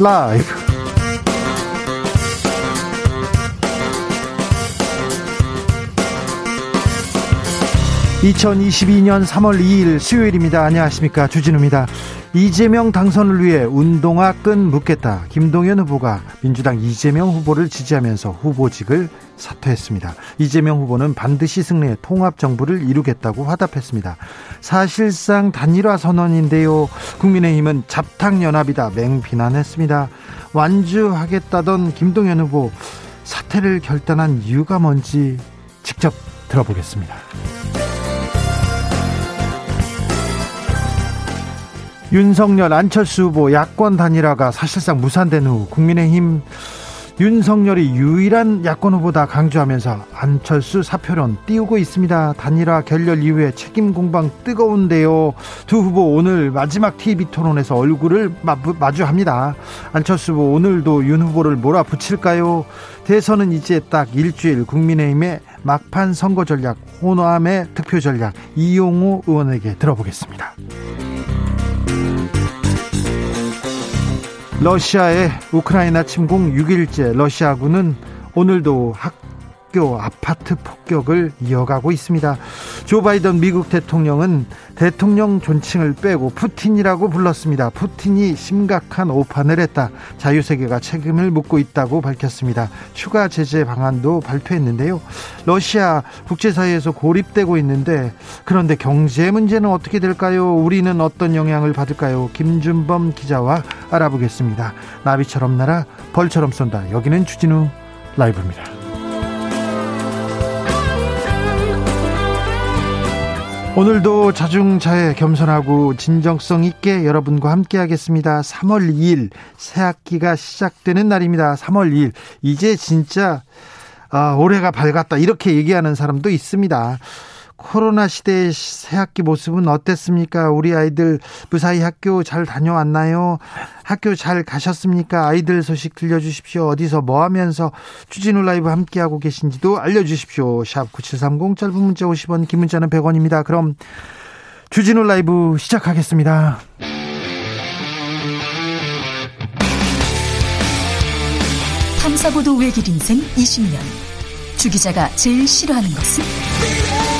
라이브. 2022년 3월 2일 수요일입니다. 안녕하십니까. 주진우입니다. 이재명 당선을 위해 운동화 끈 묶겠다. 김동연 후보가 민주당 이재명 후보를 지지하면서 후보직을 사퇴했습니다. 이재명 후보는 반드시 승리해 통합 정부를 이루겠다고 화답했습니다. 사실상 단일화 선언인데요. 국민의힘은 잡탕 연합이다 맹비난했습니다. 완주하겠다던 김동연 후보 사퇴를 결단한 이유가 뭔지 직접 들어보겠습니다. 윤석열 안철수 후보 야권 단일화가 사실상 무산된 후 국민의힘 윤석열이 유일한 야권 후보다 강조하면서 안철수 사표론 띄우고 있습니다. 단일화 결렬 이후에 책임 공방 뜨거운데요. 두 후보 오늘 마지막 TV 토론에서 얼굴을 마주합니다. 안철수 후보 오늘도 윤 후보를 몰아붙일까요? 대선은 이제 딱 일주일 국민의힘의 막판 선거 전략, 호남의 득표 전략 이용호 의원에게 들어보겠습니다. 러시아의 우크라이나 침공 6일째 러시아군은 오늘도 학 교 아파트 폭격을 이어가고 있습니다. 조 바이든 미국 대통령은 대통령 존칭을 빼고 푸틴이라고 불렀습니다. 푸틴이 심각한 오판을 했다. 자유세계가 책임을 묻고 있다고 밝혔습니다. 추가 제재 방안도 발표했는데요. 러시아 국제사회에서 고립되고 있는데 그런데 경제 문제는 어떻게 될까요? 우리는 어떤 영향을 받을까요? 김준범 기자와 알아보겠습니다. 나비처럼 날아 벌처럼 쏜다. 여기는 주진우 라이브입니다. 오늘도 자중자애 겸손하고 진정성 있게 여러분과 함께 하겠습니다. 3월 2일 새 학기가 시작되는 날입니다. 3월 2일 이제 진짜 아, 올해가 밝았다 이렇게 얘기하는 사람도 있습니다. 코로나 시대의 새 학기 모습은 어땠습니까? 우리 아이들 무사히 학교 잘 다녀왔나요? 학교 잘 가셨습니까? 아이들 소식 들려주십시오. 어디서 뭐 하면서 주진우 라이브 함께하고 계신지도 알려주십시오. 샵 9730 짧은 문자 50원, 긴 문자는 100원입니다. 그럼 주진우 라이브 시작하겠습니다. 탐사보도 외길 인생 20년. 주 기자가 제일 싫어하는 것은?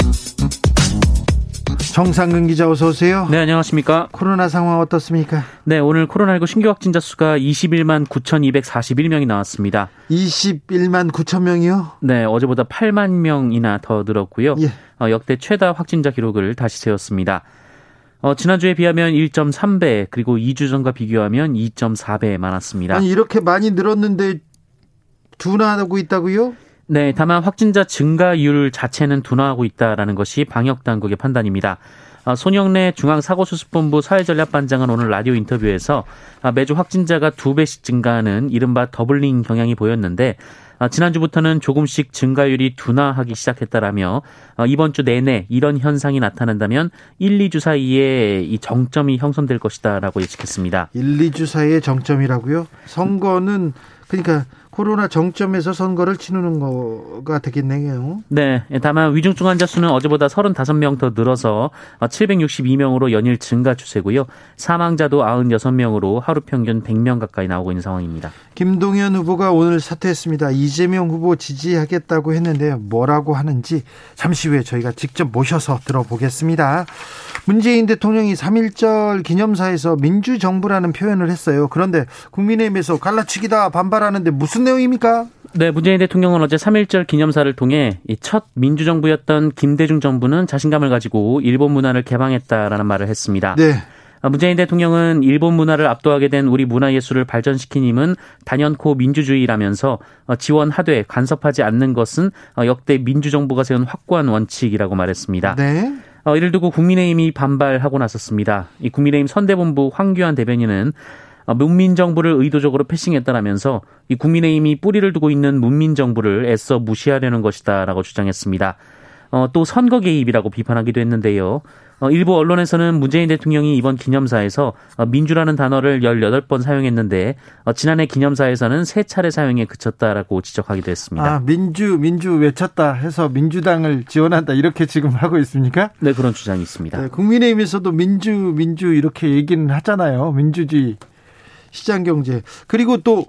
정상근 기자 어서 오세요. 네, 안녕하십니까? 코로나 상황 어떻습니까? 네, 오늘 코로나19 신규 확진자 수가 21만 9,241명이 나왔습니다. 21만 9천 명이요? 네, 어제보다 8만 명이나 더 늘었고요. 예. 어, 역대 최다 확진자 기록을 다시 세웠습니다. 어, 지난주에 비하면 1.3배, 그리고 2주 전과 비교하면 2.4배 많았습니다. 아니, 이렇게 많이 늘었는데 둔화하고 있다고요? 네, 다만 확진자 증가율 자체는 둔화하고 있다라는 것이 방역 당국의 판단입니다. 아, 손영래 중앙사고수습본부 사회전략반장은 오늘 라디오 인터뷰에서 아, 매주 확진자가 두 배씩 증가하는 이른바 doubling 경향이 보였는데 아, 지난주부터는 조금씩 증가율이 둔화하기 시작했다라며 이번 주 내내 이런 현상이 나타난다면 1, 2주 사이에 이 정점이 형성될 것이다라고 예측했습니다. 1, 2주 사이에 정점이라고요? 선거는 그러니까 코로나 정점에서 선거를 치르는 거가 되겠네요. 네. 다만 위중증 환자 수는 어제보다 35명 더 늘어서 762명으로 연일 증가 추세고요. 사망자도 96명으로 하루 평균 100명 가까이 나오고 있는 상황입니다. 김동연 후보가 오늘 사퇴했습니다. 이재명 후보 지지하겠다고 했는데 뭐라고 하는지 잠시 후에 저희가 직접 모셔서 들어보겠습니다. 문재인 대통령이 3.1절 기념사에서 민주정부라는 표현을 했어요. 그런데 국민의힘에서 갈라치기다 반발하는데 무슨 무슨 내용입니까? 네, 문재인 대통령은 어제 3.1절 기념사를 통해 첫 민주정부였던 김대중 정부는 자신감을 가지고 일본 문화를 개방했다라는 말을 했습니다. 네. 아, 문재인 대통령은 일본 문화를 압도하게 된 우리 문화예술을 발전시킨 힘은 단연코 민주주의라면서 어, 지원하되 간섭하지 않는 것은 어, 역대 민주정부가 세운 확고한 원칙이라고 말했습니다. 네. 어, 이를 두고 국민의힘이 반발하고 나섰습니다. 이 국민의힘 선대본부 황교안 대변인은 어, 문민 정부를 의도적으로 패싱했다라면서 이 국민의힘이 뿌리를 두고 있는 문민 정부를 애써 무시하려는 것이다라고 주장했습니다. 어, 또 선거 개입이라고 비판하기도 했는데요. 어, 일부 언론에서는 문재인 대통령이 이번 기념사에서 어, 민주라는 단어를 18번 사용했는데 어, 지난해 기념사에서는 세 차례 사용에 그쳤다라고 지적하기도 했습니다. 아, 민주 민주 외쳤다 해서 민주당을 지원한다 이렇게 지금 하고 있습니까? 네, 그런 주장이 있습니다. 네, 국민의힘에서도 민주 민주 이렇게 얘기는 하잖아요. 민주주의 시장 경제. 그리고 또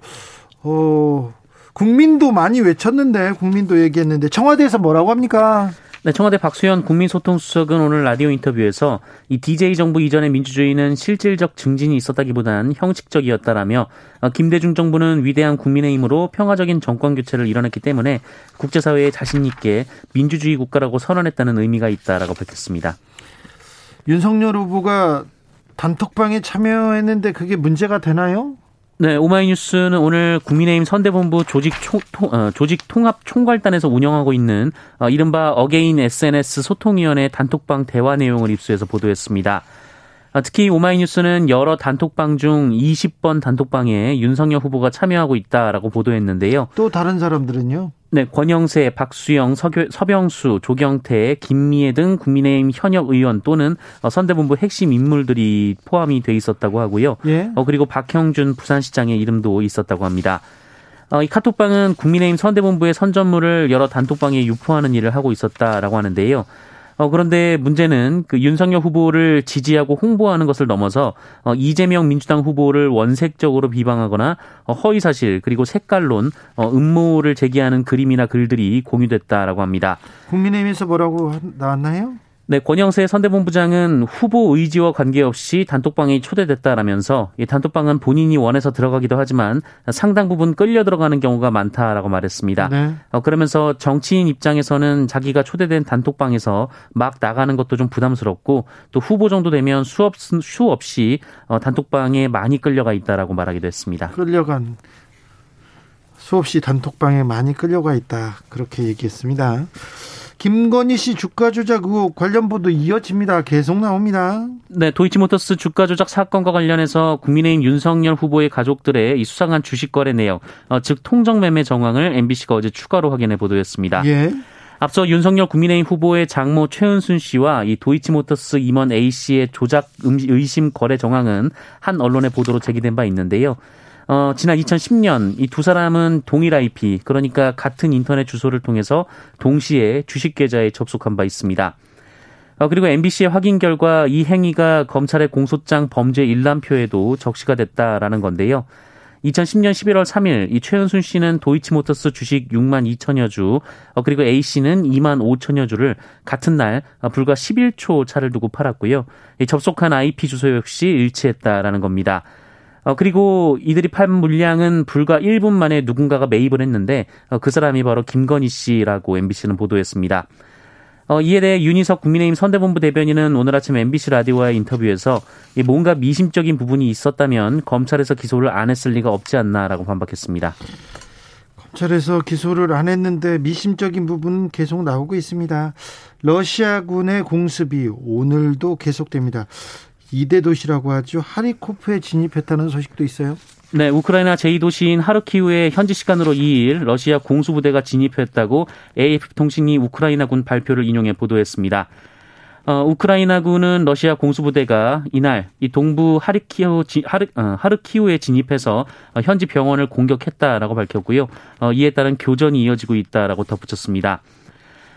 어, 국민도 많이 외쳤는데 국민도 얘기했는데 청와대에서 뭐라고 합니까? 네, 청와대 박수현 국민소통수석은 오늘 라디오 인터뷰에서 이 DJ 정부 이전의 민주주의는 실질적 증진이 있었다기보단 형식적이었다라며 어, 김대중 정부는 위대한 국민의 힘으로 평화적인 정권 교체를 이뤄냈기 때문에 국제사회에 자신 있게 민주주의 국가라고 선언했다는 의미가 있다라고 밝혔습니다. 윤석열 후보가 단톡방에 참여했는데 그게 문제가 되나요? 네, 오마이뉴스는 오늘 국민의힘 선대본부 조직 총, 통, 어, 조직 통합 총괄단에서 운영하고 있는 어, 이른바 again SNS 소통위원회 단톡방 대화 내용을 입수해서 보도했습니다. 어, 특히 오마이뉴스는 여러 단톡방 중 20번 단톡방에 윤석열 후보가 참여하고 있다라고 보도했는데요. 또 다른 사람들은요? 네, 권영세, 박수영, 서교, 서병수, 조경태, 김미애 등 국민의힘 현역 의원 또는 어, 선대본부 핵심 인물들이 포함이 돼 있었다고 하고요. 예? 어, 그리고 박형준 부산시장의 이름도 있었다고 합니다. 어, 이 카톡방은 국민의힘 선대본부의 선전물을 여러 단톡방에 유포하는 일을 하고 있었다라고 하는데요. 어, 그런데 문제는 그 윤석열 후보를 지지하고 홍보하는 것을 넘어서 어, 이재명 민주당 후보를 원색적으로 비방하거나 어, 허위사실 그리고 색깔론 어, 음모를 제기하는 그림이나 글들이 공유됐다라고 합니다. 국민의힘에서 뭐라고 나왔나요? 네, 권영세 선대본부장은 후보 의지와 관계없이 단톡방에 초대됐다라면서 이 단톡방은 본인이 원해서 들어가기도 하지만 상당 부분 끌려 들어가는 경우가 많다라고 말했습니다. 네. 어, 그러면서 정치인 입장에서는 자기가 초대된 단톡방에서 막 나가는 것도 좀 부담스럽고 또 후보 정도 되면 수업 수 없이 어, 단톡방에 많이 끌려가 있다라고 말하기도 했습니다. 끌려간 수없이 단톡방에 많이 끌려가 있다 그렇게 얘기했습니다. 김건희 씨 주가 조작 의혹 관련 보도 이어집니다. 계속 나옵니다. 네, 도이치모터스 주가 조작 사건과 관련해서 국민의힘 윤석열 후보의 가족들의 이 수상한 주식 거래 내역, 어, 즉 통정 매매 정황을 MBC가 어제 추가로 확인해 보도했습니다. 예. 앞서 윤석열 국민의힘 후보의 장모 최은순 씨와 이 도이치모터스 임원 A 씨의 조작 의심 거래 정황은 한 언론의 보도로 제기된 바 있는데요. 어, 지난 2010년 이 두 사람은 동일 IP, 그러니까 같은 인터넷 주소를 통해서 동시에 주식 계좌에 접속한 바 있습니다. 어, 그리고 MBC의 확인 결과 이 행위가 검찰의 공소장 범죄 일람표에도 적시가 됐다라는 건데요. 2010년 11월 3일 이 최은순 씨는 도이치모터스 주식 6만 2천여 주, 어, 그리고 A 씨는 2만 5천여 주를 같은 날 어, 불과 11초 차를 두고 팔았고요. 이 접속한 IP 주소 역시 일치했다라는 겁니다. 어, 그리고 이들이 팔 물량은 불과 1분 만에 누군가가 매입을 했는데 어, 그 사람이 바로 김건희 씨라고 MBC는 보도했습니다. 어, 이에 대해 윤희석 국민의힘 선대본부 대변인은 오늘 아침 MBC 라디오와의 인터뷰에서 뭔가 미심적인 부분이 있었다면 검찰에서 기소를 안 했을 리가 없지 않나라고 반박했습니다. 검찰에서 기소를 안 했는데 미심적인 부분은 계속 나오고 있습니다. 러시아군의 공습이 오늘도 계속됩니다. 이대 도시라고 하죠. 하리코프에 진입했다는 소식도 있어요. 네, 우크라이나 제2도시인 하르키우에 현지 시간으로 2일 러시아 공수부대가 진입했다고 AF통신이 우크라이나군 발표를 인용해 보도했습니다. 어, 우크라이나군은 러시아 공수부대가 이날 이 동부 하르키우 하르, 어, 하르키우에 진입해서 어, 현지 병원을 공격했다라고 밝혔고요. 어, 이에 따른 교전이 이어지고 있다라고 덧붙였습니다.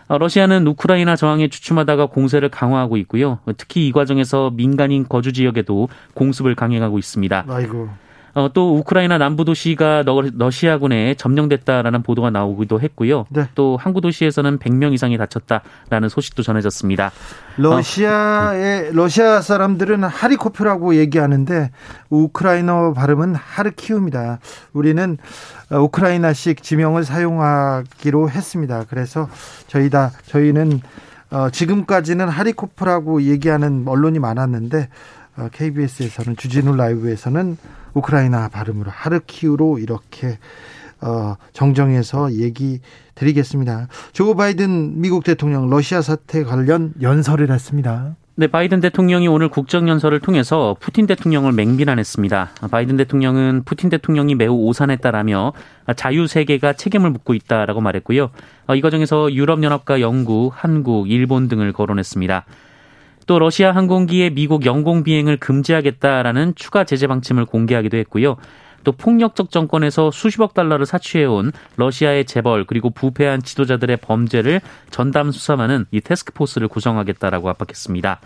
어, 러시아는 우크라이나 저항에 주춤하다가 공세를 강화하고 있고요. 특히 이 과정에서 민간인 거주 지역에도 공습을 강행하고 있습니다. 아이고. 어, 또 우크라이나 남부 도시가 러시아군에 점령됐다라는 보도가 나오기도 했고요. 네. 또 항구 도시에서는 100명 이상이 다쳤다라는 소식도 전해졌습니다. 러시아의 어, 러시아 사람들은 하리코프라고 얘기하는데 우크라이너 발음은 하르키우입니다. 우리는 우크라이나식 지명을 사용하기로 했습니다. 그래서 저희 다 저희는 어, 지금까지는 하리코프라고 얘기하는 언론이 많았는데 어, KBS에서는 주진우 라이브에서는 우크라이나 발음으로 하르키우로 이렇게 어, 정정해서 얘기 드리겠습니다. 조 바이든 미국 대통령 러시아 사태 관련 연설을 했습니다. 네, 바이든 대통령이 오늘 국정연설을 통해서 푸틴 대통령을 맹비난했습니다. 바이든 대통령은 푸틴 대통령이 매우 오산했다라며 자유세계가 책임을 묻고 있다라고 말했고요. 이 과정에서 유럽연합과 영국, 한국, 일본 등을 거론했습니다. 또 러시아 항공기의 미국 영공 비행을 금지하겠다라는 추가 제재 방침을 공개하기도 했고요. 또 폭력적 정권에서 수십억 달러를 사취해온 러시아의 재벌 그리고 부패한 지도자들의 범죄를 전담 수사하는 이 테스크포스를 구성하겠다라고 압박했습니다.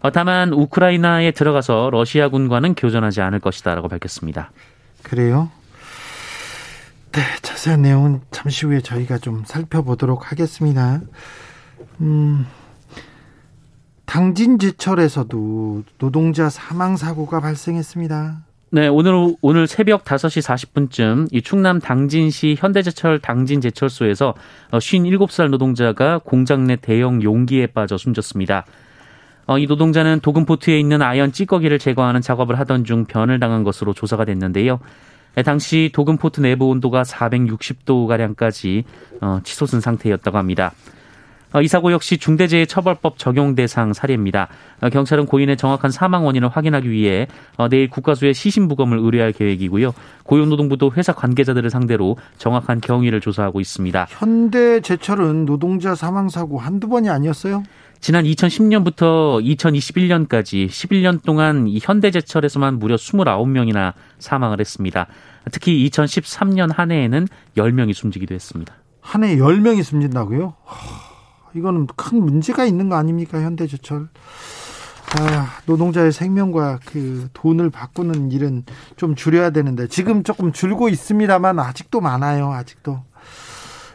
어, 다만 우크라이나에 들어가서 러시아군과는 교전하지 않을 것이다라고 밝혔습니다. 그래요? 네, 자세한 내용은 잠시 후에 저희가 좀 살펴보도록 하겠습니다. 음, 당진제철에서도 노동자 사망 사고가 발생했습니다. 네, 오늘 오늘 새벽 5시 40분쯤 이 충남 당진시 현대제철 당진 제철소에서 57살 어, 노동자가 공장 내 대형 용기에 빠져 숨졌습니다. 어, 이 노동자는 도금포트에 있는 아연 찌꺼기를 제거하는 작업을 하던 중 변을 당한 것으로 조사가 됐는데요. 당시 도금포트 내부 온도가 460도 가량까지 어, 치솟은 상태였다고 합니다. 어, 이 사고 역시 중대재해처벌법 적용 대상 사례입니다. 경찰은 고인의 정확한 사망 원인을 확인하기 위해 내일 국가수에 시신 부검을 의뢰할 계획이고요. 고용노동부도 회사 관계자들을 상대로 정확한 경위를 조사하고 있습니다. 현대제철은 노동자 사망 사고 한두 번이 아니었어요? 지난 2010년부터 2021년까지 11년 동안 이 현대제철에서만 무려 29명이나 사망을 했습니다. 특히 2013년 한 해에는 10명이 숨지기도 했습니다. 한 해에 10명이 숨진다고요? 이거는 큰 문제가 있는 거 아닙니까, 현대제철? 아, 노동자의 생명과 그 돈을 바꾸는 일은 좀 줄여야 되는데 지금 조금 줄고 있습니다만 아직도 많아요. 아직도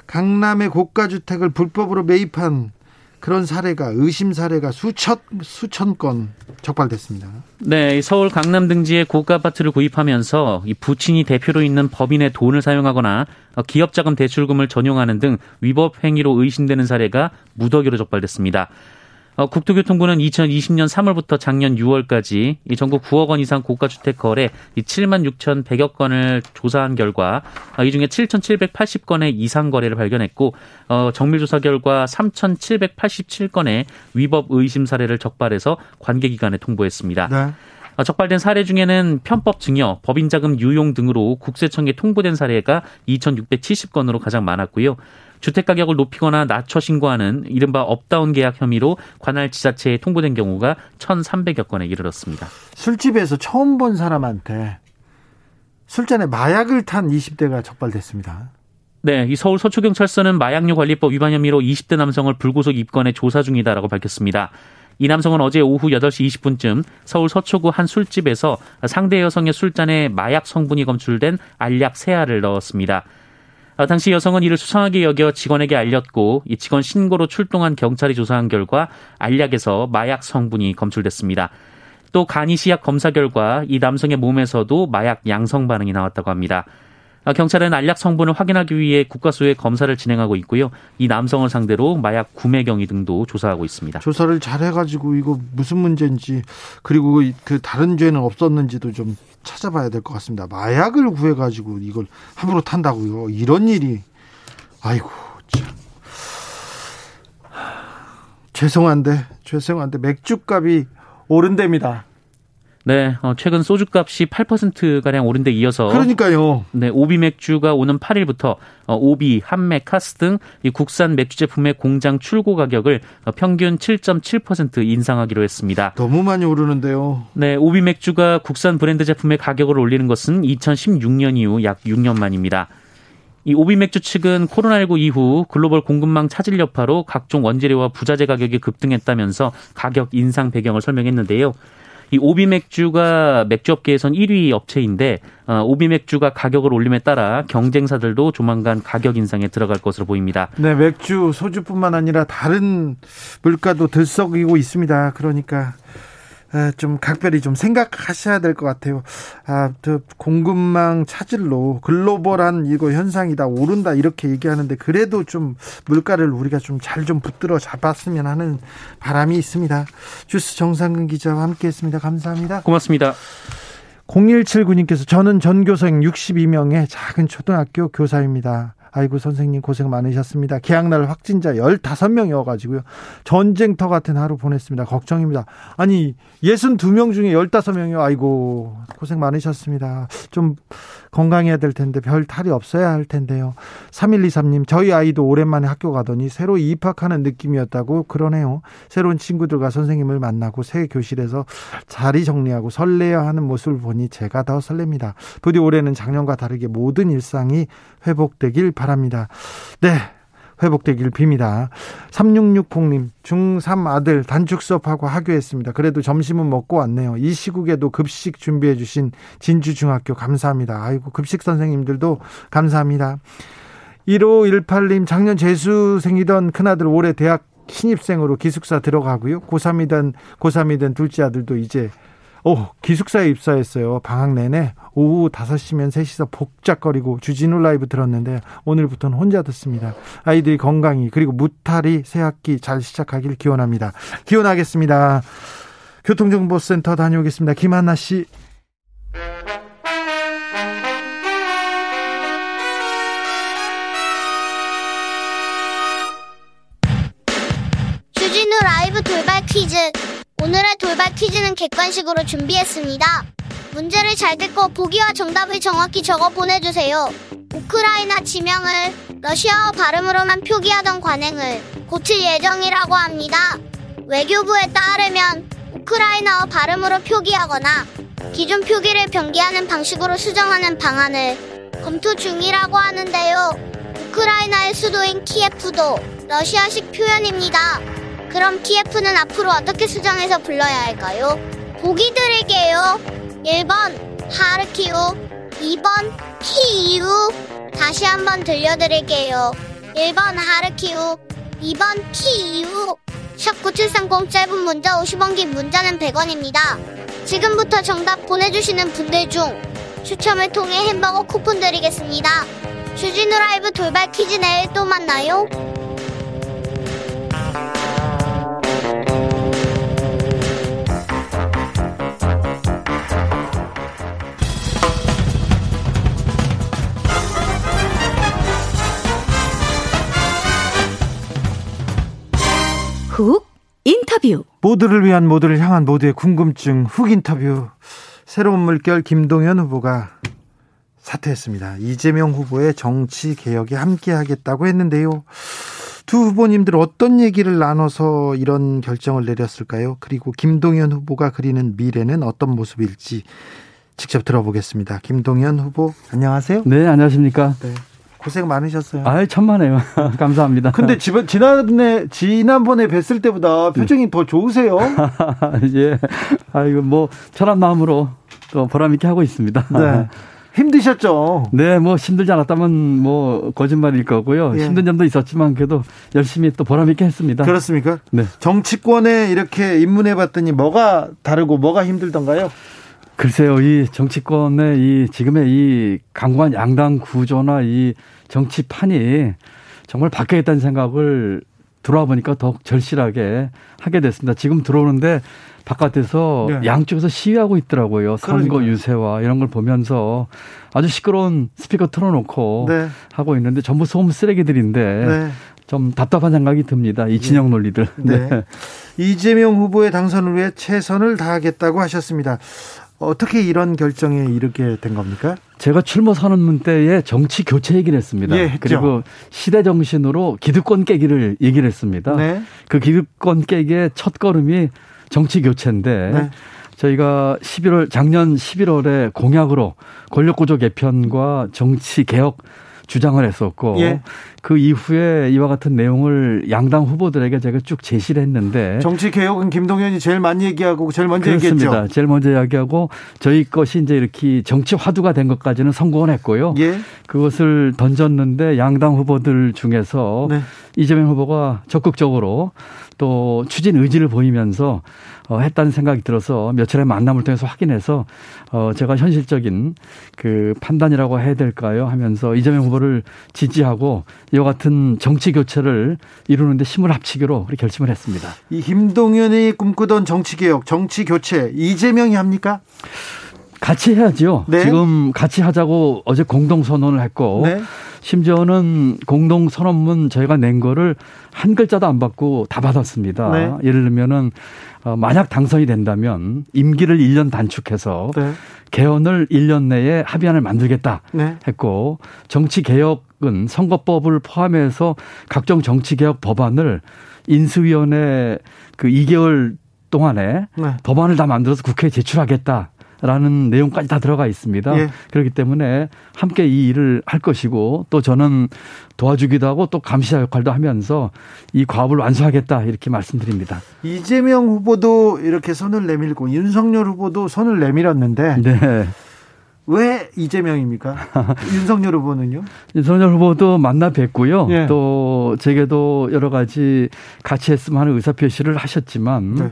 강남의 고가 주택을 불법으로 매입한 그런 사례가 의심 사례가 수천 수천 건 적발됐습니다. 네, 서울 강남 등지의 고가 아파트를 구입하면서 이 부친이 대표로 있는 법인의 돈을 사용하거나 기업 자금 대출금을 전용하는 등 위법 행위로 의심되는 사례가 무더기로 적발됐습니다. 어, 국토교통부는 2020년 3월부터 작년 6월까지 전국 9억 원 이상 고가 주택 거래 7만 6천100여 건을 조사한 결과 어, 이 중에 7,780건의 이상 거래를 발견했고 어, 정밀 조사 결과 3,787건의 위법 의심 사례를 적발해서 관계 기관에 통보했습니다. 네. 적발된 사례 중에는 편법 증여, 법인 자금 유용 등으로 국세청에 통보된 사례가 2,670건으로 가장 많았고요. 주택 가격을 높이거나 낮춰 신고하는 이른바 up-down 계약 혐의로 관할 지자체에 통보된 경우가 1,300여 건에 이르렀습니다. 술집에서 처음 본 사람한테 술잔에 마약을 탄 20대가 적발됐습니다. 네, 이 서울 서초경찰서는 마약류 관리법 위반 혐의로 20대 남성을 불구속 입건해 조사 중이다라고 밝혔습니다. 이 남성은 어제 오후 8시 20분쯤 서울 서초구 한 술집에서 상대 여성의 술잔에 마약 성분이 검출된 알약 세알을 넣었습니다. 아, 당시 여성은 이를 수상하게 여겨 직원에게 알렸고 이 직원 신고로 출동한 경찰이 조사한 결과 알약에서 마약 성분이 검출됐습니다. 또 간이 시약 검사 결과 이 남성의 몸에서도 마약 양성 반응이 나왔다고 합니다. 아, 경찰은 알약 성분을 확인하기 위해 국가수의 검사를 진행하고 있고요. 이 남성을 상대로 마약 구매 경위 등도 조사하고 있습니다. 조사를 잘 해가지고 이거 무슨 문제인지 그리고 그 다른 죄는 없었는지도 좀 찾아봐야 될 것 같습니다. 마약을 구해가지고 이걸 함부로 탄다고요. 이런 일이 아이고 참 죄송한데 죄송한데 맥주값이 오른답니다. 네, 어, 최근 소주값이 8%가량 오른 데 이어서 그러니까요. 네, 오비 맥주가 오는 8일부터 어, 오비, 한맥, 카스 등 이 국산 맥주 제품의 공장 출고 가격을 어, 평균 7.7% 인상하기로 했습니다. 너무 많이 오르는데요. 네, 오비 맥주가 국산 브랜드 제품의 가격을 올리는 것은 2016년 이후 약 6년 만입니다. 이 오비 맥주 측은 코로나19 이후 글로벌 공급망 차질 여파로 각종 원재료와 부자재 가격이 급등했다면서 가격 인상 배경을 설명했는데요. 이 오비 맥주가 맥주 업계에선 1위 업체인데 어, 오비 맥주가 가격을 올림에 따라 경쟁사들도 조만간 가격 인상에 들어갈 것으로 보입니다. 네, 맥주, 소주뿐만 아니라 다른 물가도 들썩이고 있습니다. 그러니까 아, 좀 각별히 좀 생각하셔야 될 것 같아요. 아, 공급망 차질로 글로벌한 이거 현상이다 오른다 이렇게 얘기하는데 그래도 좀 물가를 우리가 좀 잘좀 좀 붙들어 잡았으면 하는 바람이 있습니다. 주스 정상근 기자와 함께했습니다. 감사합니다. 고맙습니다. 0179님께서 저는 전교생 62명의 작은 초등학교 교사입니다. 아이고 선생님 고생 많으셨습니다. 개학날 확진자 15명이어 가지고요. 전쟁터 같은 하루 보냈습니다. 걱정입니다. 아니 62명 중에 15명이요. 아이고 고생 많으셨습니다. 좀 건강해야 될 텐데 별 탈이 없어야 할 텐데요. 3123님 저희 아이도 오랜만에 학교 가더니 새로 입학하는 느낌이었다고 그러네요. 새로운 친구들과 선생님을 만나고 새 교실에서 자리 정리하고 설레어 하는 모습을 보니 제가 더 설렙니다. 부디 올해는 작년과 다르게 모든 일상이 회복되길 바랍니다. 네. 회복되길 빕니다. 3660님, 중3 아들 단축 수업하고 하교했습니다. 그래도 점심은 먹고 왔네요. 이 시국에도 급식 준비해 주신 진주중학교 감사합니다. 아이고, 급식 선생님들도 감사합니다. 1518님, 작년 재수생이던 큰아들 올해 대학 신입생으로 기숙사 들어가고요. 고3이던, 고3이던 둘째 아들도 이제 오, 기숙사에 입사했어요. 방학 내내 오후 5시면 셋이서 복잡거리고 주진우 라이브 들었는데 오늘부터는 혼자 듣습니다. 아이들이 건강히 그리고 무탈이 새 학기 잘 시작하길 기원합니다. 기원하겠습니다. 교통정보센터 다녀오겠습니다. 김한나 씨. 오늘의 돌발 퀴즈는 객관식으로 준비했습니다. 문제를 잘 듣고 보기와 정답을 정확히 적어 보내주세요. 우크라이나 지명을 러시아어 발음으로만 표기하던 관행을 고칠 예정이라고 합니다. 외교부에 따르면 우크라이나어 발음으로 표기하거나 기존 표기를 변기하는 방식으로 수정하는 방안을 검토 중이라고 하는데요. 우크라이나의 수도인 키예프도 러시아식 표현입니다. 그럼 키예프는 앞으로 어떻게 수정해서 불러야 할까요? 보기 드릴게요. 1번 하르키우 2번 키이우 다시 한번 들려드릴게요. 1번 하르키우 2번 키이우 샵9730 짧은 문자 50원 긴 문자는 100원입니다. 지금부터 정답 보내주시는 분들 중 추첨을 통해 햄버거 쿠폰 드리겠습니다. 주진우 라이브 돌발 퀴즈 내일 또 만나요. 훅 인터뷰. 모두를 위한 모두를 향한 모두의 궁금증 훅 인터뷰. 새로운 물결 김동연 후보가 사퇴했습니다. 이재명 후보의 정치 개혁에 함께 하겠다고 했는데요. 두 후보님들 어떤 얘기를 나눠서 이런 결정을 내렸을까요? 그리고 김동연 후보가 그리는 미래는 어떤 모습일지 직접 들어보겠습니다. 김동연 후보 안녕하세요. 네, 안녕하십니까? 네. 고생 많으셨어요. 아, 천만에요. 감사합니다. 근데 지난 지난번에 지난번에 뵀을 때보다 표정이 더 좋으세요. 예. 아이고 뭐 천한 마음으로 또 보람 있게 하고 있습니다. 네. 힘드셨죠? 네, 뭐 힘들지 않았다면 뭐 거짓말일 거고요. 예. 힘든 점도 있었지만 그래도 열심히 또 보람 있게 했습니다. 그렇습니까? 네. 정치권에 이렇게 입문해 봤더니 뭐가 다르고 뭐가 힘들던가요? 글쎄요, 이 정치권의 이 지금의 이 강관 양당 구조나 이 정치판이 정말 바뀌겠다는 생각을 들어와 보니까 더욱 절실하게 하게 됐습니다. 지금 들어오는데 바깥에서 네. 양쪽에서 시위하고 있더라고요. 선거 그러니까요. 유세와 이런 걸 보면서 아주 시끄러운 스피커 틀어놓고 네. 하고 있는데 전부 소음 쓰레기들인데 네. 좀 답답한 생각이 듭니다. 이 진영 논리들. 네. 이재명 후보의 당선을 위해 최선을 다하겠다고 하셨습니다. 어떻게 이런 결정에 이르게 된 겁니까? 제가 출마 선언문 때에 정치 교체 얘기를 했습니다. 예. 그리고 시대 정신으로 기득권 깨기를 얘기를 했습니다. 네. 그 기득권 깨기의 첫 걸음이 정치 교체인데 네. 저희가 11월 작년 11월에 공약으로 권력 구조 개편과 정치 개혁 주장을 했었고 예. 그 이후에 이와 같은 내용을 양당 후보들에게 제가 쭉 제시를 했는데 정치 개혁은 김동연이 제일 많이 얘기하고 제일 먼저 그렇습니다. 얘기했죠. 제일 먼저 이야기하고 저희 것이 이제 이렇게 정치 화두가 된 것까지는 성공을 했고요. 예. 그것을 던졌는데 양당 후보들 중에서 네. 이재명 후보가 적극적으로 또 추진 의지를 보이면서 어, 했다는 생각이 들어서 며칠의 만남을 통해서 확인해서 어, 제가 현실적인 그 판단이라고 해야 될까요 하면서 이재명 후보를 지지하고 이와 같은 정치 교체를 이루는데 힘을 합치기로 결심을 했습니다. 이 김동연이 꿈꾸던 정치 개혁, 정치 교체 이재명이 합니까? 같이 해야죠. 네. 지금 같이 하자고 어제 공동 선언을 했고 네. 심지어는 공동 선언문 저희가 낸 거를 한 글자도 안 받고 다 받았습니다. 네. 예를 들면은 어, 만약 당선이 된다면 임기를 1년 단축해서 네. 개헌을 1년 내에 합의안을 만들겠다 네. 했고 정치 개혁은 선거법을 포함해서 각종 정치 개혁 법안을 인수위원회 그 2개월 동안에 네. 법안을 다 만들어서 국회에 제출하겠다. 라는 내용까지 다 들어가 있습니다. 예. 그렇기 때문에 함께 이 일을 할 것이고 또 저는 도와주기도 하고 또 감시자 역할도 하면서 이 과업을 완수하겠다 이렇게 말씀드립니다. 이재명 후보도 이렇게 손을 내밀고 윤석열 후보도 손을 내밀었는데 네. 왜 이재명입니까? 윤석열 후보는요? 윤석열 후보도 만나 뵙고요. 예. 또 제게도 여러 가지 같이 했으면 하는 의사표시를 하셨지만 네.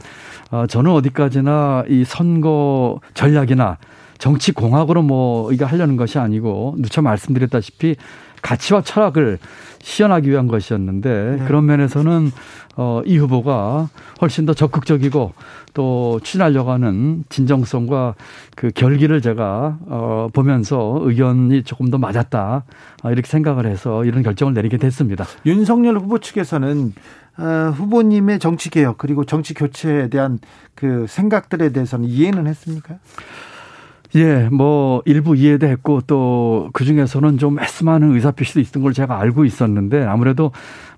어, 저는 어디까지나 이 선거 전략이나 정치 공학으로 뭐 이거 하려는 것이 아니고 누차 말씀드렸다시피 가치와 철학을 시연하기 위한 것이었는데 네. 그런 면에서는 어, 이 후보가 훨씬 더 적극적이고 또 추진하려고 하는 진정성과 그 결기를 제가 어, 보면서 의견이 조금 더 맞았다 어, 이렇게 생각을 해서 이런 결정을 내리게 됐습니다. 윤석열 후보 측에서는 어, 후보님의 정치 개혁 그리고 정치 교체에 대한 그 생각들에 대해서는 이해는 했습니까? 예, 뭐 일부 이해도 했고 또 그 중에서는 좀 애쓰하는 의사표시도 있던 걸 제가 알고 있었는데 아무래도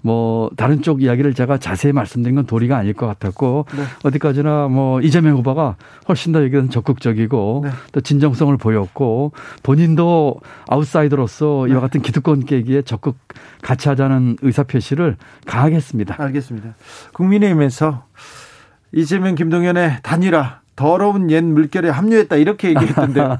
뭐 다른 쪽 이야기를 제가 자세히 말씀드린 건 도리가 아닐 것 같았고 네. 어디까지나 뭐 이재명 후보가 훨씬 더 여기는 적극적이고 네. 또 진정성을 보였고 본인도 아웃사이더로서 네. 이와 같은 기득권 깨기에 적극 같이 하자는 의사표시를 강하게 했습니다. 알겠습니다. 국민의힘에서 이재명 김동연의 단일화 더러운 옛 물결에 합류했다 이렇게 얘기했던데요.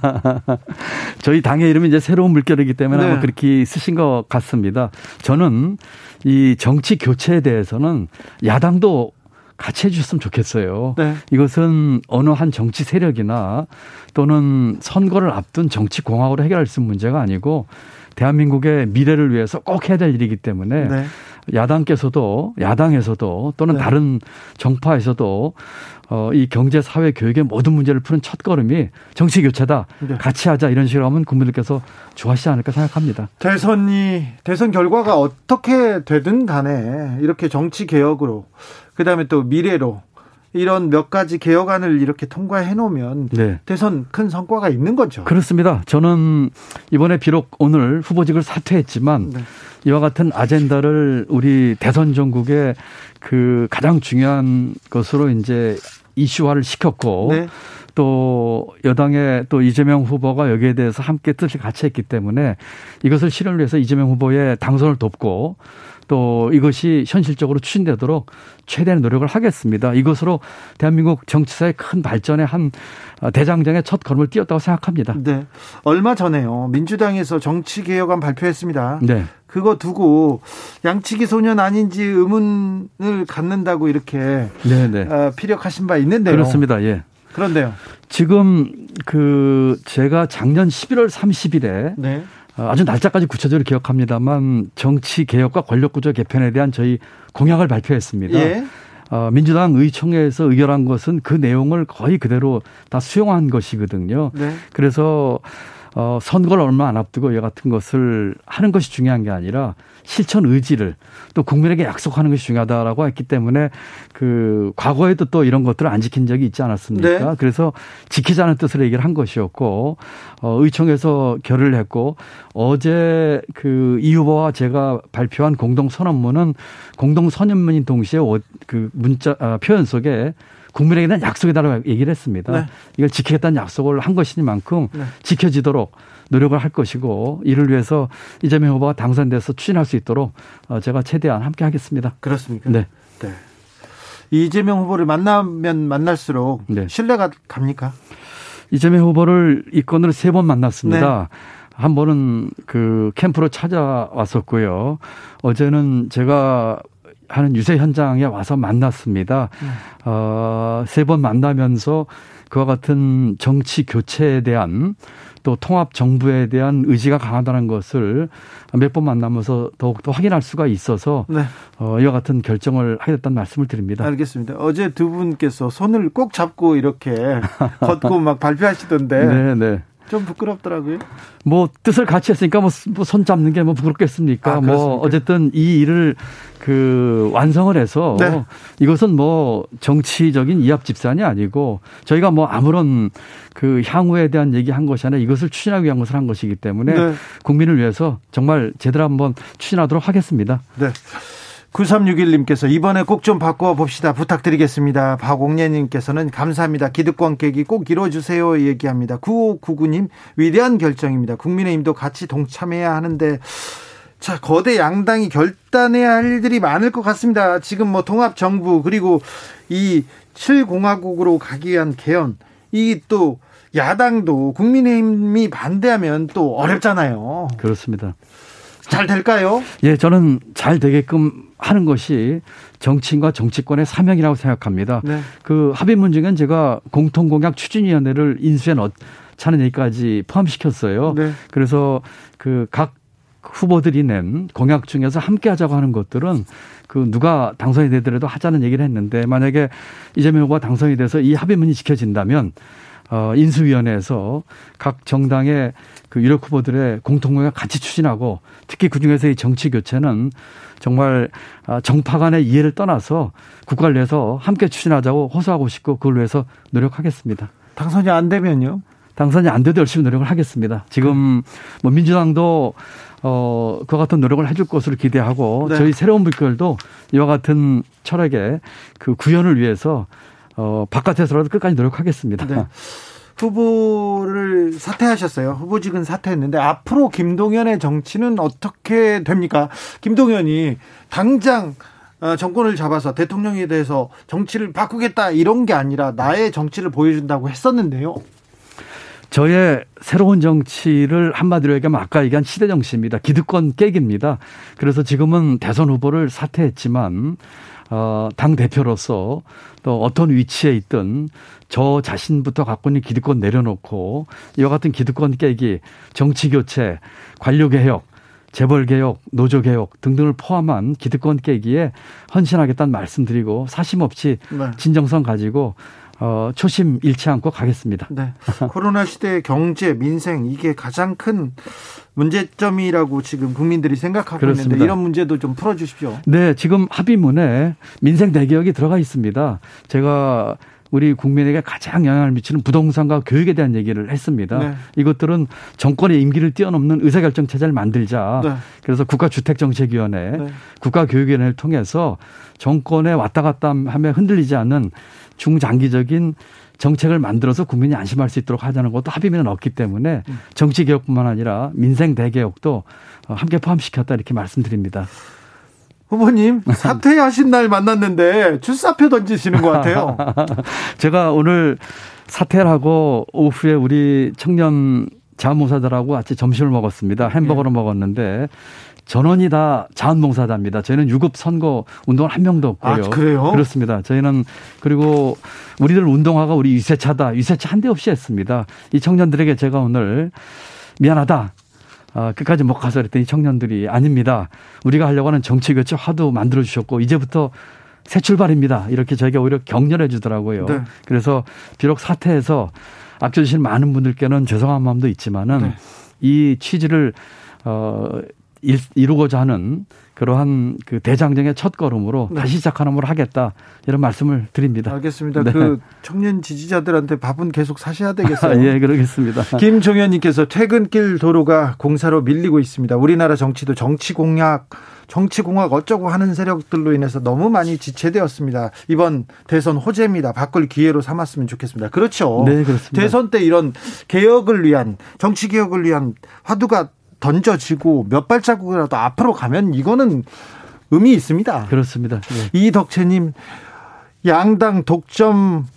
저희 당의 이름이 이제 새로운 물결이기 때문에 네. 아마 그렇게 쓰신 것 같습니다. 저는 이 정치 교체에 대해서는 야당도 같이 해주셨으면 좋겠어요. 네. 이것은 어느 한 정치 세력이나 또는 선거를 앞둔 정치 공학으로 해결할 수 있는 문제가 아니고 대한민국의 미래를 위해서 꼭 해야 될 일이기 때문에 네. 야당께서도 야당에서도 또는 네. 다른 정파에서도 어, 이 경제, 사회, 교육의 모든 문제를 푸는 첫 걸음이 정치 교체다. 네. 같이 하자 이런 식으로 하면 국민들께서 좋아하시지 않을까 생각합니다. 대선이 대선 결과가 어떻게 되든 간에 이렇게 정치 개혁으로 그다음에 또 미래로 이런 몇 가지 개혁안을 이렇게 통과해 놓으면 네. 대선 큰 성과가 있는 거죠. 그렇습니다. 저는 이번에 비록 오늘 후보직을 사퇴했지만 네. 이와 같은 아젠다를 우리 대선 전국에 그 가장 중요한 것으로 이제 이슈화를 시켰고 네. 또 여당의 또 이재명 후보가 여기에 대해서 함께 뜻을 같이 했기 때문에 이것을 실현을 위해서 이재명 후보의 당선을 돕고 또 이것이 현실적으로 추진되도록 최대한 노력을 하겠습니다. 이것으로 대한민국 정치사의 큰 발전에 한 대장장의 첫 걸음을 띄었다고 생각합니다. 네. 얼마 전에요. 민주당에서 정치개혁안 발표했습니다. 네. 그거 두고 양치기 소년 아닌지 의문을 갖는다고 이렇게 네네. 네. 어, 피력하신 바 있는데요. 그렇습니다. 예. 그런데요. 지금 그 제가 작년 11월 30일에 네. 어, 아주 날짜까지 구체적으로 기억합니다만 정치 개혁과 권력 구조 개편에 대한 저희 공약을 발표했습니다. 예. 어, 민주당 의총회에서 의결한 것은 그 내용을 거의 그대로 다 수용한 것이거든요. 네. 그래서 어, 선거를 얼마 안 앞두고 이 같은 것을 하는 것이 중요한 게 아니라 실천 의지를 또 국민에게 약속하는 것이 중요하다라고 했기 때문에 그 과거에도 또 이런 것들을 안 지킨 적이 있지 않았습니까? 네. 그래서 지키자는 뜻으로 얘기를 한 것이었고 어, 의총에서 결의를 했고 어제 그 이 후보와 제가 발표한 공동 선언문은 공동 선언문인 동시에 그 문자 아, 표현 속에 국민에게 대한 약속이다라고 얘기를 했습니다. 네. 이걸 지키겠다는 약속을 한 것이니만큼 네. 지켜지도록 노력을 할 것이고 이를 위해서 이재명 후보가 당선돼서 추진할 수 있도록 어, 제가 최대한 함께 하겠습니다. 그렇습니까? 네. 네. 이재명 후보를 만나면 만날수록 네. 신뢰가 갑니까? 이재명 후보를 이건으로 세 번 만났습니다. 네. 한 번은 그 캠프로 찾아왔었고요. 어제는 제가 하는 유세 현장에 와서 만났습니다. 음. 어, 세 번 만나면서 그와 같은 정치 교체에 대한 또 통합 정부에 대한 의지가 강하다는 것을 몇 번 만나면서 더욱더 확인할 수가 있어서 네. 어, 이와 같은 결정을 하게 됐다는 말씀을 드립니다. 알겠습니다. 어제 두 분께서 손을 꼭 잡고 이렇게 걷고 막 발표하시던데. 좀 부끄럽더라고요. 뭐 뜻을 같이 했으니까 뭐손 뭐 잡는 게 뭐 부끄럽겠습니까? 아, 뭐 어쨌든 이 일을 그 완성을 해서 네. 이것은 뭐 정치적인 이합 집산이 아니고 저희가 뭐 아무런 그 향후에 대한 얘기한 것이 아니라 이것을 추진하기 위한 것을 한 것이기 때문에 네. 국민을 위해서 정말 제대로 한번 추진하도록 하겠습니다. 네. 9361님께서 이번에 꼭 좀 바꿔 봅시다. 부탁드리겠습니다. 박옥례님께서는 감사합니다. 기득권 깨기 꼭 이뤄주세요. 얘기합니다. 9599님 위대한 결정입니다. 국민의힘도 같이 동참해야 하는데 자, 거대 양당이 결단해야 할 일들이 많을 것 같습니다. 지금 뭐 통합 정부 그리고 이 7공화국으로 가기 위한 개헌 이 또 야당도 국민의힘이 반대하면 또 어렵잖아요. 그렇습니다. 잘 될까요? 예, 저는 잘 되게끔 하는 것이 정치인과 정치권의 사명이라고 생각합니다. 네. 그 합의 문제는 제가 공통공약 추진위원회를 인수해 넣자는 얘기까지 포함시켰어요. 네. 그래서 그 각 후보들이 낸 공약 중에서 함께 하자고 하는 것들은 그 누가 당선이 되더라도 하자는 얘기를 했는데 만약에 이재명 후보가 당선이 돼서 이 합의문이 지켜진다면 어, 인수위원회에서 각 정당의 그 유력 후보들의 공통공약 같이 추진하고 특히 그 중에서 이 정치 교체는 정말 아, 정파 간의 이해를 떠나서 국가를 위해서 함께 추진하자고 호소하고 싶고 그걸 위해서 노력하겠습니다. 당선이 안 되면요? 당선이 안 돼도 열심히 노력을 하겠습니다. 지금 뭐 민주당도 어, 그와 같은 노력을 해줄 것으로 기대하고 네. 저희 새로운 물결도 이와 같은 철학의 그 구현을 위해서 어, 바깥에서라도 끝까지 노력하겠습니다. 네. 후보를 사퇴하셨어요. 후보직은 사퇴했는데 앞으로 김동연의 정치는 어떻게 됩니까? 김동연이 당장 어, 정권을 잡아서 대통령에 대해서 정치를 바꾸겠다 이런 게 아니라 나의 정치를 보여준다고 했었는데요. 저의 새로운 정치를 한마디로 얘기하면 아까 얘기한 시대 정치입니다. 기득권 깨기입니다. 그래서 지금은 대선 후보를 사퇴했지만 어, 당 대표로서 또 어떤 위치에 있든 저 자신부터 갖고 있는 기득권 내려놓고 이와 같은 기득권 깨기, 정치 교체, 관료 개혁, 재벌 개혁, 노조 개혁 등등을 포함한 기득권 깨기에 헌신하겠다는 말씀드리고 사심 없이 네. 진정성 가지고 어, 초심 잃지 않고 가겠습니다. 네. 코로나 시대 경제, 민생 이게 가장 큰 문제점이라고 지금 국민들이 생각하고 그렇습니다. 있는데 이런 문제도 좀 풀어 주십시오. 네, 지금 합의문에 민생 대개혁이 들어가 있습니다. 제가 우리 국민에게 가장 영향을 미치는 부동산과 교육에 대한 얘기를 했습니다. 네. 이것들은 정권의 임기를 뛰어넘는 의사결정 체제를 만들자. 네. 그래서 국가주택정책위원회, 네. 국가교육위원회를 통해서 정권에 왔다 갔다 하며 흔들리지 않는 중장기적인 정책을 만들어서 국민이 안심할 수 있도록 하자는 것도 합의문은 없기 때문에 정치 개혁뿐만 아니라 민생 대개혁도 함께 포함시켰다 이렇게 말씀드립니다. 후보님 사퇴하신 날 만났는데 출사표 던지시는 것 같아요. 제가 오늘 사퇴를 하고 오후에 우리 청년 자원봉사자들하고 같이 점심을 먹었습니다. 햄버거를 네. 먹었는데 전원이 다 자원봉사자입니다. 저희는 유급 선거 운동을 한 명도 없고요. 아, 그래요? 그렇습니다. 저희는 그리고 우리들 운동화가 우리 유세차다. 유세차 한 대 없이 했습니다. 이 청년들에게 제가 오늘 미안하다. 아, 끝까지 못 가서 그랬더니 청년들이 아닙니다. 우리가 하려고 하는 정치 교체 화두 만들어 주셨고 이제부터 새 출발입니다. 이렇게 저에게 오히려 격려해 주더라고요. 네. 그래서 비록 사태에서 아껴주신 많은 분들께는 죄송한 마음도 있지만은 네. 이 취지를 어 이 루고자 하는 그러한 그 대장정의 첫 걸음으로 네. 다시 시작하는 걸 하겠다 이런 말씀을 드립니다. 알겠습니다. 네. 그 청년 지지자들한테 밥은 계속 사셔야 되겠어요. 예, 그러겠습니다. 김종현님께서 퇴근길 도로가 공사로 밀리고 있습니다. 우리나라 정치도 정치 공약 정치 공학 어쩌고 하는 세력들로 인해서 너무 많이 지체되었습니다. 이번 대선 호재입니다. 바꿀 기회로 삼았으면 좋겠습니다. 그렇죠. 네, 그렇습니다. 대선 때 이런 개혁을 위한 정치 개혁을 위한 화두가 던져지고 몇 발자국이라도 앞으로 가면 이거는 의미 있습니다. 그렇습니다. 네. 이덕채님 양당 독점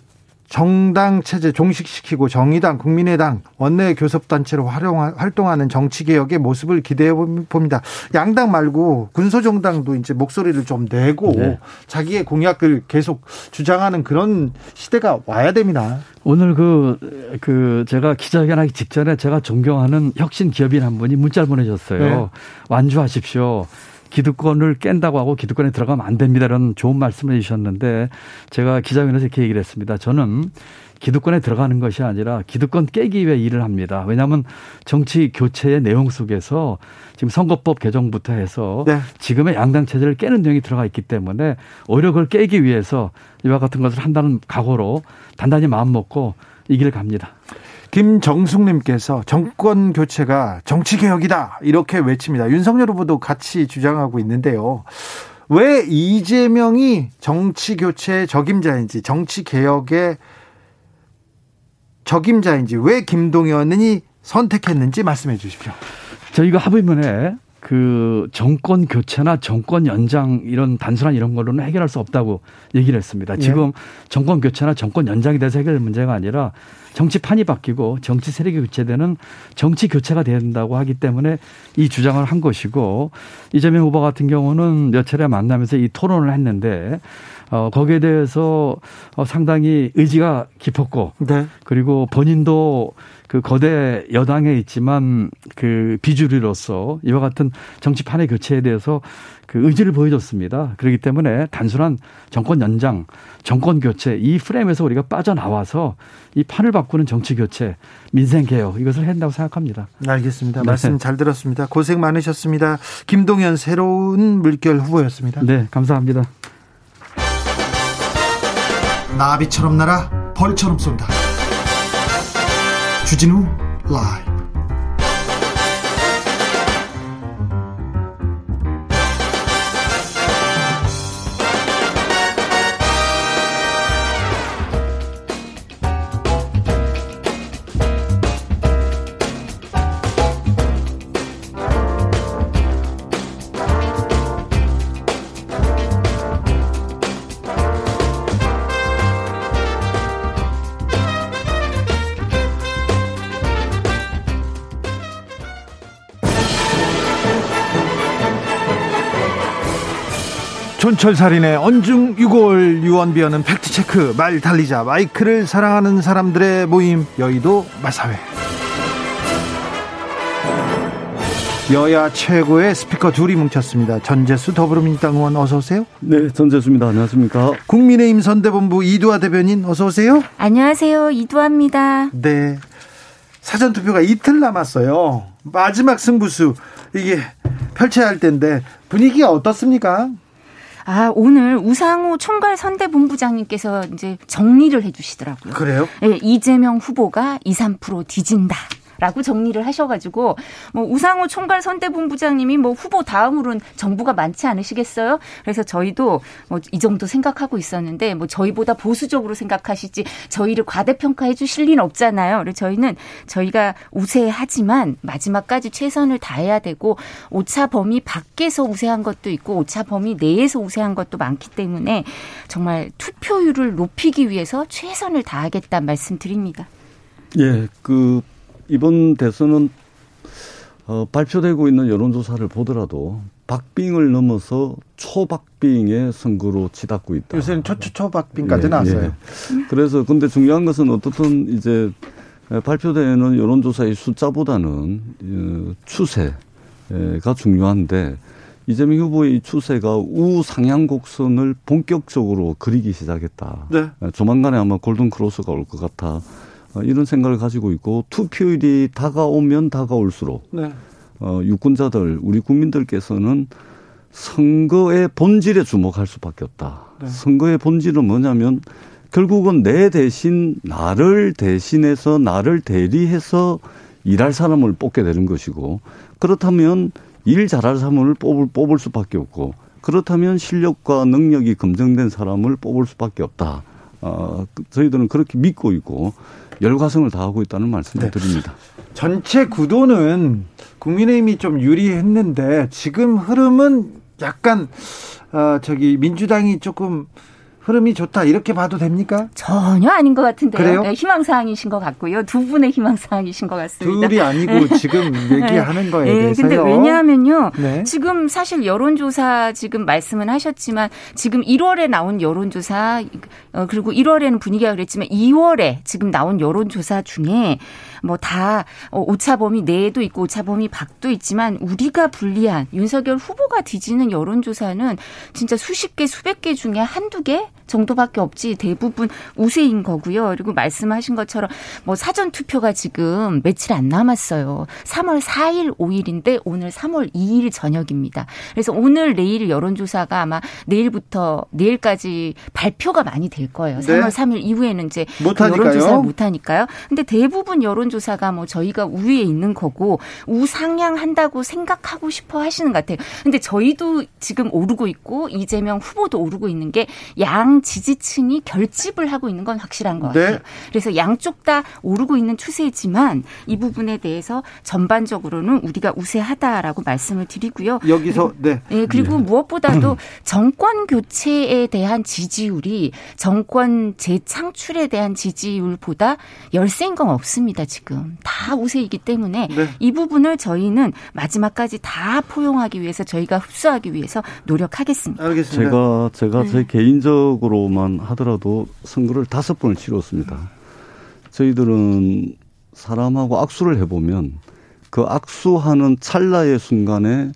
정당 체제 종식시키고 정의당, 국민의당, 원내 교섭단체로 활동하는 정치 개혁의 모습을 기대해 봅니다. 양당 말고 군소정당도 이제 목소리를 좀 내고 네. 자기의 공약을 계속 주장하는 그런 시대가 와야 됩니다. 오늘 그, 그, 제가 기자회견하기 직전에 제가 존경하는 혁신 기업인 한 분이 문자를 보내셨어요. 네. 완주하십시오. 기득권을 깬다고 하고 기득권에 들어가면 안 됩니다. 이런 좋은 말씀을 해주셨는데 제가 기자회견에서 이렇게 얘기를 했습니다. 저는 기득권에 들어가는 것이 아니라 기득권 깨기 위해 일을 합니다. 왜냐하면 정치 교체의 내용 속에서 지금 선거법 개정부터 해서 네. 지금의 양당 체제를 깨는 내용이 들어가 있기 때문에 오히려 그걸 깨기 위해서 이와 같은 것을 한다는 각오로 단단히 마음 먹고 이 길을 갑니다. 김정숙님께서 정권 교체가 정치 개혁이다 이렇게 외칩니다. 윤석열 후보도 같이 주장하고 있는데요. 왜 이재명이 정치 교체의 적임자인지 정치 개혁의 적임자인지 왜 김동연이 선택했는지 말씀해 주십시오. 저희가 합의문에 그 정권 교체나 정권 연장 이런 단순한 이런 걸로는 해결할 수 없다고 얘기를 했습니다. 예. 지금 예. 정권 교체나 정권 연장에 대해서 해결 문제가 아니라 정치판이 바뀌고 정치 세력이 교체되는 정치 교체가 된다고 하기 때문에 이 주장을 한 것이고 이재명 후보 같은 경우는 몇 차례 만나면서 이 토론을 했는데 어, 거기에 대해서 어, 상당히 의지가 깊었고 네. 그리고 본인도 그 거대 여당에 있지만 그 비주류로서 이와 같은 정치 판의 교체에 대해서 그 의지를 보여줬습니다. 그렇기 때문에 단순한 정권 연장, 정권 교체 이 프레임에서 우리가 빠져나와서 이 판을 바꾸는 정치 교체, 민생 개혁 이것을 한다고 생각합니다. 알겠습니다. 네. 말씀 잘 들었습니다. 고생 많으셨습니다. 김동연 새로운 물결 후보였습니다. 네, 감사합니다. 나비처럼 날아 벌처럼 쏜다. 주진 촌철살인의 언중 6월 유언비어는 팩트체크 말 달리자 마이크를 사랑하는 사람들의 모임 여의도 마사회 여야 최고의 스피커 둘이 뭉쳤습니다. 전재수 더불어민주당 의원 어서 오세요. 네, 전재수입니다. 안녕하십니까. 국민의힘 선대본부 이두화 대변인 어서 오세요. 안녕하세요. 이두화입니다. 네. 사전 투표가 이틀 남았어요. 마지막 승부수 이게 펼쳐야 할 텐데 분위기가 어떻습니까? 아, 오늘 우상호 총괄 선대본부장님께서 이제 정리를 해 주시더라고요. 그래요? 네, 이재명 후보가 2, 3% 뒤진다. 라고 정리를 하셔가지고 뭐 우상호 총괄 선대본부장님이 뭐 후보 다음으로는 정부가 많지 않으시겠어요? 그래서 저희도 뭐 이 정도 생각하고 있었는데 뭐 저희보다 보수적으로 생각하시지 저희를 과대평가해 주실 리는 없잖아요. 그래서 저희는 저희가 우세하지만 마지막까지 최선을 다해야 되고 오차 범위 밖에서 우세한 것도 있고 오차 범위 내에서 우세한 것도 많기 때문에 정말 투표율을 높이기 위해서 최선을 다하겠다 말씀드립니다. 예, 그 이번 대선은 어, 발표되고 있는 여론조사를 보더라도 박빙을 넘어서 초박빙의 선거로 치닫고 있다. 요새는 초 초 초박빙까지 예, 나왔어요. 예. 그래서 근데 중요한 것은 어떻든 이제 발표되는 여론조사의 숫자보다는 어, 추세가 중요한데 이재명 후보의 이 추세가 우상향 곡선을 본격적으로 그리기 시작했다. 네. 조만간에 아마 골든 크로스가 올 것 같아. 어, 이런 생각을 가지고 있고 투표율이 다가오면 다가올수록 네. 어, 유권자들 우리 국민들께서는 선거의 본질에 주목할 수밖에 없다. 네. 선거의 본질은 뭐냐면 결국은 내 대신 나를 대신해서 나를 대리해서 일할 사람을 뽑게 되는 것이고 그렇다면 일 잘할 사람을 뽑을 뽑을 수밖에 없고 그렇다면 실력과 능력이 검증된 사람을 뽑을 수밖에 없다. 어, 저희들은 그렇게 믿고 있고 열과성을 다하고 있다는 말씀을 네. 드립니다. 전체 구도는 국민의힘이 좀 유리했는데 지금 흐름은 약간 어, 저기 민주당이 조금 흐름이 좋다 이렇게 봐도 됩니까? 전혀 아닌 것 같은데요. 그래요? 네, 희망사항이신 것 같고요. 두 분의 희망사항이신 것 같습니다. 둘이 아니고 네. 지금 얘기하는 거에 네, 대해서요. 근데 왜냐하면요. 네. 지금 사실 여론조사 지금 말씀은 하셨지만 지금 1월에 나온 여론조사 어, 그리고 1월에는 분위기가 그랬지만 2월에 지금 나온 여론조사 중에 뭐다 어, 오차범위 내에도 있고 오차범위 밖도 있지만 우리가 불리한 윤석열 후보가 뒤지는 여론조사는 진짜 수십 개 수백 개 중에 한두 개 정도밖에 없지 대부분 우세인 거고요. 그리고 말씀하신 것처럼 뭐 사전 투표가 지금 며칠 안 남았어요. 3월 4일, 5일인데 오늘 3월 2일 저녁입니다. 그래서 오늘 내일 여론조사가 아마 내일부터 내일까지 발표가 많이 될 거예요. 3월 3일 이후에는 이제 그 여론조사를 못 하니까요. 근데 대부분 여론조사가 뭐 저희가 우위에 있는 거고 우상향한다고 생각하고 싶어 하시는 것 같아요. 근데 저희도 지금 오르고 있고 이재명 후보도 오르고 있는 게 양 지지층이 결집을 하고 있는 건 확실한 것 같아요. 네. 그래서 양쪽 다 오르고 있는 추세지만 이 부분에 대해서 전반적으로는 우리가 우세하다라고 말씀을 드리고요. 여기서 네. 네 그리고 네. 무엇보다도 정권 교체에 대한 지지율이 정권 재창출에 대한 지지율보다 열세인 건 없습니다. 지금 다 우세이기 때문에 네. 이 부분을 저희는 마지막까지 다 포용하기 위해서 저희가 흡수하기 위해서 노력하겠습니다. 알겠습니다. 제가 제가 네. 제 개인적 으로만 하더라도 선거를 다섯 번을 치렀습니다. 저희들은 사람하고 악수를 해보면 그 악수하는 찰나의 순간에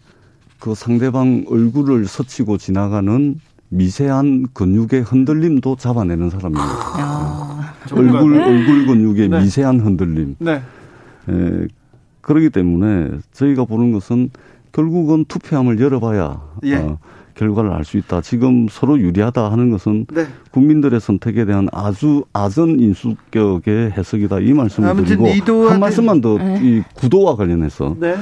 그 상대방 얼굴을 스치고 지나가는 미세한 근육의 흔들림도 잡아내는 사람입니다. 아, 얼굴 얼굴 근육의 네. 미세한 흔들림. 네. 에, 그러기 때문에 저희가 보는 것은 결국은 투표함을 열어봐야 예. 어, 결과를 알 수 있다. 지금 서로 유리하다 하는 것은 네. 국민들의 선택에 대한 아주 아전 인수격의 해석이다. 이 말씀을 드리고 한 말씀만 더이 네. 구도와 관련해서 네.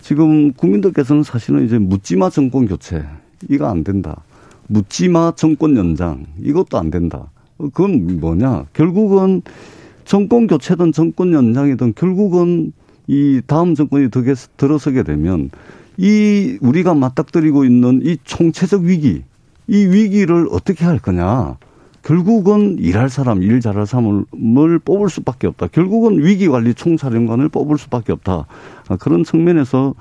지금 국민들께서는 사실은 이제 묻지마 정권 교체 이거 안 된다. 묻지마 정권 연장 이것도 안 된다. 그건 뭐냐? 결국은 정권 교체든 정권 연장이든 결국은 이 다음 정권이 들어서게 되면 이 우리가 맞닥뜨리고 있는 이 총체적 위기, 이 위기를 어떻게 할 거냐. 결국은 일할 사람, 일 잘할 사람을 뽑을 수밖에 없다. 결국은 위기관리 총사령관을 뽑을 수밖에 없다. 아, 그런 측면에서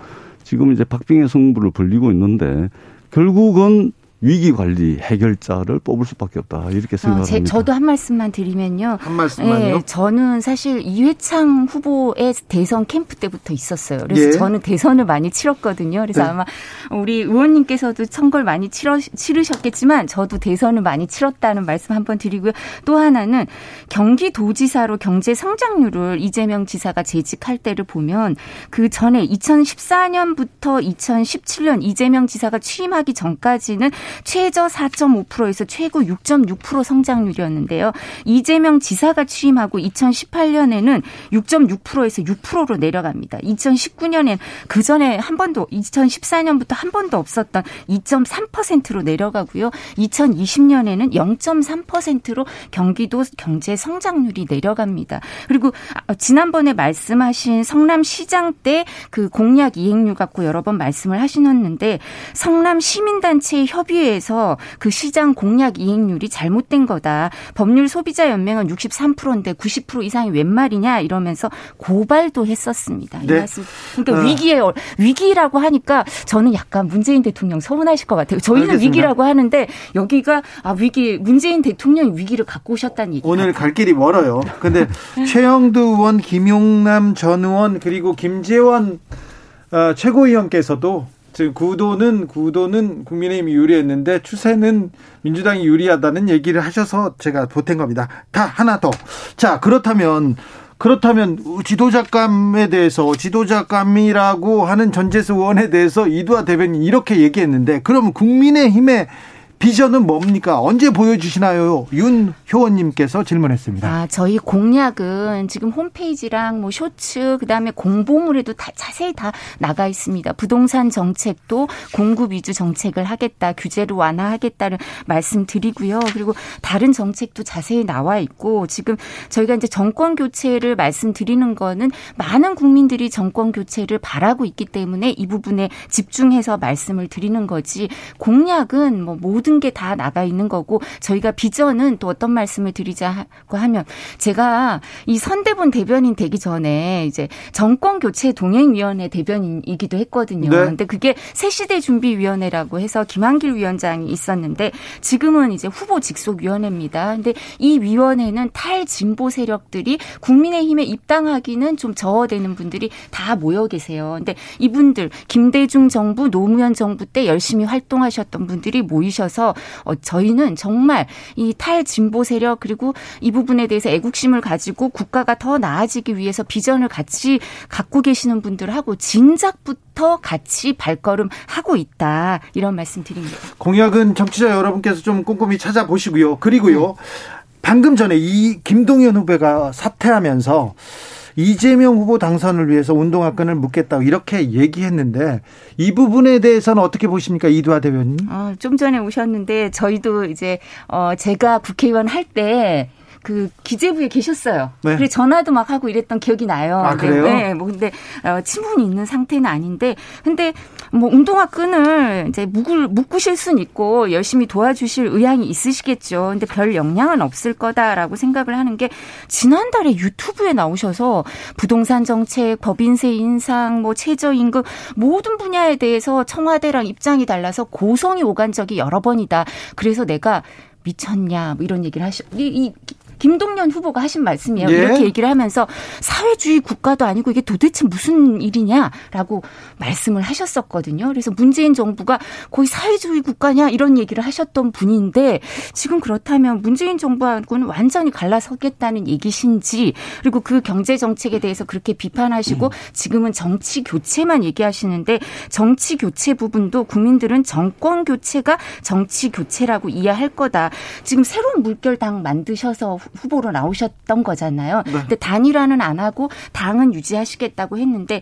지금 이제 박빙의 승부를 벌리고 있는데 결국은 위기 관리 해결자를 뽑을 수밖에 없다 이렇게 생각합니다. 어, 저도 한 말씀만 드리면요. 한 말씀만요. 예, 저는 사실 이회창 후보의 대선 캠프 때부터 있었어요. 그래서 예. 저는 대선을 많이 치렀거든요. 그래서 네. 아마 우리 의원님께서도 선거를 많이 치러, 치르셨겠지만 저도 대선을 많이 치렀다는 말씀 한번 드리고요. 또 하나는 경기도지사로 경제 성장률을 이재명 지사가 재직할 때를 보면 그 전에 2014년부터 2017년 이재명 지사가 취임하기 전까지는 최저 4.5%에서 최고 6.6% 성장률이었는데요. 이재명 지사가 취임하고 2018년에는 6.6%에서 6%로 내려갑니다. 2019년엔 그 전에 한 번도 2014년부터 한 번도 없었던 2.3%로 내려가고요. 2020년에는 0.3%로 경기도 경제 성장률이 내려갑니다. 그리고 지난번에 말씀하신 성남시장 때 그 공약 이행률 갖고 여러 번 말씀을 하시는데 성남 시민단체 협의 협의회에서 그 시장 공약 이행률이 잘못된 거다. 법률 소비자 연맹은 63%인데 90% 이상이 웬 말이냐 이러면서 고발도 했었습니다. 네. 말씀. 그러니까 어. 위기에 위기라고 하니까 저는 약간 문재인 대통령 서운하실 것 같아요. 저희는 알겠습니다. 위기라고 하는데 여기가 아 위기 문재인 대통령이 위기를 갖고 오셨다는 얘기. 오늘 갈 길이 멀어요. 근데 최영두 의원, 김용남 전 의원 그리고 김재원 어, 최고위원께서도 즉 구도는 구도는 국민의힘이 유리했는데 추세는 민주당이 유리하다는 얘기를 하셔서 제가 보탠 겁니다. 다 하나 더. 자 그렇다면 그렇다면 지도자감에 대해서 지도자감이라고 하는 전재수 의원에 대해서 이두아 대변인 이렇게 얘기했는데 그러면 국민의힘의 비전은 뭡니까? 언제 보여주시나요? 윤 효원님께서 질문했습니다. 아, 저희 공약은 지금 홈페이지랑 뭐 쇼츠, 그 다음에 공보물에도 다 자세히 다 나가 있습니다. 부동산 정책도 공급 위주 정책을 하겠다, 규제를 완화하겠다는 말씀 드리고요. 그리고 다른 정책도 자세히 나와 있고, 지금 저희가 이제 정권 교체를 말씀드리는 거는 많은 국민들이 정권 교체를 바라고 있기 때문에 이 부분에 집중해서 말씀을 드리는 거지, 공약은 뭐 모든 모든 게 다 나가 있는 거고 저희가 비전은 또 어떤 말씀을 드리자고 하면 제가 이 선대본 대변인 되기 전에 이제 정권 교체 동행위원회 대변인이기도 했거든요. 네. 근데 그게 새시대 준비위원회라고 해서 김한길 위원장이 있었는데 지금은 이제 후보 직속위원회입니다. 근데 이 위원회는 탈진보 세력들이 국민의힘에 입당하기는 좀 저어되는 분들이 다 모여 계세요. 근데 이분들 김대중 정부 노무현 정부 때 열심히 활동하셨던 분들이 모이셔서 그래서 어, 저희는 정말 이 탈진보 세력 그리고 이 부분에 대해서 애국심을 가지고 국가가 더 나아지기 위해서 비전을 같이 갖고 계시는 분들하고 진작부터 같이 발걸음 하고 있다 이런 말씀 드립니다. 공약은 정치자 여러분께서 좀 꼼꼼히 찾아보시고요. 그리고요. 네. 방금 전에 이 김동연 후보가 사퇴하면서 이재명 후보 당선을 위해서 운동화끈을 묶겠다고 이렇게 얘기했는데 이 부분에 대해서는 어떻게 보십니까 이두아 대변인? 어, 좀 전에 오셨는데 저희도 이제 어, 제가 국회의원 할때 그 기재부에 계셨어요. 네. 그래 전화도 막 하고 이랬던 기억이 나요. 아, 그래요? 네, 뭐 근데 어, 친분이 있는 상태는 아닌데 근데 뭐 운동화 끈을 이제 묶을 묶으실 수는 있고 열심히 도와주실 의향이 있으시겠죠. 근데 별 영향은 없을 거다라고 생각을 하는 게 지난달에 유튜브에 나오셔서 부동산 정책, 법인세 인상, 뭐 최저 임금 모든 분야에 대해서 청와대랑 입장이 달라서 고성이 오간 적이 여러 번이다. 그래서 내가 미쳤냐 뭐 이런 얘기를 하시 이, 이 김동연 후보가 하신 말씀이에요. 예. 이렇게 얘기를 하면서 사회주의 국가도 아니고 이게 도대체 무슨 일이냐라고 말씀을 하셨었거든요. 그래서 문재인 정부가 거의 사회주의 국가냐 이런 얘기를 하셨던 분인데 지금 그렇다면 문재인 정부하고는 완전히 갈라서겠다는 얘기신지 그리고 그 경제 정책에 대해서 그렇게 비판하시고 음. 지금은 정치 교체만 얘기하시는데 정치 교체 부분도 국민들은 정권 교체가 정치 교체라고 이해할 거다. 지금 새로운 물결당 만드셔서 후보로 나오셨던 거잖아요. 네. 근데 단일화는 안 하고 당은 유지하시겠다고 했는데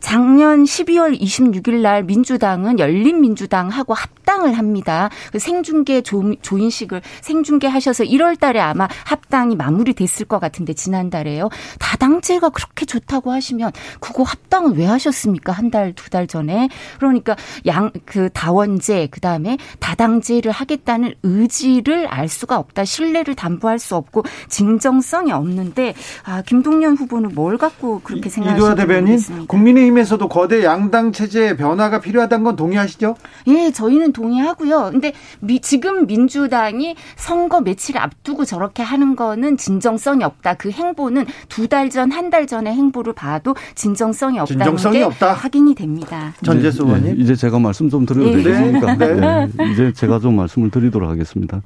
작년 12월 26일 날 민주당은 열린민주당하고 합당을 합니다. 그 생중계 조, 조인식을 생중계 하셔서 1월 달에 아마 합당이 마무리됐을 것 같은데 지난달에요. 다당제가 그렇게 좋다고 하시면 그거 합당은 왜 하셨습니까? 한 달, 두 달 전에. 그러니까 양, 그 다원제, 그 다음에 다당제를 하겠다는 의지를 알 수가 없다. 신뢰를 담보할 수 없고 진정성이 없는데 아, 김동연 후보는 뭘 갖고 그렇게 생각하시는지 대변인 국민의힘에서도 거대 양당 체제 변화가 필요하다는 건 동의하시죠? 예, 저희는 동의하고요. 근데 미, 지금 민주당이 선거 며칠 앞두고 저렇게 하는 거는 진정성이 없다. 그 행보는 두 달 전, 한 달 전의 행보를 봐도 진정성이 없다는 진정성이 게 없다. 확인이 됩니다. 전재수 의원님. 네, 네, 이제 제가 말씀 좀 드려도 네. 되겠습니까? 네. 네. 이제 제가 좀 말씀을 드리도록 하겠습니다.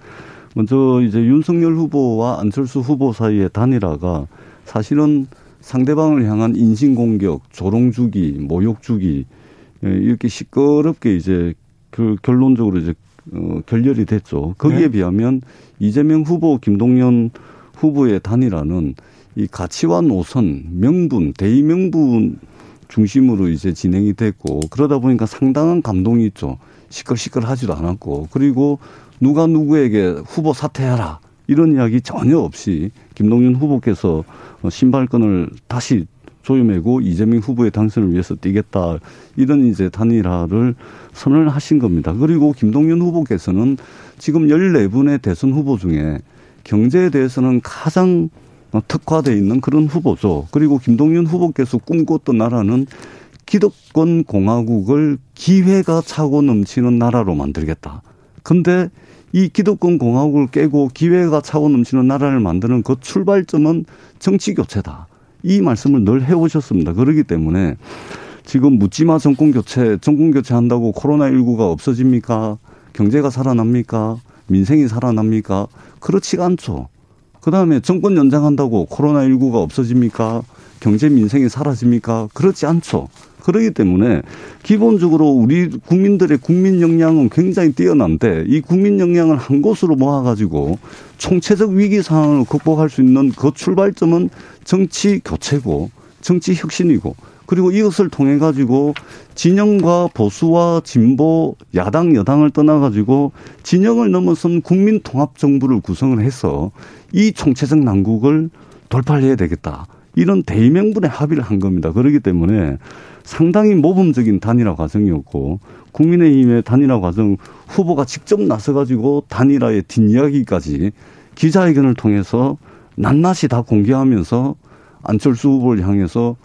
먼저 이제 윤석열 후보와 안철수 후보 사이의 단일화가 사실은 상대방을 향한 인신공격, 조롱주기, 모욕주기 예, 이렇게 시끄럽게 이제 그 결론적으로 이제 어, 결렬이 됐죠. 거기에 네. 비하면 이재명 후보, 김동연 후보의 단일화는 이 가치와 노선, 명분, 대의명분 중심으로 이제 진행이 됐고 그러다 보니까 상당한 감동이 있죠. 시끌시끌하지도 않았고 그리고 누가 누구에게 후보 사퇴하라 이런 이야기 전혀 없이 김동연 후보께서 신발끈을 다시 조여매고 이재명 후보의 당선을 위해서 뛰겠다 이런 이제 단일화를 선언을 하신 겁니다. 그리고 김동연 후보께서는 지금 14분의 대선 후보 중에 경제에 대해서는 가장 특화돼 있는 그런 후보죠. 그리고 김동연 후보께서 꿈꿨던 나라는 기득권 공화국을 기회가 차고 넘치는 나라로 만들겠다. 근데 이 기득권 공화국을 깨고 기회가 차고 넘치는 나라를 만드는 그 출발점은 정치 교체다. 이 말씀을 늘 해오셨습니다. 그렇기 때문에 지금 묻지마 정권 교체, 정권 교체 한다고 코로나19가 없어집니까? 경제가 살아납니까? 민생이 살아납니까? 그렇지가 않죠. 그 다음에 정권 연장한다고 코로나19가 없어집니까? 경제 민생이 사라집니까? 그렇지 않죠. 그러기 때문에 기본적으로 우리 국민들의 국민 역량은 굉장히 뛰어난데 이 국민 역량을 한 곳으로 모아가지고 총체적 위기 상황을 극복할 수 있는 그 출발점은 정치 교체고 정치 혁신이고 그리고 이것을 통해 가지고 진영과 보수와 진보 야당 여당을 떠나 가지고 진영을 넘어선 국민 통합 정부를 구성을 해서 이 총체적 난국을 돌파를 해야 되겠다. 이런 대의명분의 합의를 한 겁니다. 그렇기 때문에 상당히 모범적인 단일화 과정이었고 국민의힘의 단일화 과정 후보가 직접 나서가지고 단일화의 뒷이야기까지 기자회견을 통해서 낱낱이 다 공개하면서 안철수 후보를 향해서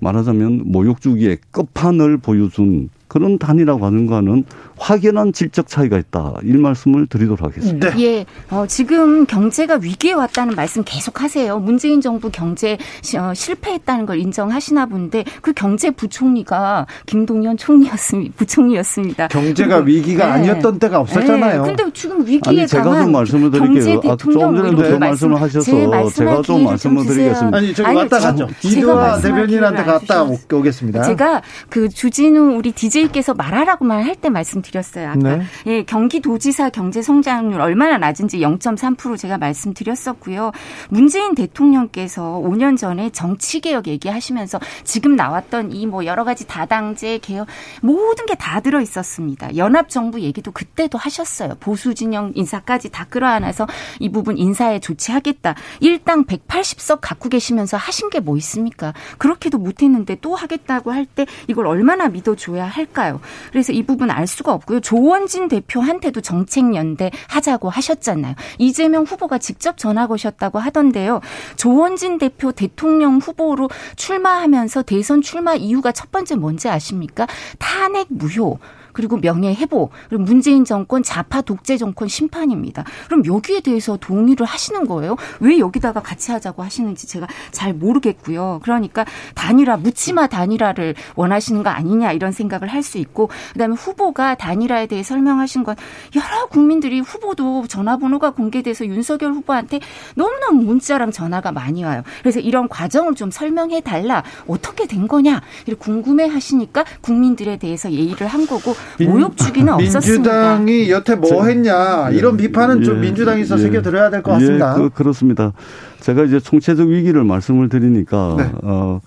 말하자면 모욕주기의 끝판을 보여준 그런 단위라고 하는 거는 확연한 질적 차이가 있다. 이 말씀을 드리도록 하겠습니다. 네. 예, 어, 지금 경제가 위기에 왔다는 말씀 계속 하세요. 문재인 정부 경제 어, 실패했다는 걸 인정하시나 본데 그 경제 부총리가 김동연 총리였습니다. 부총리였습니다. 경제가 위기가 네. 아니었던 때가 없었잖아요. 네. 근데 지금 위기에 아니, 제가 좀 말씀을 드릴게요. 아, 좀 전에도 그 말씀을 하셔서 제가 좀 말씀을 드리겠습니다. 아니, 저기 왔다 갔죠. 이두화 대변인한테 갔다 오겠습니다. 제가 그 주진우 우리 DJ 께서 말하라고만 할때 말씀 말씀드렸어요. 아까 네. 예, 경기도지사 경제 성장률 얼마나 낮은지 0.3% 제가 말씀드렸었고요. 문재인 대통령께서 5년 전에 정치 개혁 얘기하시면서 지금 나왔던 이 뭐 여러 가지 다당제 개혁 모든 게 다 들어 있었습니다. 연합 정부 얘기도 그때도 하셨어요. 보수 진영 인사까지 다 끌어안아서 이 부분 인사에 조치하겠다. 일당 180석 갖고 계시면서 하신 게 뭐 있습니까? 그렇게도 못했는데 또 하겠다고 할 때 이걸 얼마나 믿어줘야 할까 요? 그래서 이 부분 알 수가 없고요. 조원진 대표한테도 정책연대 하자고 하셨잖아요. 이재명 후보가 직접 전화 거셨다고 하던데요. 조원진 대표 대통령 후보로 출마하면서 대선 출마 이유가 첫 번째 뭔지 아십니까? 탄핵 무효. 그리고 명예 회복, 그리고 문재인 정권 좌파 독재 정권 심판입니다. 그럼 여기에 대해서 동의를 하시는 거예요? 왜 여기다가 같이 하자고 하시는지 제가 잘 모르겠고요. 그러니까 단일화, 묻지마 단일화를 원하시는 거 아니냐 이런 생각을 할 수 있고 그다음에 후보가 단일화에 대해 설명하신 건 여러 국민들이 후보도 전화번호가 공개돼서 윤석열 후보한테 너무너무 문자랑 전화가 많이 와요. 그래서 이런 과정을 좀 설명해 달라. 어떻게 된 거냐? 이렇게 궁금해 하시니까 국민들에 대해서 예의를 한 거고 모욕 주기는 없었습니다. 민주당이 여태 뭐 했냐 이런 비판은 예, 좀 민주당에서 예, 새겨들어야 될 것 같습니다. 예, 그, 렇습니다 제가 이제 총체적 위기를 말씀을 드리니까 네. 어,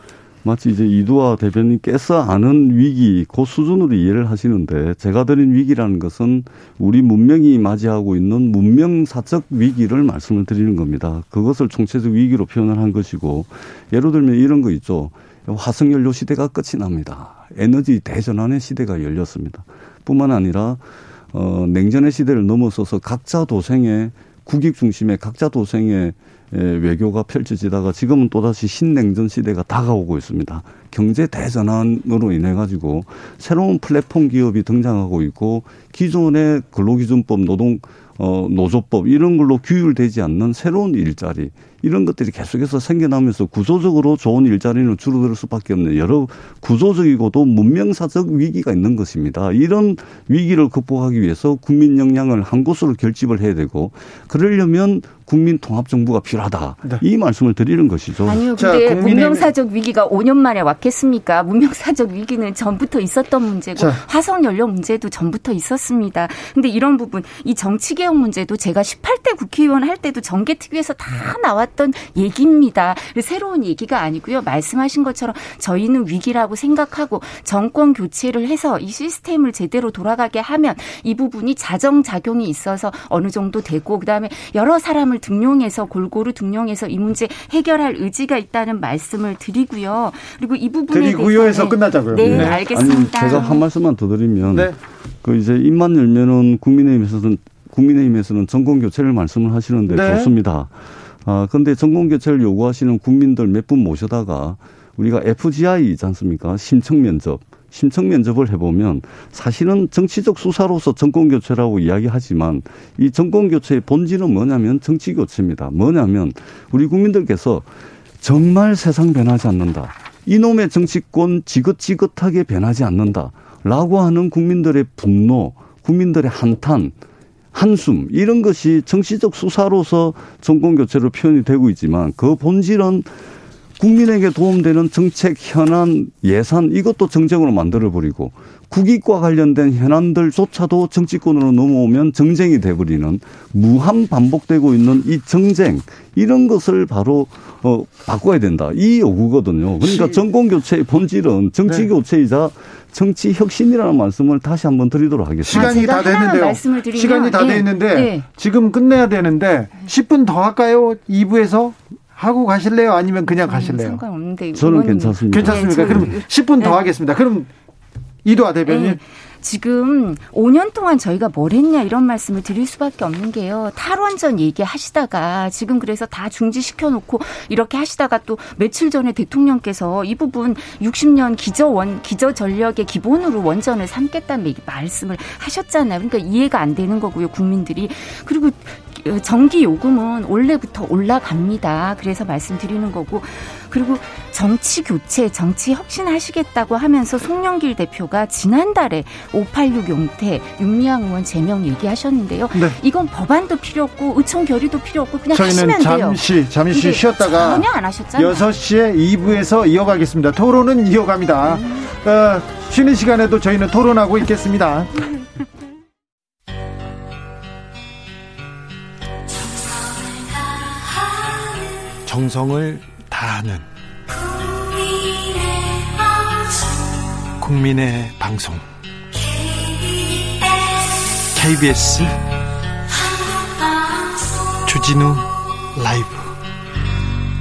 마치 이제 이두화 대변인께서 아는 위기 그 수준으로 이해를 하시는데 제가 드린 위기라는 것은 우리 문명이 맞이하고 있는 문명사적 위기를 말씀을 드리는 겁니다. 그것을 총체적 위기로 표현을 한 것이고 예를 들면 이런 거 있죠. 화석연료 시대가 끝이 납니다. 에너지 대전환의 시대가 열렸습니다. 뿐만 아니라 어, 냉전의 시대를 넘어서서 각자 도생의 국익 중심의 각자 도생의 외교가 펼쳐지다가 지금은 또다시 신냉전 시대가 다가오고 있습니다. 경제 대전환으로 인해 가지고 새로운 플랫폼 기업이 등장하고 있고 기존의 근로기준법 노동 어 노조법 이런 걸로 규율되지 않는 새로운 일자리 이런 것들이 계속해서 생겨나면서 구조적으로 좋은 일자리는 줄어들 수밖에 없는 여러 구조적이고도 문명사적 위기가 있는 것입니다. 이런 위기를 극복하기 위해서 국민 역량을 한 곳으로 결집을 해야 되고 그러려면 국민 통합 정부가 필요하다. 네. 이 말씀을 드리는 것이죠. 아니요. 근데 자, 문명사적 위기가 5년 만에 왔겠습니까? 문명사적 위기는 전부터 있었던 문제고 자. 화석 연료 문제도 전부터 있었습니다. 근데 이런 부분 이 정치 개혁 문제도 제가 18대 국회의원 할 때도 정계 특위에서 다 나 왔던 얘기입니다. 새로운 얘기가 아니고요. 말씀하신 것처럼 저희는 위기라고 생각하고 정권 교체를 해서 이 시스템을 제대로 돌아가게 하면 이 부분이 자정 작용이 있어서 어느 정도 되고 그다음에 여러 사람을 등용해서 골고루 등용해서 이 문제 해결할 의지가 있다는 말씀을 드리고요. 그리고 이 부분에 드리고요에서 네. 끝나자고요. 네, 네, 알겠습니다. 아니, 제가 한 말씀만 더 드리면 네. 그 이제 입만 열면은 국민의힘에서는 국민의힘에서는 정권 교체를 말씀을 하시는데 네. 좋습니다. 아, 근데 정권 교체를 요구하시는 국민들 몇 분 모셔다가 우리가 FGI 있지 않습니까? 신청 면접. 신청 면접을 해보면 사실은 정치적 수사로서 정권 교체라고 이야기하지만 이 정권 교체의 본질은 뭐냐면 정치 교체입니다. 뭐냐면 우리 국민들께서 정말 세상 변하지 않는다. 이놈의 정치권 지긋지긋하게 변하지 않는다. 라고 하는 국민들의 분노, 국민들의 한탄, 한숨, 이런 것이 정치적 수사로서 정권 교체로 표현이 되고 있지만 그 본질은 국민에게 도움되는 정책 현안 예산 이것도 정쟁으로 만들어 버리고 국익과 관련된 현안들조차도 정치권으로 넘어오면 정쟁이 돼 버리는 무한 반복되고 있는 이 정쟁 이런 것을 바로 어 바꿔야 된다 이 요구거든요. 그러니까 정권 교체의 본질은 정치 네. 교체이자 정치 혁신이라는 말씀을 다시 한번 드리도록 하겠습니다. 시간이 다 됐는데요. 시간이 다 네. 됐는데 네. 지금 끝내야 되는데 10분 더 할까요? 2부에서 하고 가실래요? 아니면 그냥 가실래요? 상관없는데 저는 괜찮습니다. 괜찮습니까? 네, 그럼 10분 더 하겠습니다. 그럼 이도아 대변인. 네. 지금 5년 동안 저희가 뭘 했냐 이런 말씀을 드릴 수밖에 없는 게요. 탈원전 얘기하시다가 지금 그래서 다 중지시켜 놓고 이렇게 하시다가 또 며칠 전에 대통령께서 이 부분 60년 기저원 기저 전력의 기본으로 원전을 삼겠다는 말씀을 하셨잖아요. 그러니까 이해가 안 되는 거고요, 국민들이. 그리고 전기 요금은 원래부터 올라갑니다. 그래서 말씀드리는 거고 그리고 정치 교체, 정치 혁신하시겠다고 하면서 송영길 대표가 지난달에 586 용태, 윤미향 의원 제명 얘기하셨는데요. 네. 이건 법안도 필요 없고 의총 결의도 필요 없고 그냥 하시면 돼요. 잠시 잠시 쉬었다가 전혀 안 하셨잖아요. 6시에 2부에서 이어가겠습니다. 토론은 이어갑니다. 음. 어, 쉬는 시간에도 저희는 토론하고 있겠습니다. 정성을 다하는 국민의 방송 KBS 주진우 라이브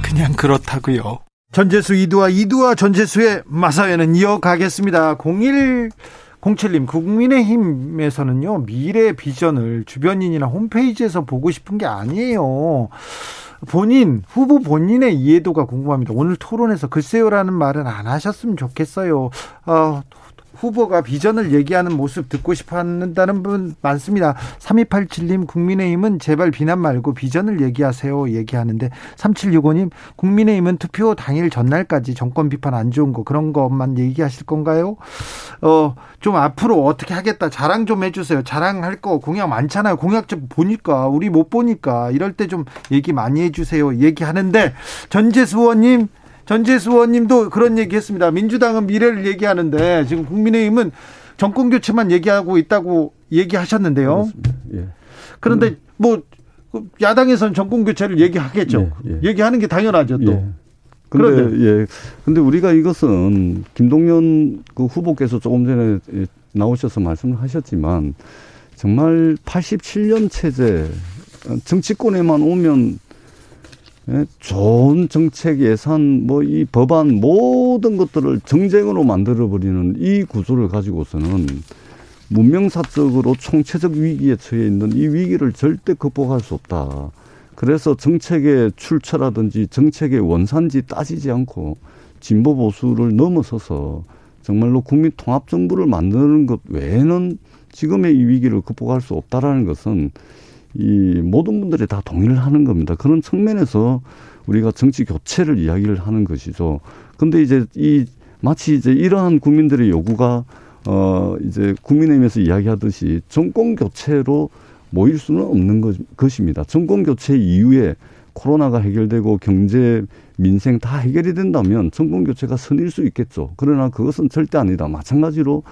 그냥 그렇다고요. 전재수 이두와 이두와 전재수의 마사회는 이어가겠습니다. 01 07님, 국민의힘에서는요, 미래 비전을 주변인이나 홈페이지에서 보고 싶은 게 아니에요. 본인 후보 본인의 이해도가 궁금합니다. 오늘 토론에서 글쎄요라는 말은 안 하셨으면 좋겠어요. 어, 후보가 비전을 얘기하는 모습 듣고 싶어 한다는 분 많습니다. 3287님 국민의힘은 제발 비난 말고 비전을 얘기하세요 얘기하는데 3765님 국민의힘은 투표 당일 전날까지 정권 비판 안 좋은 거 그런 것만 얘기하실 건가요? 어, 좀 앞으로 어떻게 하겠다 자랑 좀 해주세요. 자랑할 거 공약 많잖아요. 공약 좀 보니까 우리 못 보니까 이럴 때 좀 얘기 많이 해주세요. 얘기하는데 전재수 의원님 전재수 의원님도 그런 얘기했습니다. 민주당은 미래를 얘기하는데 지금 국민의힘은 정권 교체만 얘기하고 있다고 얘기하셨는데요. 예. 그런데 음. 뭐 야당에서는 정권 교체를 얘기하겠죠. 예, 예. 얘기하는 게 당연하죠. 또. 예. 근데 그런데. 예. 근데 우리가 이것은 김동연 그 후보께서 조금 전에 나오셔서 말씀을 하셨지만 정말 87년 체제 정치권에만 오면 예, 좋은 정책 예산 뭐 이 법안 모든 것들을 정쟁으로 만들어 버리는 이 구조를 가지고서는 문명사적으로 총체적 위기에 처해 있는 이 위기를 절대 극복할 수 없다. 그래서 정책의 출처라든지 정책의 원산지 따지지 않고 진보 보수를 넘어서서 정말로 국민 통합 정부를 만드는 것 외에는 지금의 이 위기를 극복할 수 없다라는 것은 이 모든 분들이 다 동의를 하는 겁니다. 그런 측면에서 우리가 정치 교체를 이야기를 하는 것이죠. 근데 이제 이 마치 이제 이러한 국민들의 요구가 어 이제 국민의힘에서 이야기하듯이 정권 교체로 모일 수는 없는 것, 것입니다. 정권 교체 이후에 코로나가 해결되고 경제 민생 다 해결이 된다면 정권 교체가 선일 수 있겠죠. 그러나 그것은 절대 아니다. 마찬가지로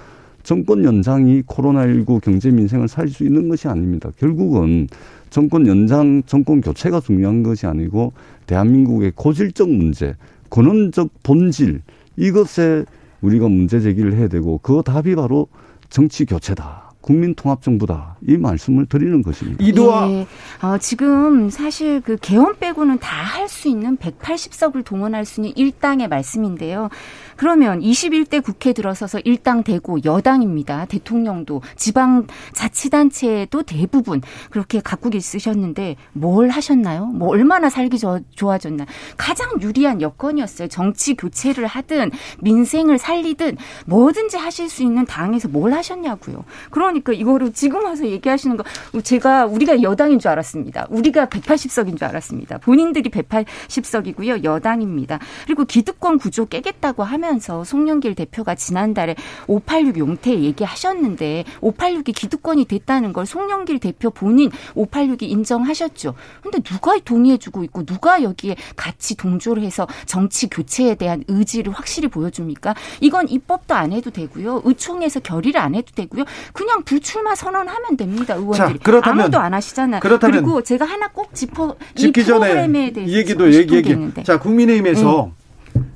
정권 연장이 코로나19 경제 민생을 살릴 수 있는 것이 아닙니다. 결국은 정권 연장, 정권 교체가 중요한 것이 아니고 대한민국의 고질적 문제, 근원적 본질 이것에 우리가 문제 제기를 해야 되고 그 답이 바로 정치 교체다. 국민통합정부다 이 말씀을 드리는 것입니다. 이도아 예. 어, 지금 사실 그 개헌 빼고는 다 할 수 있는 180석을 동원할 수 있는 일당의 말씀인데요. 그러면 21대 국회 들어서서 일당 되고 여당입니다. 대통령도 지방 자치단체도 대부분 그렇게 갖고 있으셨는데 뭘 하셨나요? 뭐 얼마나 살기 좋아졌나? 가장 유리한 여건이었어요. 정치 교체를 하든 민생을 살리든 뭐든지 하실 수 있는 당에서 뭘 하셨냐고요. 그러니까 이거를 지금 와서 얘기하시는 거 제가 우리가 여당인 줄 알았습니다. 우리가 180석인 줄 알았습니다. 본인들이 180석이고요. 여당입니다. 그리고 기득권 구조 깨겠다고 하면 하면서 송영길 대표가 지난달에 586 용태 얘기하셨는데 586이 기득권이 됐다는 걸 송영길 대표 본인 586이 인정하셨죠. 근데 누가 동의해주고 있고 누가 여기에 같이 동조를 해서 정치 교체에 대한 의지를 확실히 보여줍니까? 이건 입법도 안 해도 되고요. 의총에서 결의를 안 해도 되고요. 그냥 불출마 선언하면 됩니다. 의원들이. 자, 그렇다면, 아무도 안 하시잖아요. 그렇다면 그리고 제가 하나 꼭 짚어 이 프로그램에 대해서 이 얘기도 얘기 얘기 자 국민의힘에서 음.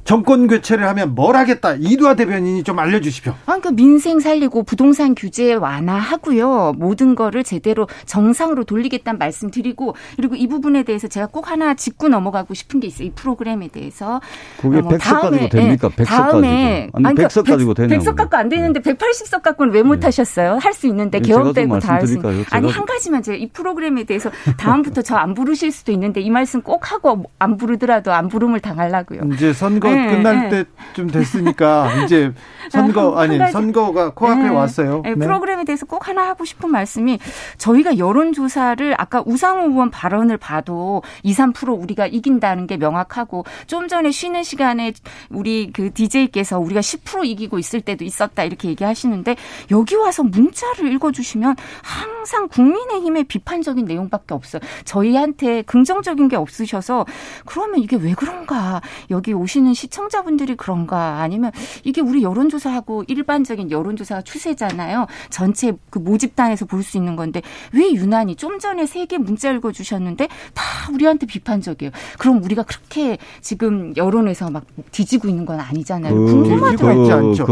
정권 교체를 하면 뭘 하겠다. 이두화 대변인이 좀 알려주십시오. 아, 그러니까 민생 살리고 부동산 규제 완화하고요. 모든 거를 제대로 정상으로 돌리겠다는 말씀 드리고 그리고 이 부분에 대해서 제가 꼭 하나 짚고 넘어가고 싶은 게 있어요. 이 프로그램에 대해서. 그게 뭐 100석 가지고 됩니까? 100석 다음에, 가지고. 아니, 아니 100석 가지고 되냐고. 100석 갖고 안 되는데 180석 갖고는 왜 못하셨어요? 네. 할수 있는데 개업 되고 다 할 수. 아니 한 가지만 제가 이 프로그램에 대해서 다음부터 저 안 부르실 수도 있는데 이 말씀 꼭 하고 안 부르더라도 안 부름을 당하려고요. 이제 선거 네, 끝날 네. 때좀 됐으니까 이제 선거 아니 선거가 코앞에 네. 왔어요. 네. 프로그램에 대해서 꼭 하나 하고 싶은 말씀이 저희가 여론 조사를 아까 우상호 의원 발언을 봐도 2, 3% 우리가 이긴다는 게 명확하고 좀 전에 쉬는 시간에 우리 그 DJ께서 우리가 10% 이기고 있을 때도 있었다 이렇게 얘기하시는데 여기 와서 문자를 읽어 주시면 항상 국민의힘의 비판적인 내용밖에 없어요. 저희한테 긍정적인 게 없으셔서 그러면 이게 왜 그런가 여기 오시는 시청자분들이 그런가 아니면 이게 우리 여론조사하고 일반적인 여론조사 추세잖아요. 전체 그 모집단에서 볼 수 있는 건데 왜 유난히 좀 전에 세 개 문자 읽어주셨는데 다 우리한테 비판적이에요. 그럼 우리가 그렇게 지금 여론에서 막 뒤지고 있는 건 아니잖아요. 그, 궁금하더라고요. 그,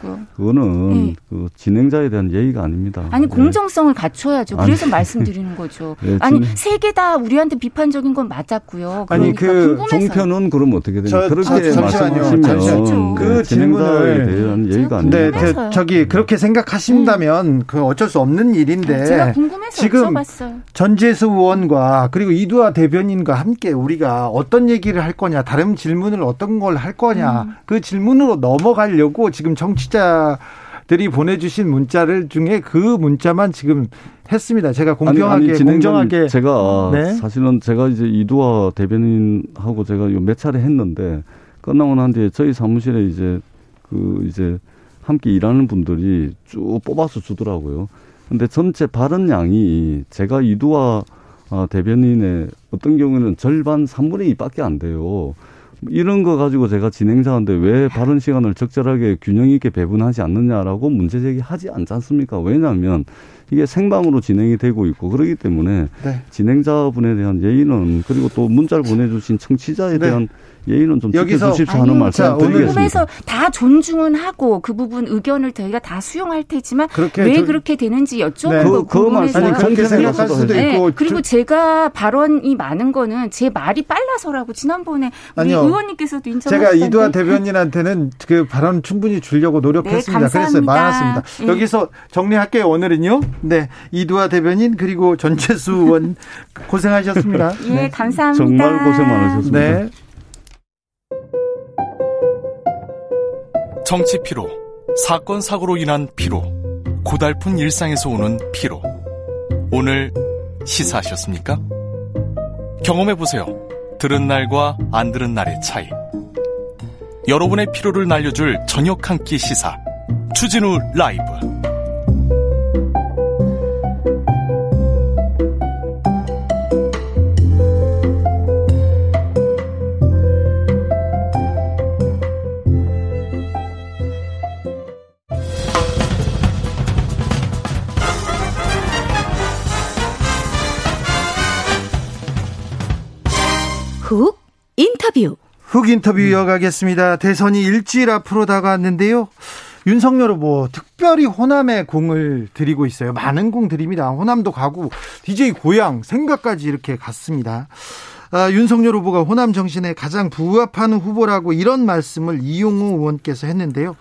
그 그거는 네. 그 진행자에 대한 예의가 아닙니다. 아니 네. 공정성을 갖춰야죠. 그래서 아니. 말씀드리는 거죠. 네, 아니 세 개 다 우리한테 비판적인 건 맞았고요. 아니 그 종편은 그럼 어떻게 되냐? 그렇게 말씀하시면 그 네, 진행자에 대한 예의가 아닙니다. 네, 저, 저기 그렇게 생각하신다면 음. 그 어쩔 수 없는 일인데 제가 궁금해서 지금 여쭤봤어요. 전재수 의원과 그리고 이두아 대변인과 함께 우리가 어떤 얘기를 할 거냐, 다른 질문을 어떤 걸 할 거냐 음. 그 질문으로 넘어가려고 지금 정치자 들이 보내주신 문자를 중에 그 문자만 지금 했습니다. 제가 공평하게 아니, 아니, 공정하게 제가 네? 사실은 제가 이제 이두화 대변인하고 제가 몇 차례 했는데 끝나고 난 뒤에 저희 사무실에 이제 그 이제 함께 일하는 분들이 쭉 뽑아서 주더라고요. 근데 전체 발언 양이 제가 이두화 아, 대변인의 어떤 경우는 절반 3분의 2밖에 안 돼요. 이런 거 가지고 제가 진행자인데 왜 발언 시간을 적절하게 균형 있게 배분하지 않느냐라고 문제 제기하지 않지 않습니까? 왜냐하면 이게 생방으로 진행이 되고 있고 그러기 때문에 네. 진행자분에 대한 예의는 그리고 또 문자를 보내주신 청취자에 네. 대한 예의는 좀 여기서 지켜주십시오 하는 말씀 드리겠습니다. 다 존중은 하고 그 부분 의견을 저희가 다 수용할 테지만 왜 그렇게 되는지 여쭤보고 네. 그, 궁금해서 그 그렇게 생각할 수도 네. 있고 그리고 제가 발언이 많은 거는 제 말이 빨라서라고 지난번에 우리 아니요. 의원님께서도 인정하셨는데 제가 이두환 대변인한테는 그 발언 충분히 주려고 노력했습니다. 네, 그래서 많았습니다. 네. 여기서 정리할게요. 오늘은요. 네, 이두아 대변인 그리고 전재수 의원 고생하셨습니다. 예, 네. 감사합니다. 정말 고생 많으셨습니다. 네. 정치 피로, 사건 사고로 인한 피로, 고달픈 일상에서 오는 피로. 오늘 시사하셨습니까? 경험해 보세요. 들은 날과 안 들은 날의 차이. 여러분의 피로를 날려줄 저녁 한 끼 시사. 추진우 라이브. 훅 인터뷰. 훅 인터뷰 이어가겠습니다. 대선이 일주일 앞으로 다가왔는데요. 윤석열 후보 특별히 호남에 공을 들이고 있어요. 많은 공 드립니다. 호남도 가고 DJ 고향 생각까지 이렇게 갔습니다. 아, 윤석열 후보가 호남 정신에 가장 부합하는 후보라고 이런 말씀을 이용우 의원께서 했는데요.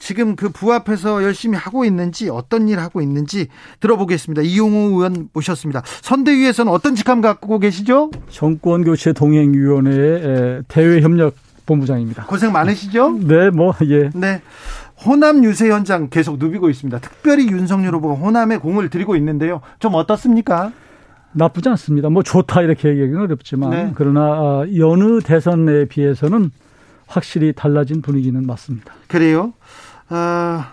지금 그 부합해서 열심히 하고 있는지 어떤 일 하고 있는지 들어보겠습니다. 이용호 의원 모셨습니다. 선대위에서는 어떤 직함 갖고 계시죠? 정권 교체 동행 위원회 대외 협력 본부장입니다. 고생 많으시죠? 네, 뭐 예. 네. 호남 유세 현장 계속 누비고 있습니다. 특별히 윤석열 후보가 호남에 공을 들이고 있는데요. 좀 어떻습니까? 나쁘지 않습니다. 뭐 좋다 이렇게 얘기하기는 어렵지만 네. 그러나 아, 여느 대선에 비해서는 확실히 달라진 분위기는 맞습니다. 그래요? 어,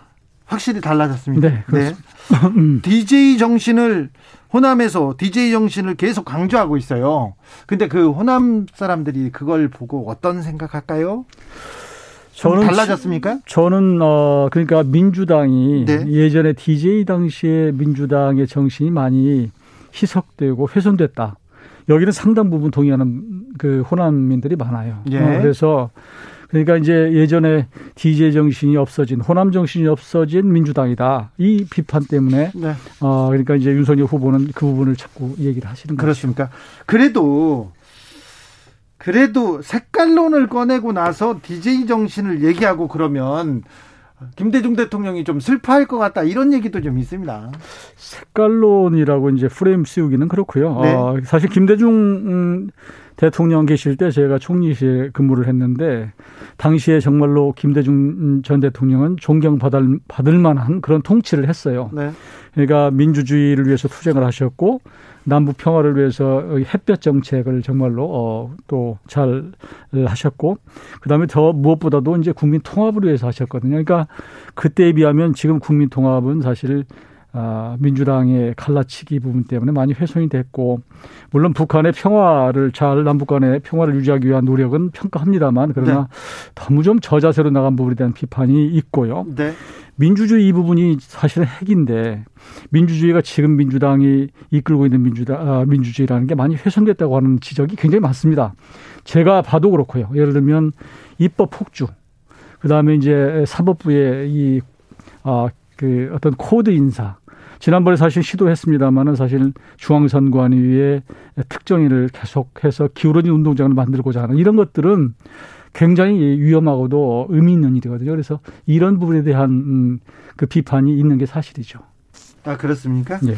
확실히 달라졌습니다. 네, 그렇습니다. 네. DJ 정신을 호남에서 DJ 정신을 계속 강조하고 있어요. 근데 그 호남 사람들이 그걸 보고 어떤 생각할까요? 저는 달라졌습니까? 저는 어 그러니까 민주당이 네. 예전에 DJ 당시에 민주당의 정신이 많이 희석되고 훼손됐다. 여기는 상당 부분 동의하는 그 호남민들이 많아요. 예. 어, 그래서 그러니까 이제 예전에 DJ 정신이 없어진 호남 정신이 없어진 민주당이다. 이 비판 때문에 네. 어 그러니까 이제 윤석열 후보는 그 부분을 자꾸 얘기를 하시는 거죠. 그렇습니까? 그래도 그래도 색깔론을 꺼내고 나서 DJ 정신을 얘기하고 그러면 김대중 대통령이 좀 슬퍼할 것 같다 이런 얘기도 좀 있습니다. 색깔론이라고 이제 프레임 씌우기는 그렇고요. 네. 어, 사실 김대중 음, 대통령 계실 때 제가 총리실에 근무를 했는데 당시에 정말로 김대중 전 대통령은 존경받을 받을 만한 그런 통치를 했어요. 네. 그러니까 민주주의를 위해서 투쟁을 하셨고 남북 평화를 위해서 햇볕 정책을 정말로 어, 또 잘 하셨고 그다음에 더 무엇보다도 이제 국민 통합을 위해서 하셨거든요. 그러니까 그때에 비하면 지금 국민 통합은 사실 아, 민주당의 갈라치기 부분 때문에 많이 훼손이 됐고 물론 북한의 평화를 잘 남북 간의 평화를 유지하기 위한 노력은 평가합니다만 그러나 네. 너무 좀 저자세로 나간 부분에 대한 비판이 있고요. 네. 민주주의 이 부분이 사실은 핵인데 민주주의가 지금 민주당이 이끌고 있는 민주당 아, 민주주의라는 게 많이 훼손됐다고 하는 지적이 굉장히 많습니다. 제가 봐도 그렇고요. 예를 들면 입법 폭주, 그 다음에 이제 사법부의 이 아, 그 어떤 코드 인사. 지난번에 사실 시도했습니다만은 사실 중앙선관위의 특정인을 계속해서 기울어진 운동장을 만들고자 하는 이런 것들은 굉장히 위험하고도 의미 있는 일이거든요. 그래서 이런 부분에 대한 음, 그 비판이 있는 게 사실이죠. 아 그렇습니까? 예.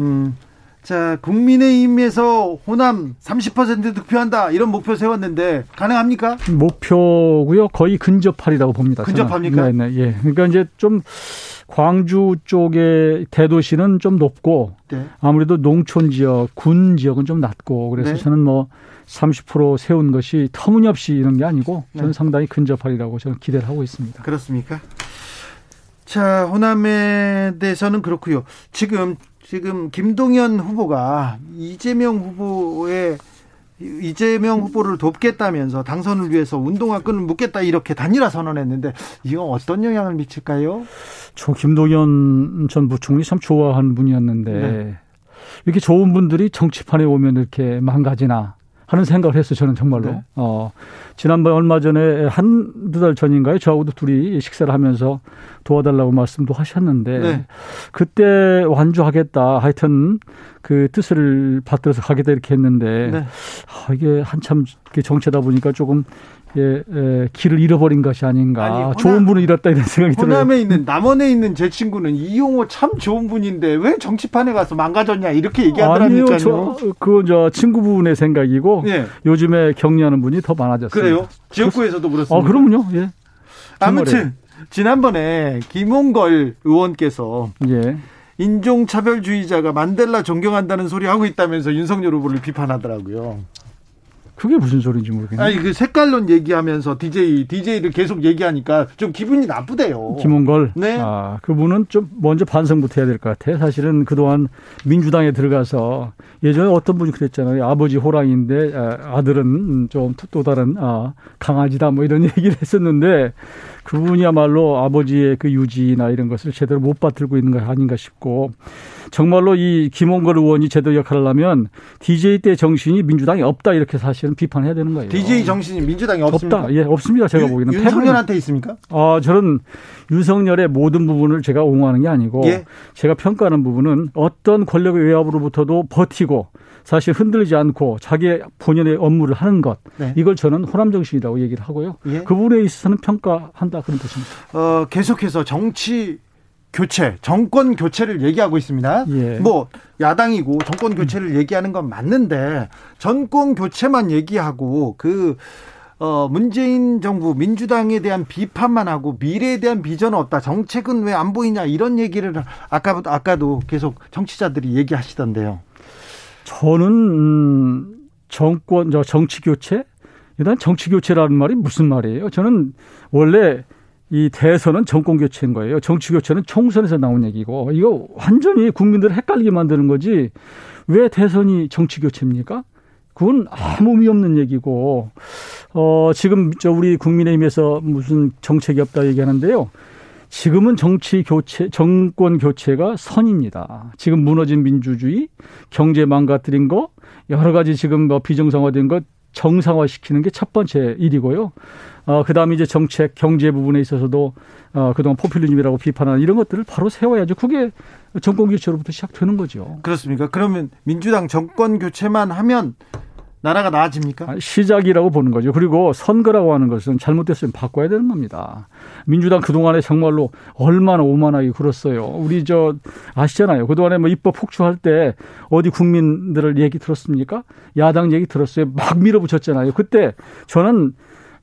음. 자, 국민의힘에서 호남 30% 득표한다 이런 목표 세웠는데 가능합니까? 목표고요. 거의 근접할이라고 봅니다. 근접합니까? 네, 네, 예. 그러니까 이제 좀 광주 쪽의 대도시는 좀 높고 네. 아무래도 농촌 지역, 군 지역은 좀 낮고 그래서 네. 저는 뭐 30% 세운 것이 터무니없이 이런 게 아니고 저는 네. 상당히 근접할이라고 저는 기대를 하고 있습니다. 그렇습니까? 자, 호남에 대해서는 그렇고요. 지금 지금 김동연 후보가 이재명 후보의 이재명 후보를 돕겠다면서 당선을 위해서 운동화 끈을 묶겠다 이렇게 단일화 선언했는데 이건 어떤 영향을 미칠까요? 저 김동연 전 부총리 참 좋아하는 분이었는데 네. 이렇게 좋은 분들이 정치판에 오면 이렇게 망가지나 하는 생각을 했어요. 저는 정말로. 네. 어, 지난번 얼마 전에 한두 달 전인가요? 저하고도 둘이 식사를 하면서 도와달라고 말씀도 하셨는데 네. 그때 완주하겠다. 하여튼 그 뜻을 받들어서 가겠다 이렇게 했는데 네. 아, 이게 한참 정체다 보니까 조금 예, 예, 길을 잃어버린 것이 아닌가. 아니, 호남- 좋은 분을 잃었다 이런 생각이 들어요. 호남에 있는 남원에 있는 제 친구는 이용호 참 좋은 분인데 왜 정치판에 가서 망가졌냐 이렇게 얘기하더라니까요. 아니요, 저, 그건 저 친구분의 생각이고 예. 요즘에 격려하는 분이 더 많아졌어요. 그래요? 지역구에서도 그렇습니다. 아, 그럼요. 예. 아무튼 지난번에 김홍걸 의원께서 예. 인종차별주의자가 만델라 존경한다는 소리 하고 있다면서 윤석열 후보를 비판하더라고요. 그게 무슨 소리인지 모르겠네요. 아니 그 색깔론 얘기하면서 DJ DJ를 계속 얘기하니까 좀 기분이 나쁘대요. 김홍걸. 네. 아, 그분은 좀 먼저 반성부터 해야 될 것 같아요. 사실은 그동안 민주당에 들어가서 예전에 어떤 분이 그랬잖아요. 아버지 호랑이인데 아, 아들은 좀 또 다른 아, 강아지다 뭐 이런 얘기를 했었는데 그분이야말로 아버지의 그 유지나 이런 것을 제대로 못 받들고 있는 거 아닌가 싶고 정말로 이 김홍걸 의원이 제대로 역할을 하면 DJ 때 정신이 민주당이 없다 이렇게 사실은 비판해야 되는 거예요. DJ 정신이 민주당에 없습니까? 없다. 예, 없습니다. 제가 유- 보기에는 윤석열한테 있습니까? 아, 저는 윤석열의 모든 부분을 제가 옹호하는 게 아니고 예. 제가 평가하는 부분은 어떤 권력의 외압으로부터도 버티고 사실 흔들리지 않고 자기의 본연의 업무를 하는 것 네. 이걸 저는 호남 정신이라고 얘기를 하고요. 예. 그 부분에 있어서는 평가한다 그런 뜻입니다. 어, 계속해서 정치 교체, 정권 교체를 얘기하고 있습니다. 예. 뭐 야당이고 정권 교체를 얘기하는 건 맞는데 정권 교체만 얘기하고 그 어, 문재인 정부 민주당에 대한 비판만 하고 미래에 대한 비전은 없다. 정책은 왜 안 보이냐 이런 얘기를 아까 아까도 계속 정치자들이 얘기하시던데요. 저는 음, 정권 저 정치 교체 일단 정치 교체라는 말이 무슨 말이에요? 저는 원래 이 대선은 정권 교체인 거예요. 정치 교체는 총선에서 나온 얘기고 이거 완전히 국민들을 헷갈리게 만드는 거지. 왜 대선이 정치 교체입니까? 그건 아무 의미 없는 얘기고 어 지금 저 우리 국민의힘에서 무슨 정책이 없다 얘기하는데요. 지금은 정치 교체, 정권 교체가 선입니다. 지금 무너진 민주주의, 경제 망가뜨린 거, 여러 가지 지금 뭐 비정상화된 것 정상화시키는 게 첫 번째 일이고요. 어, 그 다음에 이제 정책, 경제 부분에 있어서도 어, 그동안 포퓰리즘이라고 비판하는 이런 것들을 바로 세워야죠. 그게 정권 교체로부터 시작되는 거죠. 그렇습니까? 그러면 민주당 정권 교체만 하면 나라가 나아집니까? 시작이라고 보는 거죠. 그리고 선거라고 하는 것은 잘못됐으면 바꿔야 되는 겁니다. 민주당 그동안에 정말로 얼마나 오만하게 굴었어요. 우리 저 아시잖아요. 그동안에 뭐 입법 폭주할 때 어디 국민들을 얘기 들었습니까? 야당 얘기 들었어요. 막 밀어붙였잖아요. 그때 저는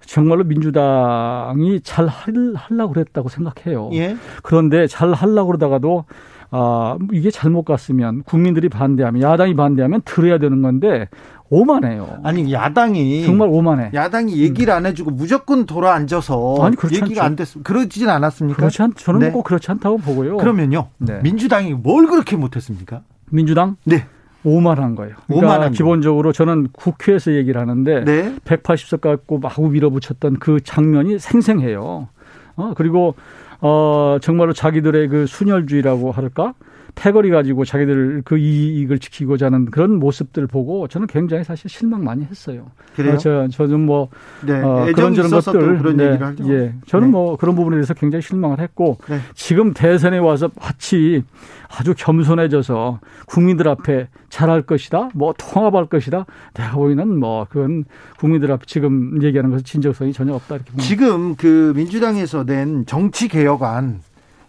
정말로 민주당이 잘 하려고 그랬다고 생각해요. 예? 그런데 잘 하려고 그러다가도 아, 이게 잘못 갔으면 국민들이 반대하면 야당이 반대하면 들어야 되는 건데 오만해요. 아니 야당이 정말 오만해. 야당이 얘기를 안 해주고 무조건 돌아 앉아서 아니, 그렇지 얘기가 않죠. 안 됐. 그러지는 않았습니까? 그렇지 않. 저는 네. 꼭 그렇지 않다고 보고요. 그러면요. 네. 민주당이 뭘 그렇게 못했습니까? 민주당? 네. 오만한 거예요. 그러니까 오만한 기본적으로 저는 국회에서 얘기를 하는데 네. 180석 갖고 마구 밀어붙였던 그 장면이 생생해요. 어 그리고 어 정말로 자기들의 그 순혈주의라고 할까? 패거리 가지고 자기들 그 이익을 지키고자 하는 그런 모습들 보고 저는 굉장히 사실 실망 많이 했어요. 그래요? 어, 저, 저는 뭐 네, 어, 그런 저런 것들 그런 네, 얘기를. 예, 저는 네. 뭐 그런 부분에 대해서 굉장히 실망을 했고 네. 지금 대선에 와서 마치 아주 겸손해져서 국민들 앞에 잘할 것이다, 뭐 통합할 것이다. 내가 보기에는 뭐 그건 국민들 앞에 지금 얘기하는 것은 진정성이 전혀 없다 이렇게 봅니다. 지금 그 민주당에서 낸 정치 개혁안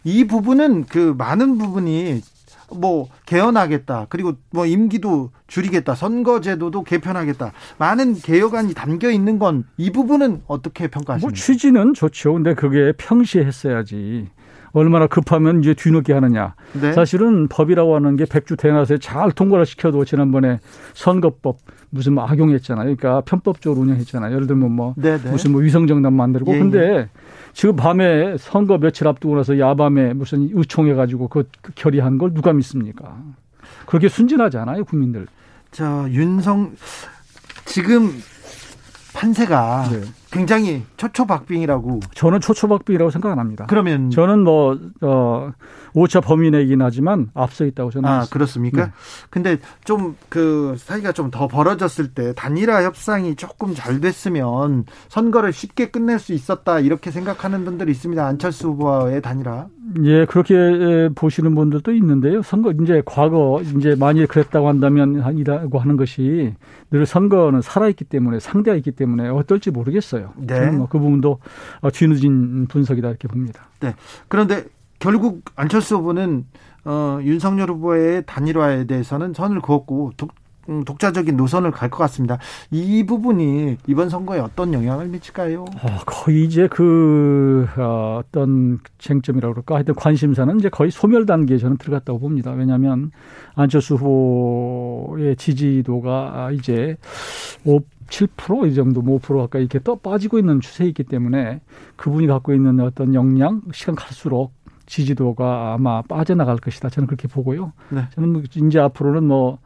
이 부분은 그 많은 부분이 뭐 개헌하겠다. 그리고 뭐 임기도 줄이겠다. 선거제도도 개편하겠다. 많은 개혁안이 담겨 있는 건 이 부분은 어떻게 평가하십니까? 뭐 취지는 좋죠. 근데 그게 평시에 했어야지. 얼마나 급하면 이제 뒤늦게 하느냐. 네. 사실은 법이라고 하는 게 백주 대낮에 잘 통과를 시켜도 지난번에 선거법 무슨 뭐 악용했잖아요. 그러니까 편법적으로 운영했잖아요. 예를 들면 뭐 네네. 네. 무슨 뭐 위성정당 만들고. 예, 근데 예. 지금 밤에 선거 며칠 앞두고 나서 야밤에 무슨 의총해 가지고 그 결의한 걸 누가 믿습니까? 그렇게 순진하지 않아요, 국민들. 자, 윤성, 지금 판세가 네. 굉장히 초초박빙이라고. 저는 초초박빙이라고 생각 안 합니다. 그러면 저는 뭐 어, 오차 범위 내긴 하지만 앞서 있다고 저는. 아 그렇습니까? 네. 근데 좀 그 사이가 좀 더 벌어졌을 때 단일화 협상이 조금 잘 됐으면 선거를 쉽게 끝낼 수 있었다 이렇게 생각하는 분들이 있습니다. 안철수 후보와의 단일화. 예, 그렇게 보시는 분들도 있는데요. 선거 이제 과거 이제 만일 그랬다고 한다면 이라고 하는 것이 늘 선거는 살아 있기 때문에 상대가 있기 때문에 어떨지 모르겠어요. 네. 저는 뭐그 부분도 뒤늦은 분석이다 이렇게 봅니다. 네. 그런데 결국 안철수 후보는 어, 윤석열 후보의 단일화에 대해서는 선을 그었고 독, 음, 독자적인 노선을 갈 것 같습니다. 이 부분이 이번 선거에 어떤 영향을 미칠까요? 어, 거의 이제 그 어, 어떤 쟁점이라고 그럴까 하여튼 관심사는 이제 거의 소멸 단계에 저는 들어갔다고 봅니다. 왜냐하면 안철수 후보의 지지도가 이제 5 7%이 정도, 5%뭐 가까이 이렇게 떠 빠지고 있는 추세이기 때문에 그분이 갖고 있는 어떤 역량, 시간 갈수록 지지도가 아마 빠져나갈 것이다. 저는 그렇게 보고요. 네. 저는 뭐 이제 앞으로는 뭐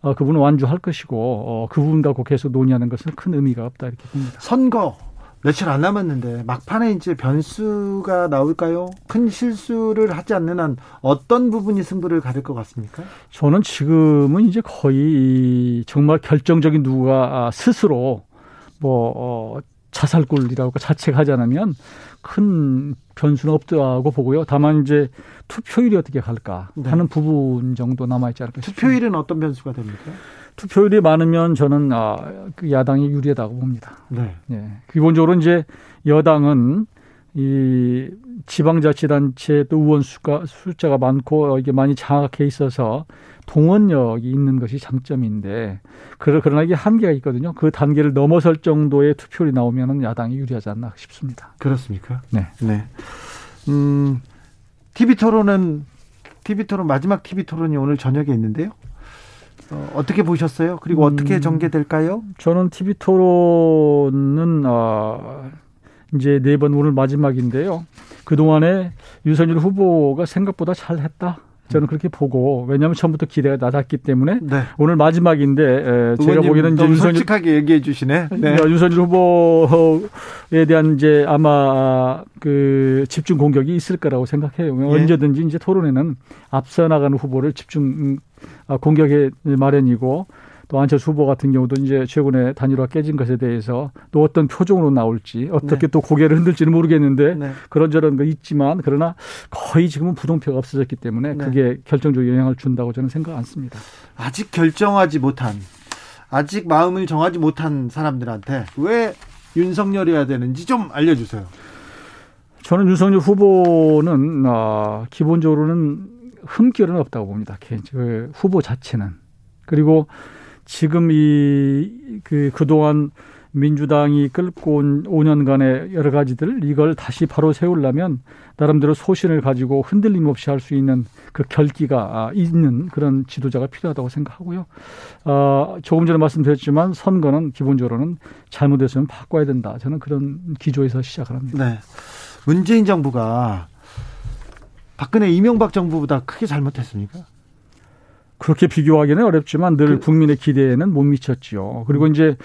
어, 그분은 완주할 것이고 어, 그 부분 갖고 계속 논의하는 것은 큰 의미가 없다 이렇게 봅니다. 선거 며칠 안 남았는데 막판에 이제 변수가 나올까요? 큰 실수를 하지 않는 한 어떤 부분이 승부를 가릴 것 같습니까? 저는 지금은 이제 거의 정말 결정적인 누가 스스로 뭐 어, 자살골이라고 자책하지 않으면 큰 변수는 없다고 보고요. 다만 이제 투표율이 어떻게 갈까 네. 하는 부분 정도 남아 있지 않을까 싶습니다. 투표율은 어떤 변수가 됩니까? 투표율이 많으면 저는 아, 그 야당이 유리하다고 봅니다. 네. 예. 기본적으로 이제 여당은 이 지방자치단체 또 의원 수가 숫자가 많고 이게 많이 장악해 있어서 동원력이 있는 것이 장점인데 그러나 이게 한계가 있거든요. 그 단계를 넘어설 정도의 투표율이 나오면은 야당이 유리하지 않나 싶습니다. 그렇습니까? 네. 네. 음, TV 토론은 TV 토론 마지막 TV 토론이 오늘 저녁에 있는데요. 어, 어떻게 보셨어요? 그리고 음, 어떻게 전개될까요? 저는 TV 토론은 어, 이제 네 번 오늘 마지막인데요. 그 동안에 유선일 후보가 생각보다 잘했다. 저는 그렇게 보고 왜냐하면 처음부터 기대가 낮았기 때문에 네. 오늘 마지막인데 에, 제가 보기에는 이제 윤석열 솔직하게 얘기해 주시네. 네. 윤석열 후보에 대한 이제 아마 그 집중 공격이 있을 거라고 생각해요. 예. 언제든지 이제 토론에는 앞서 나가는 후보를 집중 음, 아, 공격에 마련이고 또 안철수 후보 같은 경우도 이제 최근에 단일화 깨진 것에 대해서 또 어떤 표정으로 나올지 어떻게 네. 또 고개를 흔들지는 모르겠는데 네. 그런저런 거 있지만 그러나 거의 지금은 부동표가 없어졌기 때문에 네. 그게 결정적 영향을 준다고 저는 생각 않습니다. 아직 결정하지 못한 아직 마음을 정하지 못한 사람들한테 왜 윤석열이어야 되는지 좀 알려주세요. 저는 윤석열 후보는 어, 기본적으로는 흠결은 없다고 봅니다. 그 후보 자체는 그리고 지금 이 그 그동안 민주당이 끌고 온 5년간의 여러 가지들 이걸 다시 바로 세우려면 나름대로 소신을 가지고 흔들림 없이 할 수 있는 그 결기가 아, 있는 그런 지도자가 필요하다고 생각하고요. 어, 조금 전에 말씀드렸지만 선거는 기본적으로는 잘못했으면 바꿔야 된다. 저는 그런 기조에서 시작을 합니다. 네. 문재인 정부가 박근혜 이명박 정부보다 크게 잘못했습니까? 그렇게 비교하기는 어렵지만 늘 그- 국민의 기대에는 못 미쳤지요. 그리고 이제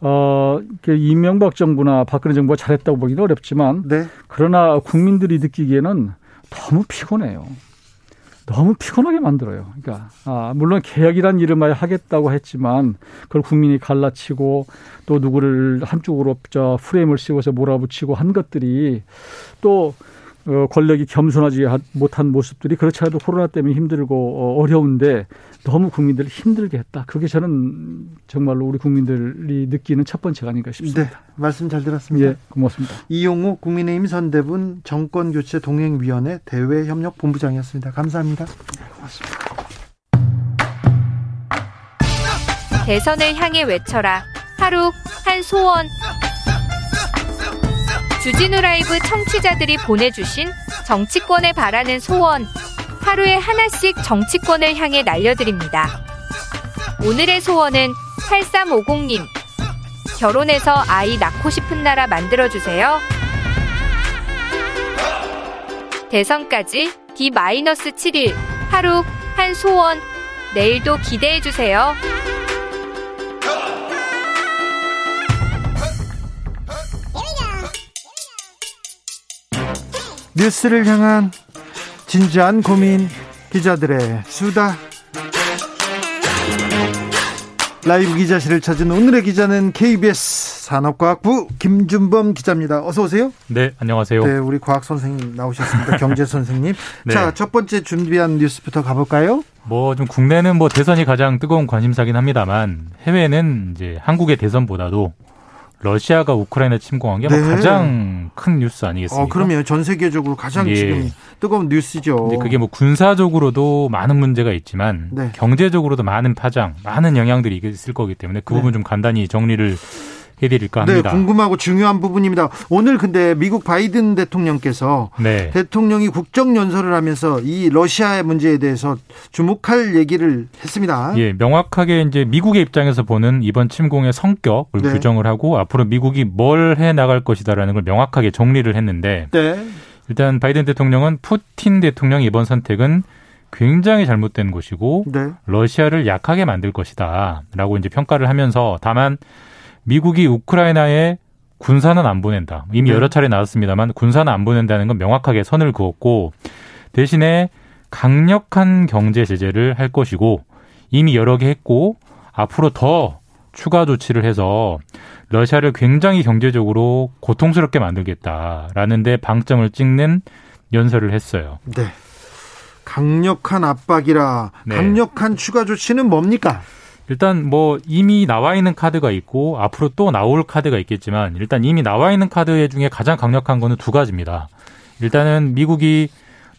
어 이명박 정부나 박근혜 정부가 잘했다고 보기는 어렵지만 네. 그러나 국민들이 느끼기에는 너무 피곤해요. 너무 피곤하게 만들어요. 그러니까 아, 물론 개혁이란 이름하에 하겠다고 했지만 그걸 국민이 갈라치고 또 누구를 한쪽으로 저 프레임을 씌워서 몰아붙이고 한 것들이 또 어, 권력이 겸손하지 하- 못한 모습들이 그렇지 않아도 코로나 때문에 힘들고 어, 어려운데 너무 국민들을 힘들게 했다. 그게 저는 정말로 우리 국민들이 느끼는 첫 번째가 아닌가 네. 싶습니다. 말씀 잘 들었습니다. 예, 고맙습니다. 이용우 국민의힘 선대분 정권교체 동행위원회 대외협력본부장이었습니다. 감사합니다. 대선을 향해 외쳐라. 하루 한 소원. 주진우 라이브 청취자들이 보내주신 정치권에 바라는 소원. 하루에 하나씩 정치권을 향해 날려드립니다. 오늘의 소원은 8350님. 결혼해서 아이 낳고 싶은 나라 만들어주세요. 대선까지 D-7일. 하루 한 소원. 내일도 기대해주세요. 뉴스를 향한 진지한 고민 기자들의 수다 라이브 기자실을 찾은 오늘의 기자는 KBS 산업과학부 김준범 기자입니다. 어서 오세요. 네, 안녕하세요. 네, 우리 과학 선생님 나오셨습니다. 경제 선생님. 네. 자, 첫 번째 준비한 뉴스부터 가볼까요? 뭐 좀 국내는 뭐 대선이 가장 뜨거운 관심사긴 합니다만 해외는 이제 한국의 대선보다도 러시아가 우크라이나 침공한 게뭐 네. 가장 큰 뉴스 아니겠습니까? 어, 그러면 전 세계적으로 가장 예. 지금 뜨거운 뉴스죠. 그게 뭐 군사적으로도 많은 문제가 있지만 네. 경제적으로도 많은 파장, 많은 영향들이 있을 거기 때문에 그 네. 부분 좀 간단히 정리를 해드릴까 네, 합니다. 궁금하고 중요한 부분입니다. 오늘 근데 미국 바이든 대통령께서 네. 대통령이 국정 연설을 하면서 이 러시아의 문제에 대해서 주목할 얘기를 했습니다. 예, 명확하게 이제 미국의 입장에서 보는 이번 침공의 성격을 네. 규정을 하고 앞으로 미국이 뭘 해 나갈 것이다라는 걸 명확하게 정리를 했는데 네. 일단 바이든 대통령은 푸틴 대통령 이번 선택은 굉장히 잘못된 것이고 네. 러시아를 약하게 만들 것이다라고 이제 평가를 하면서 다만 미국이 우크라이나에 군사는 안 보낸다. 이미 네. 여러 차례 나왔습니다만 군사는 안 보낸다는 건 명확하게 선을 그었고 대신에 강력한 경제 제재를 할 것이고 이미 여러 개 했고 앞으로 더 추가 조치를 해서 러시아를 굉장히 경제적으로 고통스럽게 만들겠다라는 데 방점을 찍는 연설을 했어요. 네. 강력한 압박이라 네. 강력한 추가 조치는 뭡니까? 일단 뭐 이미 나와 있는 카드가 있고 앞으로 또 나올 카드가 있겠지만 일단 이미 나와 있는 카드 중에 가장 강력한 거는 두 가지입니다. 일단은 미국이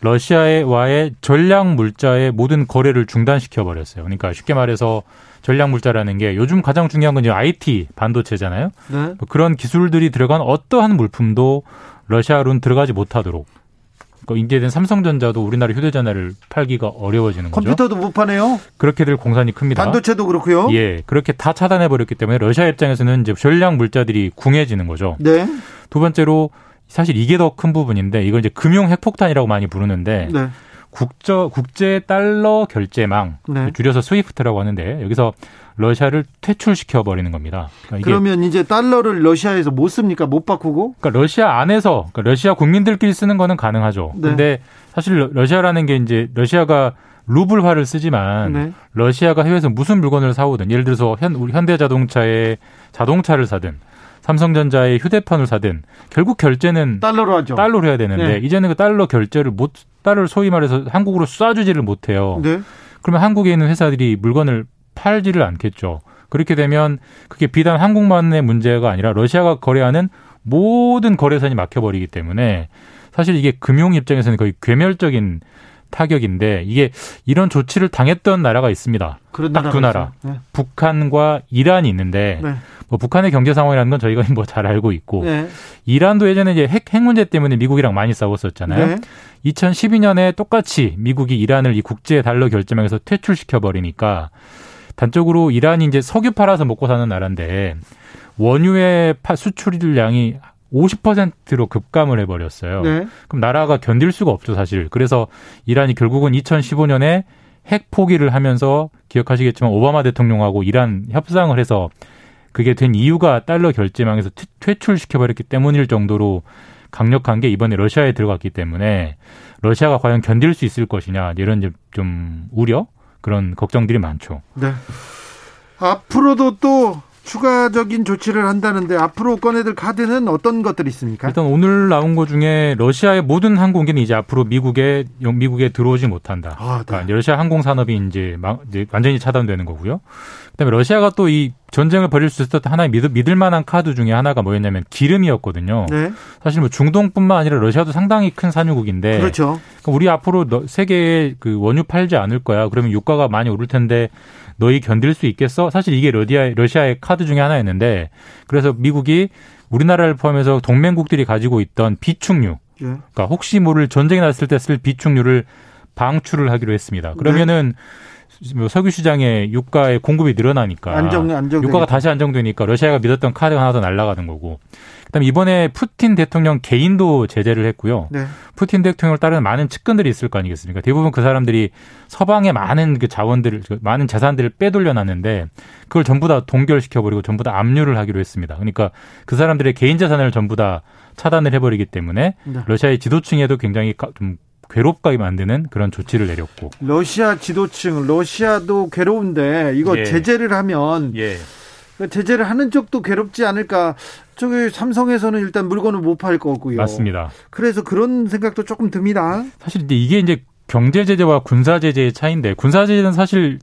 러시아와의 전략 물자의 모든 거래를 중단시켜 버렸어요. 그러니까 쉽게 말해서 전략 물자라는 게 요즘 가장 중요한 건 이제 IT 반도체잖아요. 네. 뭐 그런 기술들이 들어간 어떠한 물품도 러시아로는 들어가지 못하도록 그 인제된 삼성전자도 우리나라 휴대전화를 팔기가 어려워지는 거죠. 컴퓨터도 못 파네요. 그렇게들 공산이 큽니다. 반도체도 그렇고요. 예, 그렇게 다 차단해 버렸기 때문에 러시아 입장에서는 이제 전략 물자들이 궁해지는 거죠. 네. 두 번째로 사실 이게 더 큰 부분인데 이걸 이제 금융 핵폭탄이라고 많이 부르는데 네. 국저 국제 달러 결제망 네. 줄여서 스위프트라고 하는데 여기서 러시아를 퇴출시켜 버리는 겁니다. 그러니까 그러면 이제 달러를 러시아에서 못 씁니까? 못 바꾸고? 그러니까 러시아 안에서 그러니까 러시아 국민들끼리 쓰는 거는 가능하죠. 네. 근데 사실 러시아라는 게 이제 러시아가 루블화를 쓰지만 네. 러시아가 해외에서 무슨 물건을 사오든 예를 들어서 현 우리 현대자동차의 자동차를 사든 삼성전자의 휴대폰을 사든 결국 결제는 달러로 하죠. 달러로 해야 되는데 네. 이제는 그 달러 결제를 못 달러를 소위 말해서 한국으로 쏴주지를 못해요. 네. 그러면 한국에 있는 회사들이 물건을 팔지를 않겠죠. 그렇게 되면 그게 비단 한국만의 문제가 아니라 러시아가 거래하는 모든 거래선이 막혀버리기 때문에 사실 이게 금융 입장에서는 거의 괴멸적인 타격인데 이게 이런 조치를 당했던 나라가 있습니다. 딱 두 나라. 네. 북한과 이란이 있는데 네. 뭐 북한의 경제 상황이라는 건 저희가 뭐 잘 알고 있고 네. 이란도 예전에 이제 핵, 핵 문제 때문에 미국이랑 많이 싸웠었잖아요. 네. 2012년에 똑같이 미국이 이란을 이 국제 달러 결제망에서 퇴출시켜 버리니까 단적으로 이란이 이제 석유 팔아서 먹고 사는 나라인데 원유의 파- 수출량이 50%로 급감을 해버렸어요. 네. 그럼 나라가 견딜 수가 없죠, 사실. 그래서 이란이 결국은 2015년에 핵 포기를 하면서 기억하시겠지만 오바마 대통령하고 이란 협상을 해서 그게 된 이유가 달러 결제망에서 퇴- 퇴출시켜버렸기 때문일 정도로 강력한 게 이번에 러시아에 들어갔기 때문에 러시아가 과연 견딜 수 있을 것이냐 이런 좀 우려 그런 걱정들이 많죠. 네. 앞으로도 또 추가적인 조치를 한다는데 앞으로 꺼내들 카드는 어떤 것들이 있습니까? 일단 오늘 나온 것 중에 러시아의 모든 항공기는 이제 앞으로 미국에 미국에 들어오지 못한다. 아, 네. 그러니까 러시아 항공 산업이 이제 완전히 차단되는 거고요. 그다음에 러시아가 또 이 전쟁을 벌일 수 있었던 하나의 믿을, 믿을 만한 카드 중에 하나가 뭐였냐면 기름이었거든요. 네. 사실 뭐 중동뿐만 아니라 러시아도 상당히 큰 산유국인데 그렇죠. 그러니까 우리 앞으로 너- 세계에 그 원유 팔지 않을 거야. 그러면 유가가 많이 오를 텐데 너희 견딜 수 있겠어? 사실 이게 러시아 러시아의 카드 중에 하나였는데 그래서 미국이 우리나라를 포함해서 동맹국들이 가지고 있던 비축유, 예. 그러니까 혹시 모를 전쟁이 났을 때 쓸 비축유를 방출을 하기로 했습니다. 그러면은 뭐 석유 시장에 유가의 공급이 늘어나니까 안정 안정. 유가가 다시 안정되니까 러시아가 믿었던 카드가 하나 더 날아가는 거고. 그다음에 이번에 푸틴 대통령 개인도 제재를 했고요. 네. 푸틴 대통령을 따르는 많은 측근들이 있을 거 아니겠습니까? 대부분 그 사람들이 서방의 많은 그 자원들을 그 많은 재산들을 빼돌려 놨는데 그걸 전부 다 동결시켜 버리고 전부 다 압류를 하기로 했습니다. 그러니까 그 사람들의 개인 재산을 전부 다 차단을 해 버리기 때문에 네. 러시아의 지도층에도 굉장히 가- 좀 괴롭게 만드는 그런 조치를 내렸고. 러시아 지도층, 러시아도 괴로운데 이거 예. 제재를 하면 예. 그 제재를 하는 쪽도 괴롭지 않을까? 저기 삼성에서는 일단 물건을 못 팔 거고요. 맞습니다. 그래서 그런 생각도 조금 듭니다. 사실 이게 이제 경제 제재와 군사 제재의 차이인데 군사 제재는 사실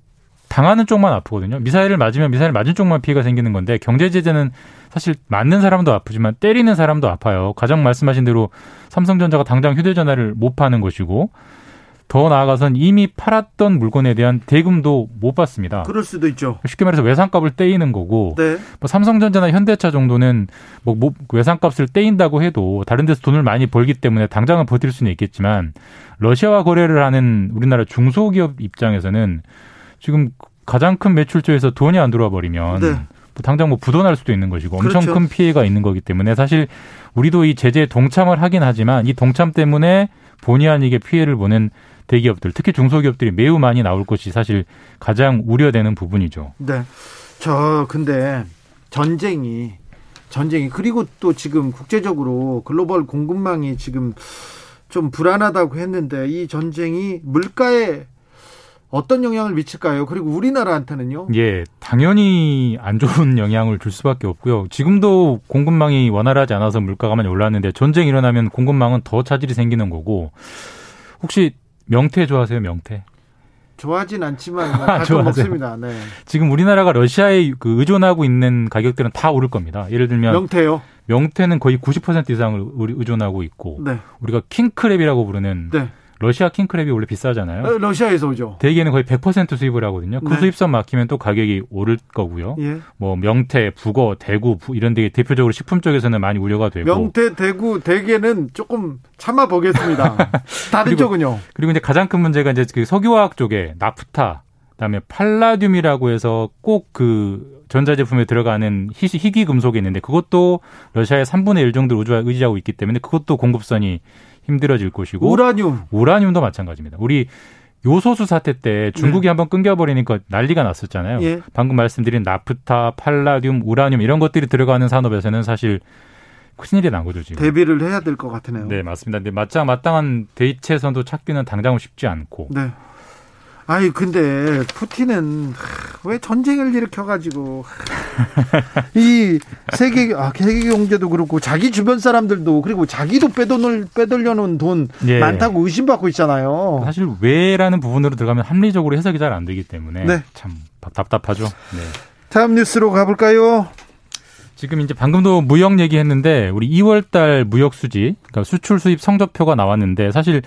당하는 쪽만 아프거든요. 미사일을 맞으면 미사일 맞은 쪽만 피해가 생기는 건데 경제 제재는 사실 맞는 사람도 아프지만 때리는 사람도 아파요. 가장 말씀하신 대로 삼성전자가 당장 휴대전화를 못 파는 것이고 더 나아가선 이미 팔았던 물건에 대한 대금도 못 받습니다. 그럴 수도 있죠. 쉽게 말해서 외상값을 떼이는 거고 네. 뭐 삼성전자나 현대차 정도는 뭐, 뭐 외상값을 떼인다고 해도 다른 데서 돈을 많이 벌기 때문에 당장은 버틸 수는 있겠지만 러시아와 거래를 하는 우리나라 중소기업 입장에서는 지금 가장 큰 매출처에서 돈이 안 들어와 버리면 네. 뭐 당장 뭐 부도날 수도 있는 것이고 엄청 그렇죠. 큰 피해가 있는 거기 때문에 사실 우리도 이 제재에 동참을 하긴 하지만 이 동참 때문에 본의 아니게 피해를 보는 대기업들 특히 중소기업들이 매우 많이 나올 것이 사실 가장 우려되는 부분이죠. 네. 저 근데 전쟁이 전쟁이 그리고 또 지금 국제적으로 글로벌 공급망이 지금 좀 불안하다고 했는데 이 전쟁이 물가에 어떤 영향을 미칠까요? 그리고 우리나라한테는요? 예, 당연히 안 좋은 영향을 줄 수밖에 없고요. 지금도 공급망이 원활하지 않아서 물가가 많이 올랐는데 전쟁 일어나면 공급망은 더 차질이 생기는 거고 혹시 명태 좋아하세요? 명태? 좋아하진 않지만 뭐 아, 가끔? 먹습니다. 네. 지금 우리나라가 러시아에 그 의존하고 있는 가격들은 다 오를 겁니다. 예를 들면 명태요. 명태는 거의 90% 이상을 우리 의존하고 있고 네. 우리가 킹크랩이라고 부르는 네. 러시아 킹크랩이 원래 비싸잖아요. 어, 러시아에서 오죠. 대개는 거의 100% 수입을 하거든요. 그 네. 수입선 막히면 또 가격이 오를 거고요. 예. 뭐 명태, 북어, 대구 부- 이런 데 대표적으로 식품 쪽에서는 많이 우려가 되고 명태, 대구, 대게는 조금 참아 보겠습니다. 다른 그리고- 쪽은요? 그리고 이제 가장 큰 문제가 이제 그 석유화학 쪽에 나프타, 그다음에 팔라듐이라고 해서 꼭 그 전자제품에 들어가는 희, 희귀 금속이 있는데 그것도 러시아의 3분의 1 정도를 의지하고 있기 때문에 그것도 공급선이 힘들어질 것이고 우라늄 우라늄도 마찬가지입니다. 우리 요소수 사태 때 중국이 네. 한번 끊겨버리니까 난리가 났었잖아요. 예. 방금 말씀드린 나프타, 팔라듐, 우라늄 이런 것들이 들어가는 산업에서는 사실 큰일이 난 거죠 지금. 대비를 해야 될 것 같으네요. 네 맞습니다. 근데 마땅 마땅한 대체선도 찾기는 당장은 쉽지 않고. 네. 아니 근데 푸틴은 왜 전쟁을 일으켜가지고 이 세계 아 세계 경제도 그렇고 자기 주변 사람들도 그리고 자기도 빼돈을 빼돌려놓은 돈 예. 많다고 의심받고 있잖아요. 사실 왜라는 부분으로 들어가면 합리적으로 해석이 잘 안 되기 때문에 네. 참 답답하죠. 네. 다음 뉴스로 가볼까요? 지금 이제 방금도 무역 얘기했는데 우리 2월달 무역 수지, 그러니까 수출 수입 성적표가 나왔는데 사실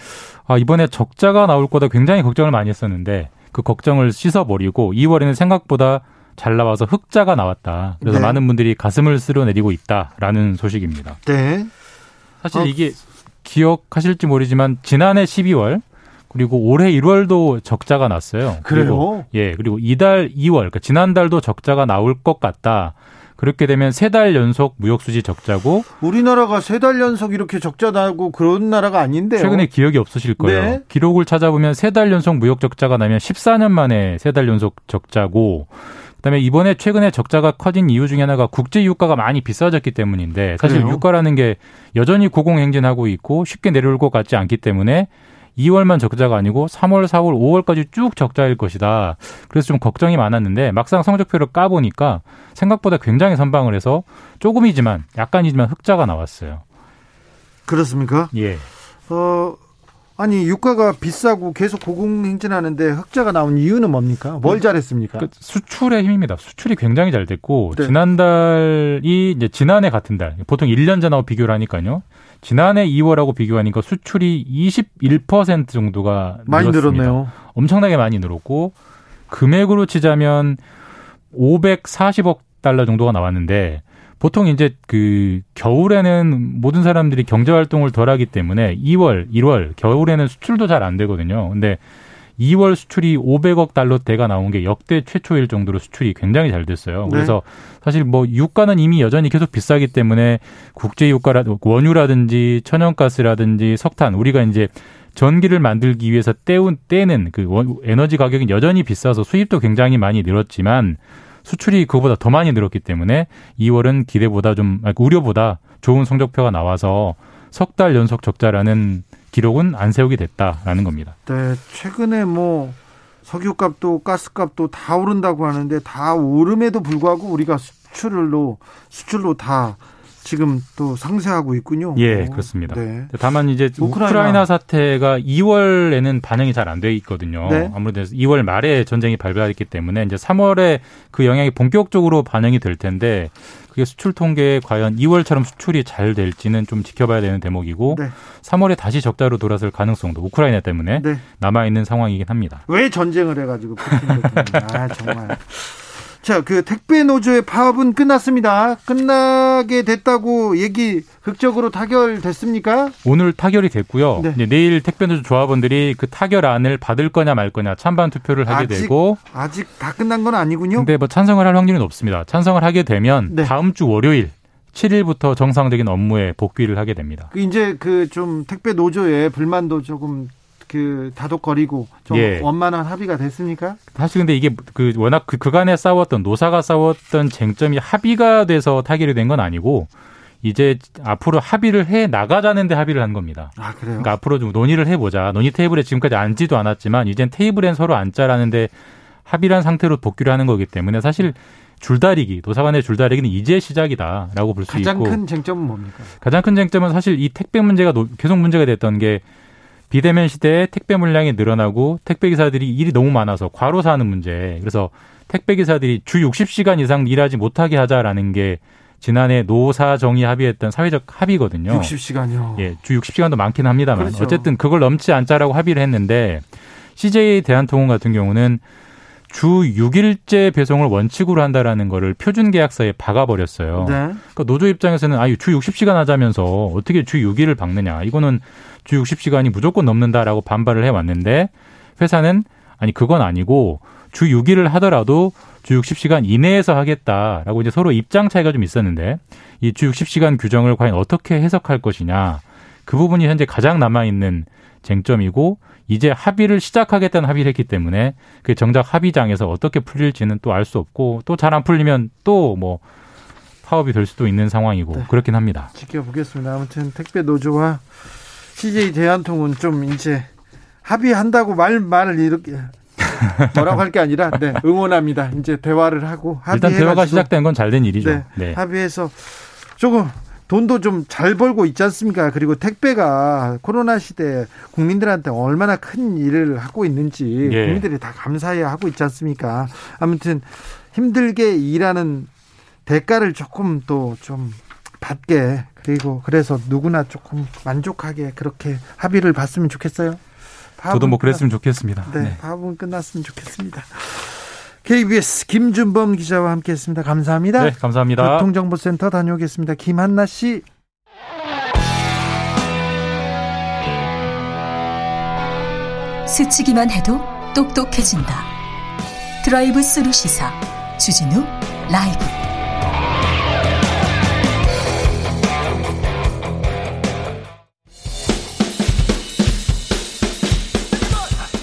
아, 이번에 적자가 나올 거다 굉장히 걱정을 많이 했었는데 그 걱정을 씻어버리고 2월에는 생각보다 잘 나와서 흑자가 나왔다. 그래서 네. 많은 분들이 가슴을 쓸어내리고 있다라는 소식입니다. 네. 사실 어. 이게 기억하실지 모르지만 지난해 12월 그리고 올해 1월도 적자가 났어요. 그래요? 그리고, 예, 그리고 이달 2월, 그러니까 지난달도 적자가 나올 것 같다. 그렇게 되면 세 달 연속 무역 수지 적자고 우리나라가 세 달 연속 이렇게 적자 나고 그런 나라가 아닌데요. 최근에 기억이 없으실 거예요. 네. 기록을 찾아보면 세 달 연속 무역 적자가 나면 14년 만에 세 달 연속 적자고 그다음에 이번에 최근에 적자가 커진 이유 중에 하나가 국제 유가가 많이 비싸졌기 때문인데 사실 그래요? 유가라는 게 여전히 고공행진하고 있고 쉽게 내려올 것 같지 않기 때문에 2월만 적자가 아니고 3월, 4월, 5월까지 쭉 적자일 것이다. 그래서 좀 걱정이 많았는데 막상 성적표를 까보니까 생각보다 굉장히 선방을 해서 조금이지만 약간이지만 흑자가 나왔어요. 그렇습니까? 예. 어 아니 유가가 비싸고 계속 고공행진하는데 흑자가 나온 이유는 뭡니까? 뭘 잘했습니까? 그 수출의 힘입니다. 수출이 굉장히 잘 됐고 네. 지난달이 이제 지난해 같은 달 보통 1년 전하고 비교를 하니까요. 지난해 2월하고 비교하니까 수출이 21% 정도가 많이 늘었습니다. 늘었네요. 엄청나게 많이 늘었고 금액으로 치자면 540억 달러 정도가 나왔는데 보통 이제 그 겨울에는 모든 사람들이 경제 활동을 덜 하기 때문에 2월, 1월 겨울에는 수출도 잘 안 되거든요. 근데 2월 수출이 500억 달러대가 나온 게 역대 최초일 정도로 수출이 굉장히 잘 됐어요. 네. 그래서 사실 뭐 유가는 이미 여전히 계속 비싸기 때문에 국제 유가라 원유라든지 천연가스라든지 석탄 우리가 이제 전기를 만들기 위해서 떼운 떼는 그 원- 에너지 가격이 여전히 비싸서 수입도 굉장히 많이 늘었지만 수출이 그거보다 더 많이 늘었기 때문에 2월은 기대보다 좀 아니, 우려보다 좋은 성적표가 나와서 석 달 연속 적자라는 기록은 안 세우게 됐다라는 겁니다. 네, 최근에 뭐 석유값도 가스값도 다 오른다고 하는데 다 오름에도 불구하고 우리가 수출로 수출로 다 지금 또 상쇄하고 있군요. 예, 그렇습니다. 네. 다만 이제 우크라이나. 우크라이나, 사태가 2월에는 반영이 잘 안 돼 있거든요. 네. 아무래도 2월 말에 전쟁이 발발했기 때문에 이제 3월에 그 영향이 본격적으로 반영이 될 텐데 그게 수출 통계에 과연 2월처럼 수출이 잘 될지는 좀 지켜봐야 되는 대목이고 네. 3월에 다시 적자로 돌아설 가능성도 우크라이나 때문에 네. 남아 있는 상황이긴 합니다. 왜 전쟁을 해가지고. 아 정말. 자, 그 택배 노조의 파업은 끝났습니다. 끝나게 됐다고 얘기 극적으로 타결됐습니까? 오늘 타결이 됐고요. 네. 이제 내일 택배 노조 조합원들이 그 타결안을 받을 거냐 말 거냐 찬반 투표를 하게 아직 되고 아직 다 끝난 건 아니군요. 근데 뭐 찬성을 할 확률은 없습니다. 찬성을 하게 되면 네. 다음 주 월요일 7일부터 정상적인 업무에 복귀를 하게 됩니다. 그 이제 그 좀 택배 노조의 불만도 조금 그 다독거리고 좀 예. 원만한 합의가 됐습니까? 사실 근데 이게 그 워낙 그 그간에 싸웠던 노사가 싸웠던 쟁점이 합의가 돼서 타결이 된 건 아니고 이제 앞으로 합의를 해 나가자는데 합의를 한 겁니다. 아 그래요? 그러니까 앞으로 좀 논의를 해보자. 논의 테이블에 지금까지 앉지도 않았지만 이젠 테이블엔 서로 앉자라는데 합의한 상태로 복귀를 하는 거기 때문에 사실 줄다리기 노사간의 줄다리기는 이제 시작이다라고 볼수 가장 있고 큰 쟁점은 뭡니까? 가장 큰 쟁점은 사실 이 택배 문제가 노- 계속 문제가 됐던 게 비대면 시대에 택배 물량이 늘어나고 택배 기사들이 일이 너무 많아서 과로사 하는 문제. 그래서 택배 기사들이 주 60시간 이상 일하지 못하게 하자라는 게 지난해 노사정이 합의했던 사회적 합의거든요. 60시간이요. 예, 주 60시간도 많긴 합니다만 그렇죠. 어쨌든 그걸 넘지 않자라고 합의를 했는데 CJ 대한통운 같은 경우는 주 6일제 배송을 원칙으로 한다라는 거를 표준 계약서에 박아버렸어요. 네. 그러니까 노조 입장에서는 아유 주 60시간 하자면서 어떻게 주 6일을 박느냐. 이거는 주 60시간이 무조건 넘는다라고 반발을 해 왔는데 회사는 아니 그건 아니고 주 6일을 하더라도 주 60시간 이내에서 하겠다라고 이제 서로 입장 차이가 좀 있었는데 이 주 60시간 규정을 과연 어떻게 해석할 것이냐 그 부분이 현재 가장 남아 있는 쟁점이고 이제 합의를 시작하겠다는 합의를 했기 때문에 그 정작 합의장에서 어떻게 풀릴지는 또 알 수 없고 또 잘 안 풀리면 또뭐 파업이 될 수도 있는 상황이고 네. 그렇긴 합니다. 지켜보겠습니다. 아무튼 택배 노조와 CJ 대한통운 좀 이제 합의한다고 말 말을 이렇게 뭐라고 할 게 아니라 네, 응원합니다. 이제 대화를 하고 일단 대화가 시작된 건 잘된 일이죠. 네, 네. 합의해서 조금 돈도 좀 잘 벌고 있지 않습니까? 그리고 택배가 코로나 시대 국민들한테 얼마나 큰 일을 하고 있는지 예. 국민들이 다 감사해 하고 있지 않습니까? 아무튼 힘들게 일하는 대가를 조금 또 좀 받게 그리고 그래서 누구나 조금 만족하게 그렇게 합의를 봤으면 좋겠어요. 저도 뭐 그랬으면 좋겠습니다. 네, 네. 파업은 끝났으면 좋겠습니다. KBS 김준범 기자와 함께했습니다. 감사합니다. 네, 감사합니다. 교통정보센터 다녀오겠습니다. 김한나 씨. 스치기만 해도 똑똑해진다. 드라이브 스루 시사 주진우 라이브.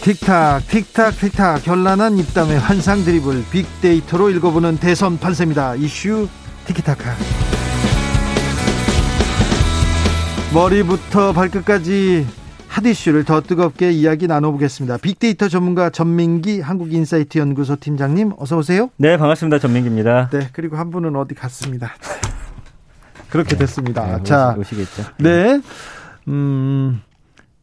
틱탁 틱탁 틱탁 결란한 입담의 환상 드리블 빅데이터로 읽어보는 대선 판세입니다. 이슈 티키타카. 머리부터 발끝까지 핫 이슈를 더 뜨겁게 이야기 나눠보겠습니다. 빅데이터 전문가 전민기 한국인사이트 연구소 팀장님 어서 오세요. 네, 반갑습니다. 전민기입니다. 네, 그리고 한 분은 어디 갔습니다. 그렇게 됐습니다. 네, 자, 오시겠죠. 네. 음,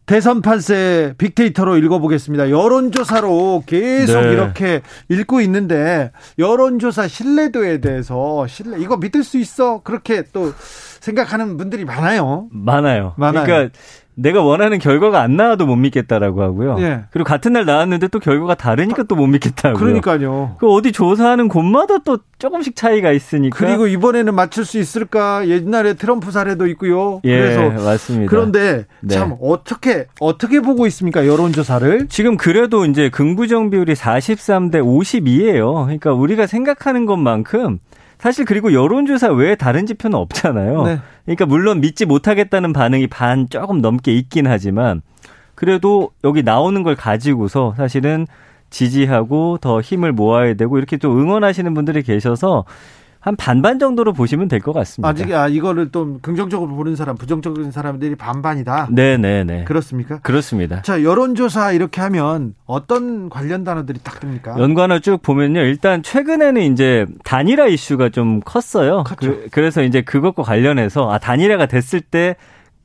대선 판세 빅데이터로 읽어보겠습니다. 여론조사로 계속 네. 이렇게 읽고 있는데, 여론조사 신뢰도에 대해서, 신뢰, 이거 믿을 수 있어? 그렇게 또 생각하는 분들이 많아요. 많아요. 많아요. 그러니까 내가 원하는 결과가 안 나와도 못 믿겠다라고 하고요. 예. 그리고 같은 날 나왔는데 또 결과가 다르니까 또 못 믿겠다고요. 그러니까요. 그 어디 조사하는 곳마다 또 조금씩 차이가 있으니까. 그리고 이번에는 맞출 수 있을까? 옛날에 트럼프 사례도 있고요. 예, 그래서 맞습니다. 그런데 네. 참 어떻게 어떻게 보고 있습니까? 여론조사를? 지금 그래도 이제 긍부정 비율이 43대 52예요. 그러니까 우리가 생각하는 것만큼 사실 그리고 여론조사 외에 다른 지표는 없잖아요. 네. 그러니까 물론 믿지 못하겠다는 반응이 반 조금 넘게 있긴 하지만 그래도 여기 나오는 걸 가지고서 사실은 지지하고 더 힘을 모아야 되고 이렇게 또 응원하시는 분들이 계셔서 한 반반 정도로 보시면 될 것 같습니다. 아직 아 이거를 좀 긍정적으로 보는 사람, 부정적인 사람들이 반반이다. 네 네 네. 그렇습니까? 그렇습니다. 자 여론조사 이렇게 하면 어떤 관련 단어들이 딱 뜹니까? 연관을 쭉 보면요. 일단 최근에는 이제 단일화 이슈가 좀 컸어요. 컸죠. 그, 래서 이제 그것과 관련해서 아 단일화가 됐을 때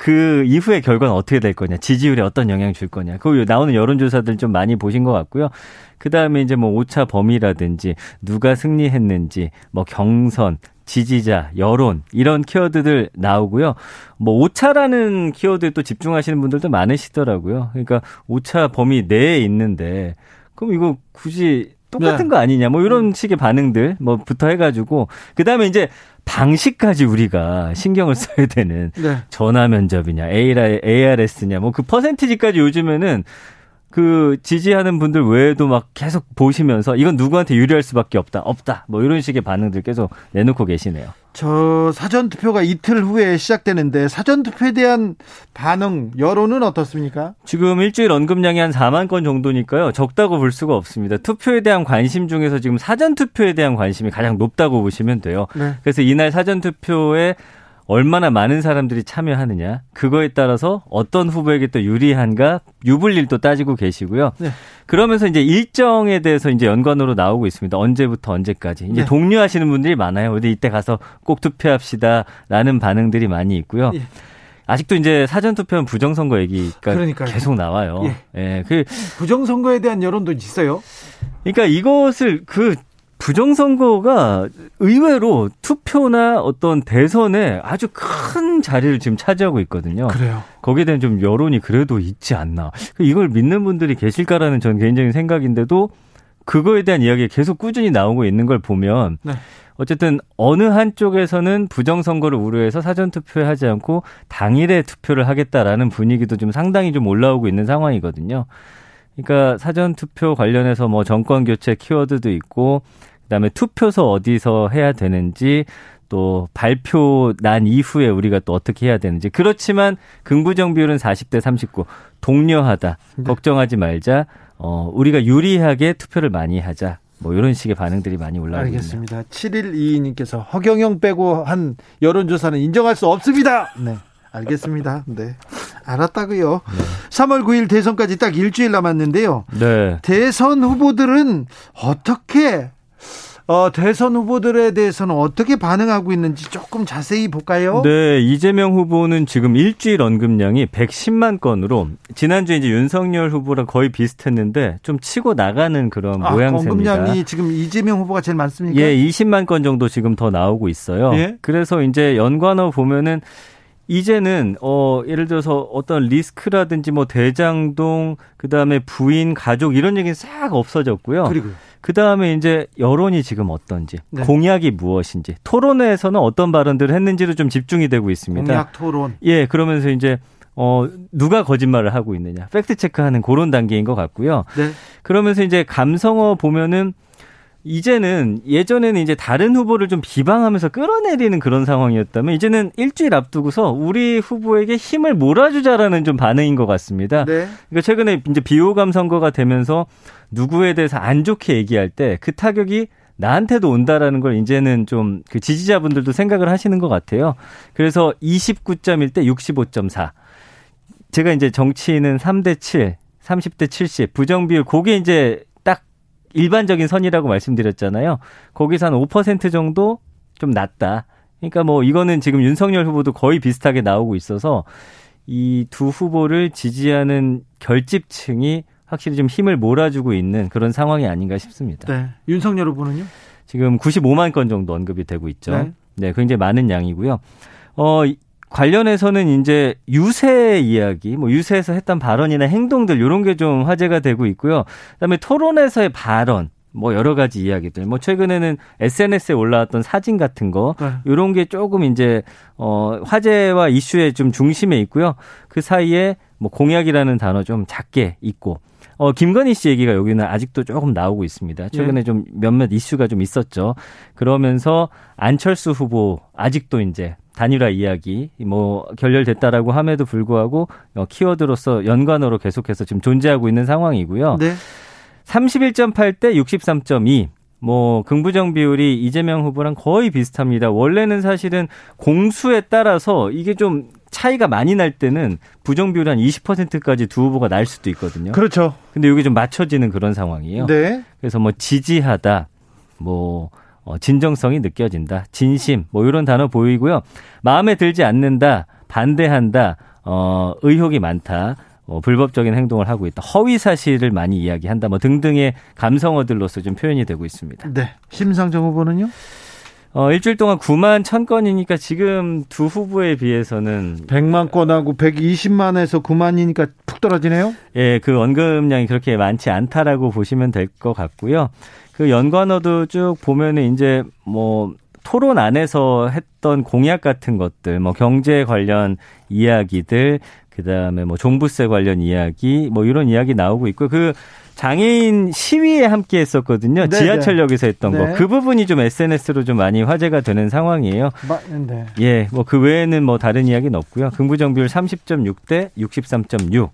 그 이후의 결과는 어떻게 될 거냐, 지지율에 어떤 영향을 줄 거냐. 그 나오는 여론조사들 좀 많이 보신 것 같고요. 그 다음에 이제 뭐 오차 범위라든지 누가 승리했는지, 뭐 경선, 지지자, 여론 이런 키워드들 나오고요. 뭐 오차라는 키워드에 또 집중하시는 분들도 많으시더라고요. 그러니까 오차 범위 내에 있는데 그럼 이거 굳이 똑같은 네. 거 아니냐 뭐 이런 식의 반응들 뭐부터 해가지고 그 다음에 이제 방식까지 우리가 신경을 써야 되는 네. 전화 면접이냐 ARS냐 뭐 그 퍼센티지까지 요즘에는 그 지지하는 분들 외에도 막 계속 보시면서 이건 누구한테 유리할 수밖에 없다 없다 뭐 이런 식의 반응들 계속 내놓고 계시네요. 저 사전 투표가 이틀 후에 시작되는데 사전 투표에 대한 반응 여론은 어떻습니까? 지금 일주일 언급량이 한 4만 건 정도니까요. 적다고 볼 수가 없습니다. 투표에 대한 관심 중에서 지금 사전 투표에 대한 관심이 가장 높다고 보시면 돼요. 네. 그래서 이날 사전 투표에 얼마나 많은 사람들이 참여하느냐 그거에 따라서 어떤 후보에게 또 유리한가 유불리를 또 따지고 계시고요. 네. 그러면서 이제 일정에 대해서 이제 연관으로 나오고 있습니다. 언제부터 언제까지 이제 네. 독려하시는 분들이 많아요. 어디 이때 가서 꼭 투표합시다라는 반응들이 많이 있고요. 예. 아직도 이제 사전 투표는 부정선거 얘기가 그러니까요. 계속 나와요. 예, 그 부정선거에 대한 여론도 있어요. 그러니까 이것을 그 부정선거가 의외로 투표나 어떤 대선에 아주 큰 자리를 지금 차지하고 있거든요. 그래요. 거기에 대한 좀 여론이 그래도 있지 않나. 이걸 믿는 분들이 계실까라는 전 개인적인 생각인데도 그거에 대한 이야기가 계속 꾸준히 나오고 있는 걸 보면 네. 어쨌든 어느 한쪽에서는 부정선거를 우려해서 사전투표에 하지 않고 당일에 투표를 하겠다라는 분위기도 좀 상당히 좀 올라오고 있는 상황이거든요. 그러니까 사전 투표 관련해서 뭐 정권 교체 키워드도 있고 그다음에 투표소 어디서 해야 되는지 또 발표 난 이후에 우리가 또 어떻게 해야 되는지 그렇지만 긍부정 비율은 40대 39 동료하다 네. 걱정하지 말자 어 우리가 유리하게 투표를 많이 하자 뭐 이런 식의 반응들이 많이 올라오고 있네요. 알겠습니다. 7122님께서 허경영 빼고 한 여론조사는 인정할 수 없습니다. 네. 알겠습니다. 네. 알았다고요. 3월 9일 대선까지 딱 일주일 남았는데요. 네. 대선 후보들은 어떻게 어, 대선 후보들에 대해서는 어떻게 반응하고 있는지 조금 자세히 볼까요? 네, 이재명 후보는 지금 일주일 언급량이 110만 건으로 지난주에 이제 윤석열 후보랑 거의 비슷했는데 좀 치고 나가는 그런 아, 모양새입니다. 언급량이 지금 이재명 후보가 제일 많습니까? 예, 20만 건 정도 지금 더 나오고 있어요. 예? 그래서 이제 연관어 보면은 이제는 어 예를 들어서 어떤 리스크라든지 뭐 대장동 그다음에 부인 가족 이런 얘기는 싹 없어졌고요. 그리고 그 다음에 이제 여론이 지금 어떤지 네. 공약이 무엇인지 토론회에서는 어떤 발언들을 했는지로 좀 집중이 되고 있습니다. 공약 토론. 예, 그러면서 이제 어 누가 거짓말을 하고 있느냐 팩트 체크하는 그런 단계인 것 같고요. 네. 그러면서 이제 감성어 보면은 이제는 예전에는 이제 다른 후보를 좀 비방하면서 끌어내리는 그런 상황이었다면 이제는 일주일 앞두고서 우리 후보에게 힘을 몰아주자라는 좀 반응인 것 같습니다. 네. 그러니까 최근에 이제 비호감 선거가 되면서 누구에 대해서 안 좋게 얘기할 때 그 타격이 나한테도 온다라는 걸 이제는 좀 그 지지자분들도 생각을 하시는 것 같아요. 그래서 29.1 대 65.4. 제가 이제 정치인은 3대 7, 30대 70, 부정 비율, 그게 이제 딱 일반적인 선이라고 말씀드렸잖아요. 거기서 한 5% 정도 좀 낮다. 그러니까 뭐 이거는 지금 윤석열 후보도 거의 비슷하게 나오고 있어서 이 두 후보를 지지하는 결집층이 확실히 좀 힘을 몰아주고 있는 그런 상황이 아닌가 싶습니다. 네. 윤석열 후보는요? 지금 95만 건 정도 언급이 되고 있죠. 네. 네, 굉장히 많은 양이고요. 어, 이- 관련해서는 이제 유세 이야기, 뭐 유세에서 했던 발언이나 행동들 이런 게 좀 화제가 되고 있고요. 그다음에 토론에서의 발언, 뭐 여러 가지 이야기들. 뭐 최근에는 SNS에 올라왔던 사진 같은 거 네. 이런 게 조금 이제 어 화제와 이슈의 좀 중심에 있고요. 그 사이에 뭐 공약이라는 단어 좀 작게 있고 어, 김건희 씨 얘기가 여기는 아직도 조금 나오고 있습니다. 최근에 예. 좀 몇몇 이슈가 좀 있었죠. 그러면서 안철수 후보 아직도 이제 단일화 이야기 뭐 결렬됐다라고 함에도 불구하고 어, 키워드로서 연관어로 계속해서 지금 존재하고 있는 상황이고요. 네. 31.8대 63.2. 뭐 긍부정 비율이 이재명 후보랑 거의 비슷합니다. 원래는 사실은 공수에 따라서 이게 좀 차이가 많이 날 때는 부정 비율 한 20%까지 두 후보가 날 수도 있거든요. 그렇죠. 근데 이게 좀 맞춰지는 그런 상황이에요. 네. 그래서 뭐 지지하다, 뭐 어, 진정성이 느껴진다, 진심, 뭐 이런 단어 보이고요. 마음에 들지 않는다, 반대한다, 어, 의혹이 많다. 어, 불법적인 행동을 하고 있다. 허위 사실을 많이 이야기한다. 뭐 등등의 감성어들로서 좀 표현이 되고 있습니다. 네. 심상정 후보는요? 어, 일주일 동안 9만 1000 건이니까 지금 두 후보에 비해서는 100만 건하고 120만에서 9만이니까 푹 떨어지네요. 예, 그 언급량이 그렇게 많지 않다라고 보시면 될 것 같고요. 그 연관어도 쭉 보면은 이제 뭐 토론 안에서 했던 공약 같은 것들, 뭐 경제 관련 이야기들, 그 다음에 뭐 종부세 관련 이야기, 뭐 이런 이야기 나오고 있고, 그 장애인 시위에 함께 했었거든요. 네, 지하철역에서 했던 네. 거. 그 부분이 좀 SNS로 좀 많이 화제가 되는 상황이에요. 마, 네. 예, 뭐 그 외에는 뭐 다른 이야기는 없고요. 긍부정 비율 30.6 대 63.6.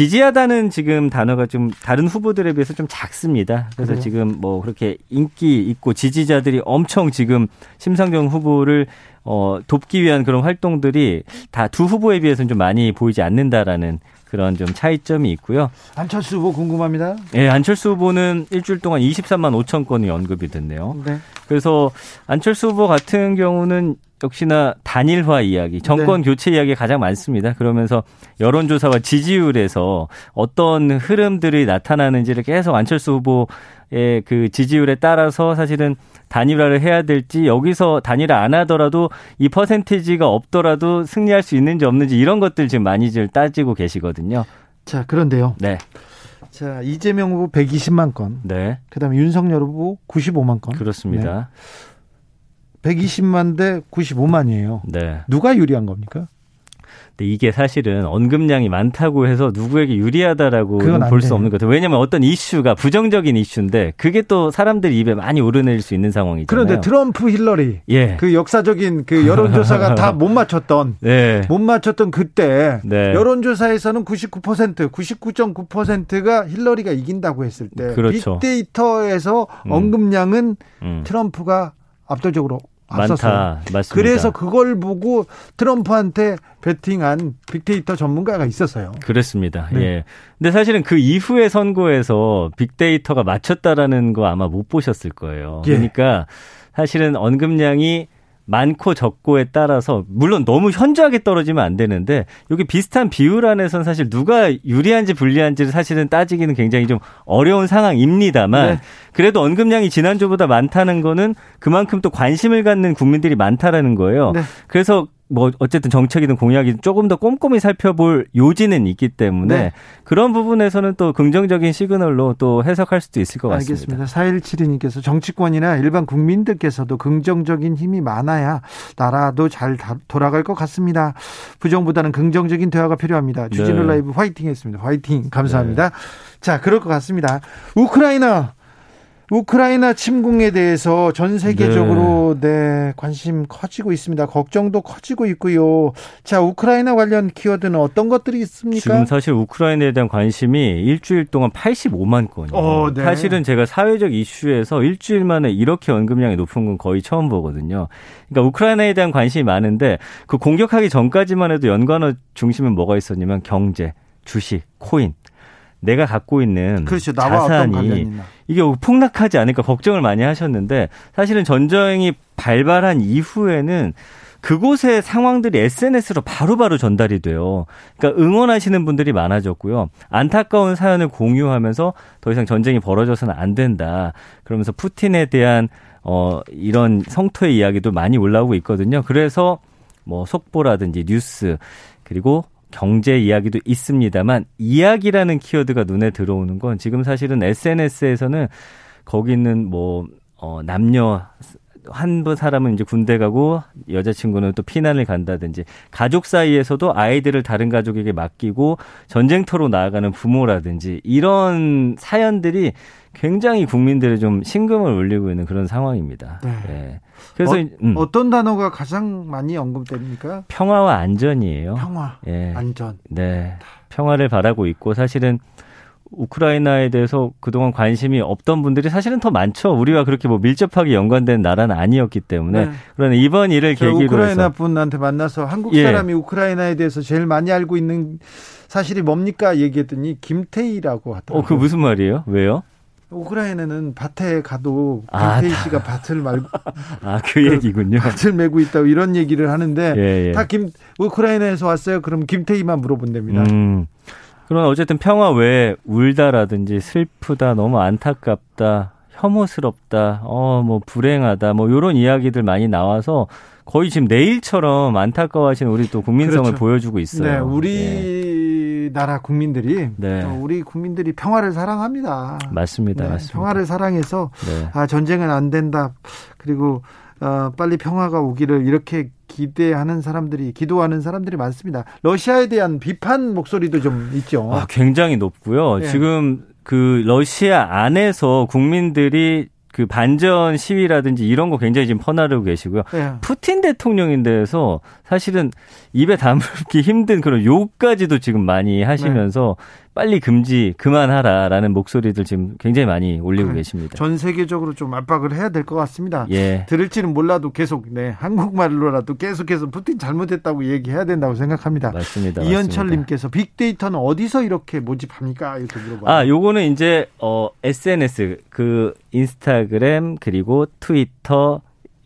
지지하다는 지금 단어가 좀 다른 후보들에 비해서 좀 작습니다. 그래서 그래요? 지금 뭐 그렇게 인기 있고 지지자들이 엄청 지금 심상정 후보를 어 돕기 위한 그런 활동들이 다 두 후보에 비해서는 좀 많이 보이지 않는다라는 그런 좀 차이점이 있고요. 안철수 후보 궁금합니다. 예, 안철수 후보는 일주일 동안 23만 5천 건이 언급이 됐네요. 네. 그래서 안철수 후보 같은 경우는 역시나 단일화 이야기, 정권 네. 교체 이야기가 가장 많습니다. 그러면서 여론조사와 지지율에서 어떤 흐름들이 나타나는지를 계속 안철수 후보의 그 지지율에 따라서 사실은 단일화를 해야 될지 여기서 단일화 안 하더라도 이 퍼센테이지가 없더라도 승리할 수 있는지 없는지 이런 것들 지금 많이들 따지고 계시거든요. 자, 그런데요. 네. 자, 이재명 후보 120만 건. 네. 그다음에 윤석열 후보 95만 건. 그렇습니다. 120만 대 95만이에요. 네. 누가 유리한 겁니까? 근데 이게 사실은 언급량이 많다고 해서 누구에게 유리하다라고 볼 수. 없는 것 같아요. 왜냐하면 어떤 이슈가 부정적인 이슈인데 그게 또 사람들이 입에 많이 오르내릴 수 있는 상황이잖아요. 그런데 트럼프 힐러리 예. 그 역사적인 그 여론조사가 다 못 맞췄던 네. 못 맞췄던 그때 네. 여론조사에서는 99% 99.9%가 힐러리가 이긴다고 했을 때 그렇죠. 빅데이터에서 음. 언급량은 음. 트럼프가 압도적으로. 많다. 맞습니다. 그래서 그걸 보고 트럼프한테 베팅한 빅데이터 전문가가 있었어요. 그렇습니다. 네. 예. 근데 사실은 그 이후의 선거에서 빅데이터가 맞췄다라는 거 아마 못 보셨을 거예요. 예. 그러니까 사실은 언급량이 많고 적고에 따라서 물론 너무 현저하게 떨어지면 안 되는데 여기 비슷한 비율 안에서는 사실 누가 유리한지 불리한지를 사실은 따지기는 굉장히 좀 어려운 상황입니다만 네. 그래도 언급량이 지난주보다 많다는 거는 그만큼 또 관심을 갖는 국민들이 많다라는 거예요. 네. 그래서 뭐 어쨌든 정책이든 공약이든 조금 더 꼼꼼히 살펴볼 요지는 있기 때문에 네. 그런 부분에서는 또 긍정적인 시그널로 또 해석할 수도 있을 것 같습니다. 알겠습니다. 4172님께서 정치권이나 일반 국민들께서도 긍정적인 힘이 많아야 나라도 잘 다- 돌아갈 것 같습니다. 부정보다는 긍정적인 대화가 필요합니다. 주진우 네. 라이브 화이팅 했습니다. 화이팅. 감사합니다. 자, 그럴 것 같습니다. 우크라이나 우크라이나 침공에 대해서 전 세계적으로 네. 관심 커지고 있습니다. 걱정도 커지고 있고요. 자, 우크라이나 관련 키워드는 어떤 것들이 있습니까? 지금 사실 우크라이나에 대한 관심이 일주일 동안 85만 건이에요. 어, 네. 사실은 제가 사회적 이슈에서 일주일 만에 이렇게 언급량이 높은 건 거의 처음 보거든요. 그러니까 우크라이나에 대한 관심이 많은데 그 공격하기 전까지만 해도 연관어 중심은 뭐가 있었냐면 경제, 주식, 코인. 내가 갖고 있는 그렇죠. 자산이 이게 폭락하지 않을까 걱정을 많이 하셨는데 사실은 전쟁이 발발한 이후에는 그곳의 상황들이 SNS로 바로 바로 전달이 돼요. 그러니까 응원하시는 분들이 많아졌고요. 안타까운 사연을 공유하면서 더 이상 전쟁이 벌어져서는 안 된다. 그러면서 푸틴에 대한 어 이런 성토의 이야기도 많이 올라오고 있거든요. 그래서 뭐 속보라든지 뉴스 그리고 경제 이야기도 있습니다만 이야기라는 키워드가 눈에 들어오는 건 지금 사실은 SNS에서는 거기 있는 뭐 어, 남녀 한 분 사람은 이제 군대 가고 여자친구는 또 피난을 간다든지 가족 사이에서도 아이들을 다른 가족에게 맡기고 전쟁터로 나아가는 부모라든지 이런 사연들이 굉장히 국민들의 좀 심금을 울리고 있는 그런 상황입니다. 네. 예. 그래서 음, 어, 떤 단어가 가장 많이 언급됩니까? 평화와 안전이에요. 평화, 예. 안전. 네. 평화를 바라고 있고 사실은 우크라이나에 대해서 그동안 관심이 없던 분들이 사실은 더 많죠. 우리와 그렇게 뭐 밀접하게 연관된 나라는 아니었기 때문에. 네. 그러나 이번 일을 저 계기로 우크라이나 해서 분한테 만나서 한국 예. 사람이 우크라이나에 대해서 제일 많이 알고 있는 사실이 뭡니까 얘기했더니 김태희라고 하더라고요. 어, 그 무슨 말이에요? 왜요? 우크라이나는 밭에 가도 아, 김태희 다- 씨가 밭을 말고 아, 그 얘기군요. 밭을 메고 있다고 이런 얘기를 하는데 예, 예. 다김 우크라이나에서 왔어요. 그럼 김태희만 물어본답니다. 음. 그럼 어쨌든 평화 외에 울다라든지 슬프다, 너무 안타깝다, 혐오스럽다, 어, 뭐 불행하다, 뭐 요런 이야기들 많이 나와서 거의 지금 내일처럼 안타까워하시는 우리 또 국민성을 그렇죠. 보여주고 있어요. 네, 예. 우리나라 국민들이 네. 또 우리 국민들이 평화를 사랑합니다. 맞습니다. 네, 맞습니다. 평화를 사랑해서 네. 아 전쟁은 안 된다. 그리고 어, 빨리 평화가 오기를 이렇게 기대하는 사람들이 기도하는 사람들이 많습니다. 러시아에 대한 비판 목소리도 좀 있죠. 아, 굉장히 높고요. 예. 지금 그 러시아 안에서 국민들이 그 반전 시위라든지 이런 거 굉장히 지금 퍼나르고 계시고요. 예. 푸틴 대통령인데서 사실은 입에 담기 힘든 그런 욕까지도 지금 많이 하시면서 빨리 금지 그만하라라는 목소리들 지금 굉장히 많이 올리고 그래. 계십니다. 전 세계적으로 좀 압박을 해야 될 것 같습니다. 예. 들을지는 몰라도 계속 네 한국말로라도 계속해서 푸틴 잘못했다고 얘기해야 된다고 생각합니다. 맞습니다. 이현철님께서 빅데이터는 어디서 이렇게 모집합니까? 이렇게 물어봐요. 아, 요거는 이제 어 SNS 그 인스타그램 그리고 트위터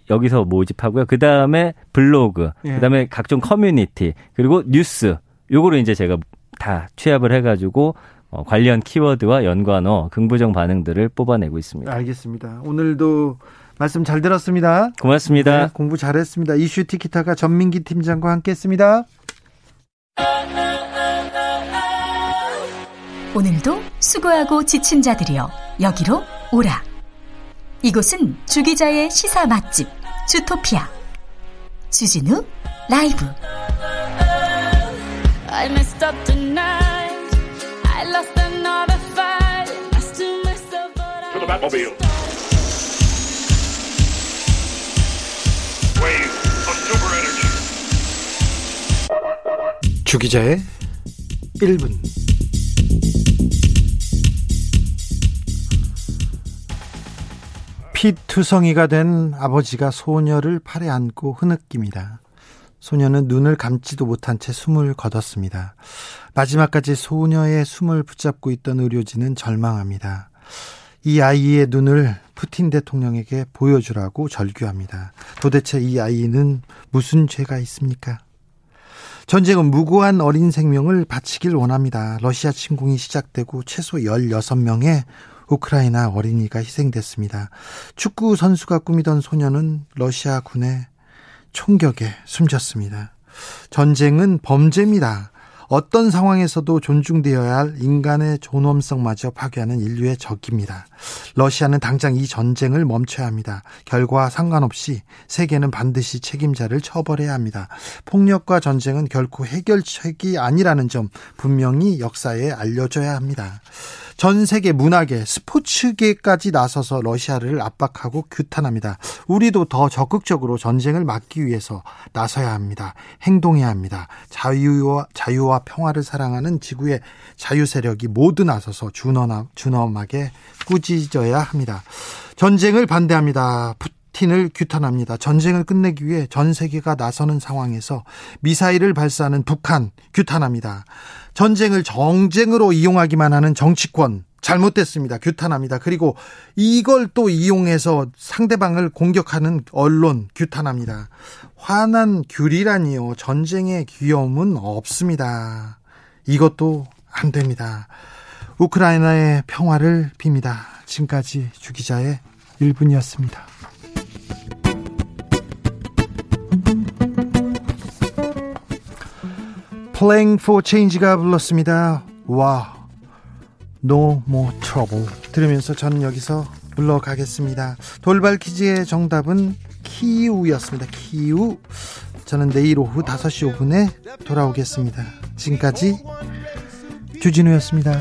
여기서 모집하고요. 그 다음에 블로그, 예. 그 다음에 각종 커뮤니티, 그리고 뉴스. 요거를 이제 제가 다 취합을 해가지고 어, 관련 키워드와 연관어, 긍부정 반응들을 뽑아내고 있습니다. 알겠습니다. 오늘도 말씀 잘 들었습니다. 고맙습니다. 네, 공부 잘했습니다. 이슈 티키타가 전민기 팀장과 함께했습니다. 오늘도 수고하고 지친 자들이여 여기로 오라. 이곳은 주기자의 시사 맛집 주토피아 주진우 라이브. To the Batmobile. Wave of super energy. 주기자의 1분 피투성이가 된 아버지가 소녀를 팔에 안고 흐느낍니다. 소녀는 눈을 감지도 못한 채 숨을 거뒀습니다. 마지막까지 소녀의 숨을 붙잡고 있던 의료진은 절망합니다. 이 아이의 눈을 푸틴 대통령에게 보여주라고 절규합니다. 도대체 이 아이는 무슨 죄가 있습니까? 전쟁은 무고한 어린 생명을 바치길 원합니다. 러시아 침공이 시작되고 최소 16명의 우크라이나 어린이가 희생됐습니다. 축구 선수가 꾸미던 소녀는 러시아 군의 총격에 숨졌습니다. 전쟁은 범죄입니다. 어떤 상황에서도 존중되어야 할 인간의 존엄성마저 파괴하는 인류의 적입니다. 러시아는 당장 이 전쟁을 멈춰야 합니다. 결과와 상관없이 세계는 반드시 책임자를 처벌해야 합니다. 폭력과 전쟁은 결코 해결책이 아니라는 점 분명히 역사에 알려줘야 합니다. 전 세계 문화계, 스포츠계까지 나서서 러시아를 압박하고 규탄합니다. 우리도 더 적극적으로 전쟁을 막기 위해서 나서야 합니다. 행동해야 합니다. 자유와 자유와 평화를 사랑하는 지구의 자유 세력이 모두 나서서 준엄, 준엄하게 꾸짖어야 합니다. 전쟁을 반대합니다. 푸틴을 규탄합니다. 전쟁을 끝내기 위해 전 세계가 나서는 상황에서 미사일을 발사하는 북한 규탄합니다. 전쟁을 정쟁으로 이용하기만 하는 정치권 잘못됐습니다. 규탄합니다. 그리고 이걸 또 이용해서 상대방을 공격하는 언론 규탄합니다. 화난 귤이라니요. 전쟁의 귀여움은 없습니다. 이것도 안 됩니다. 우크라이나의 평화를 빕니다. 지금까지 주기자의 1분이었습니다. Playing for Change가 불렀습니다. 와, No More Trouble 들으면서 저는 여기서 물러가겠습니다. 돌발 퀴즈의 정답은 키우였습니다. 키우. 저는 내일 오후 5시 5분에 돌아오겠습니다. 지금까지 주진우였습니다.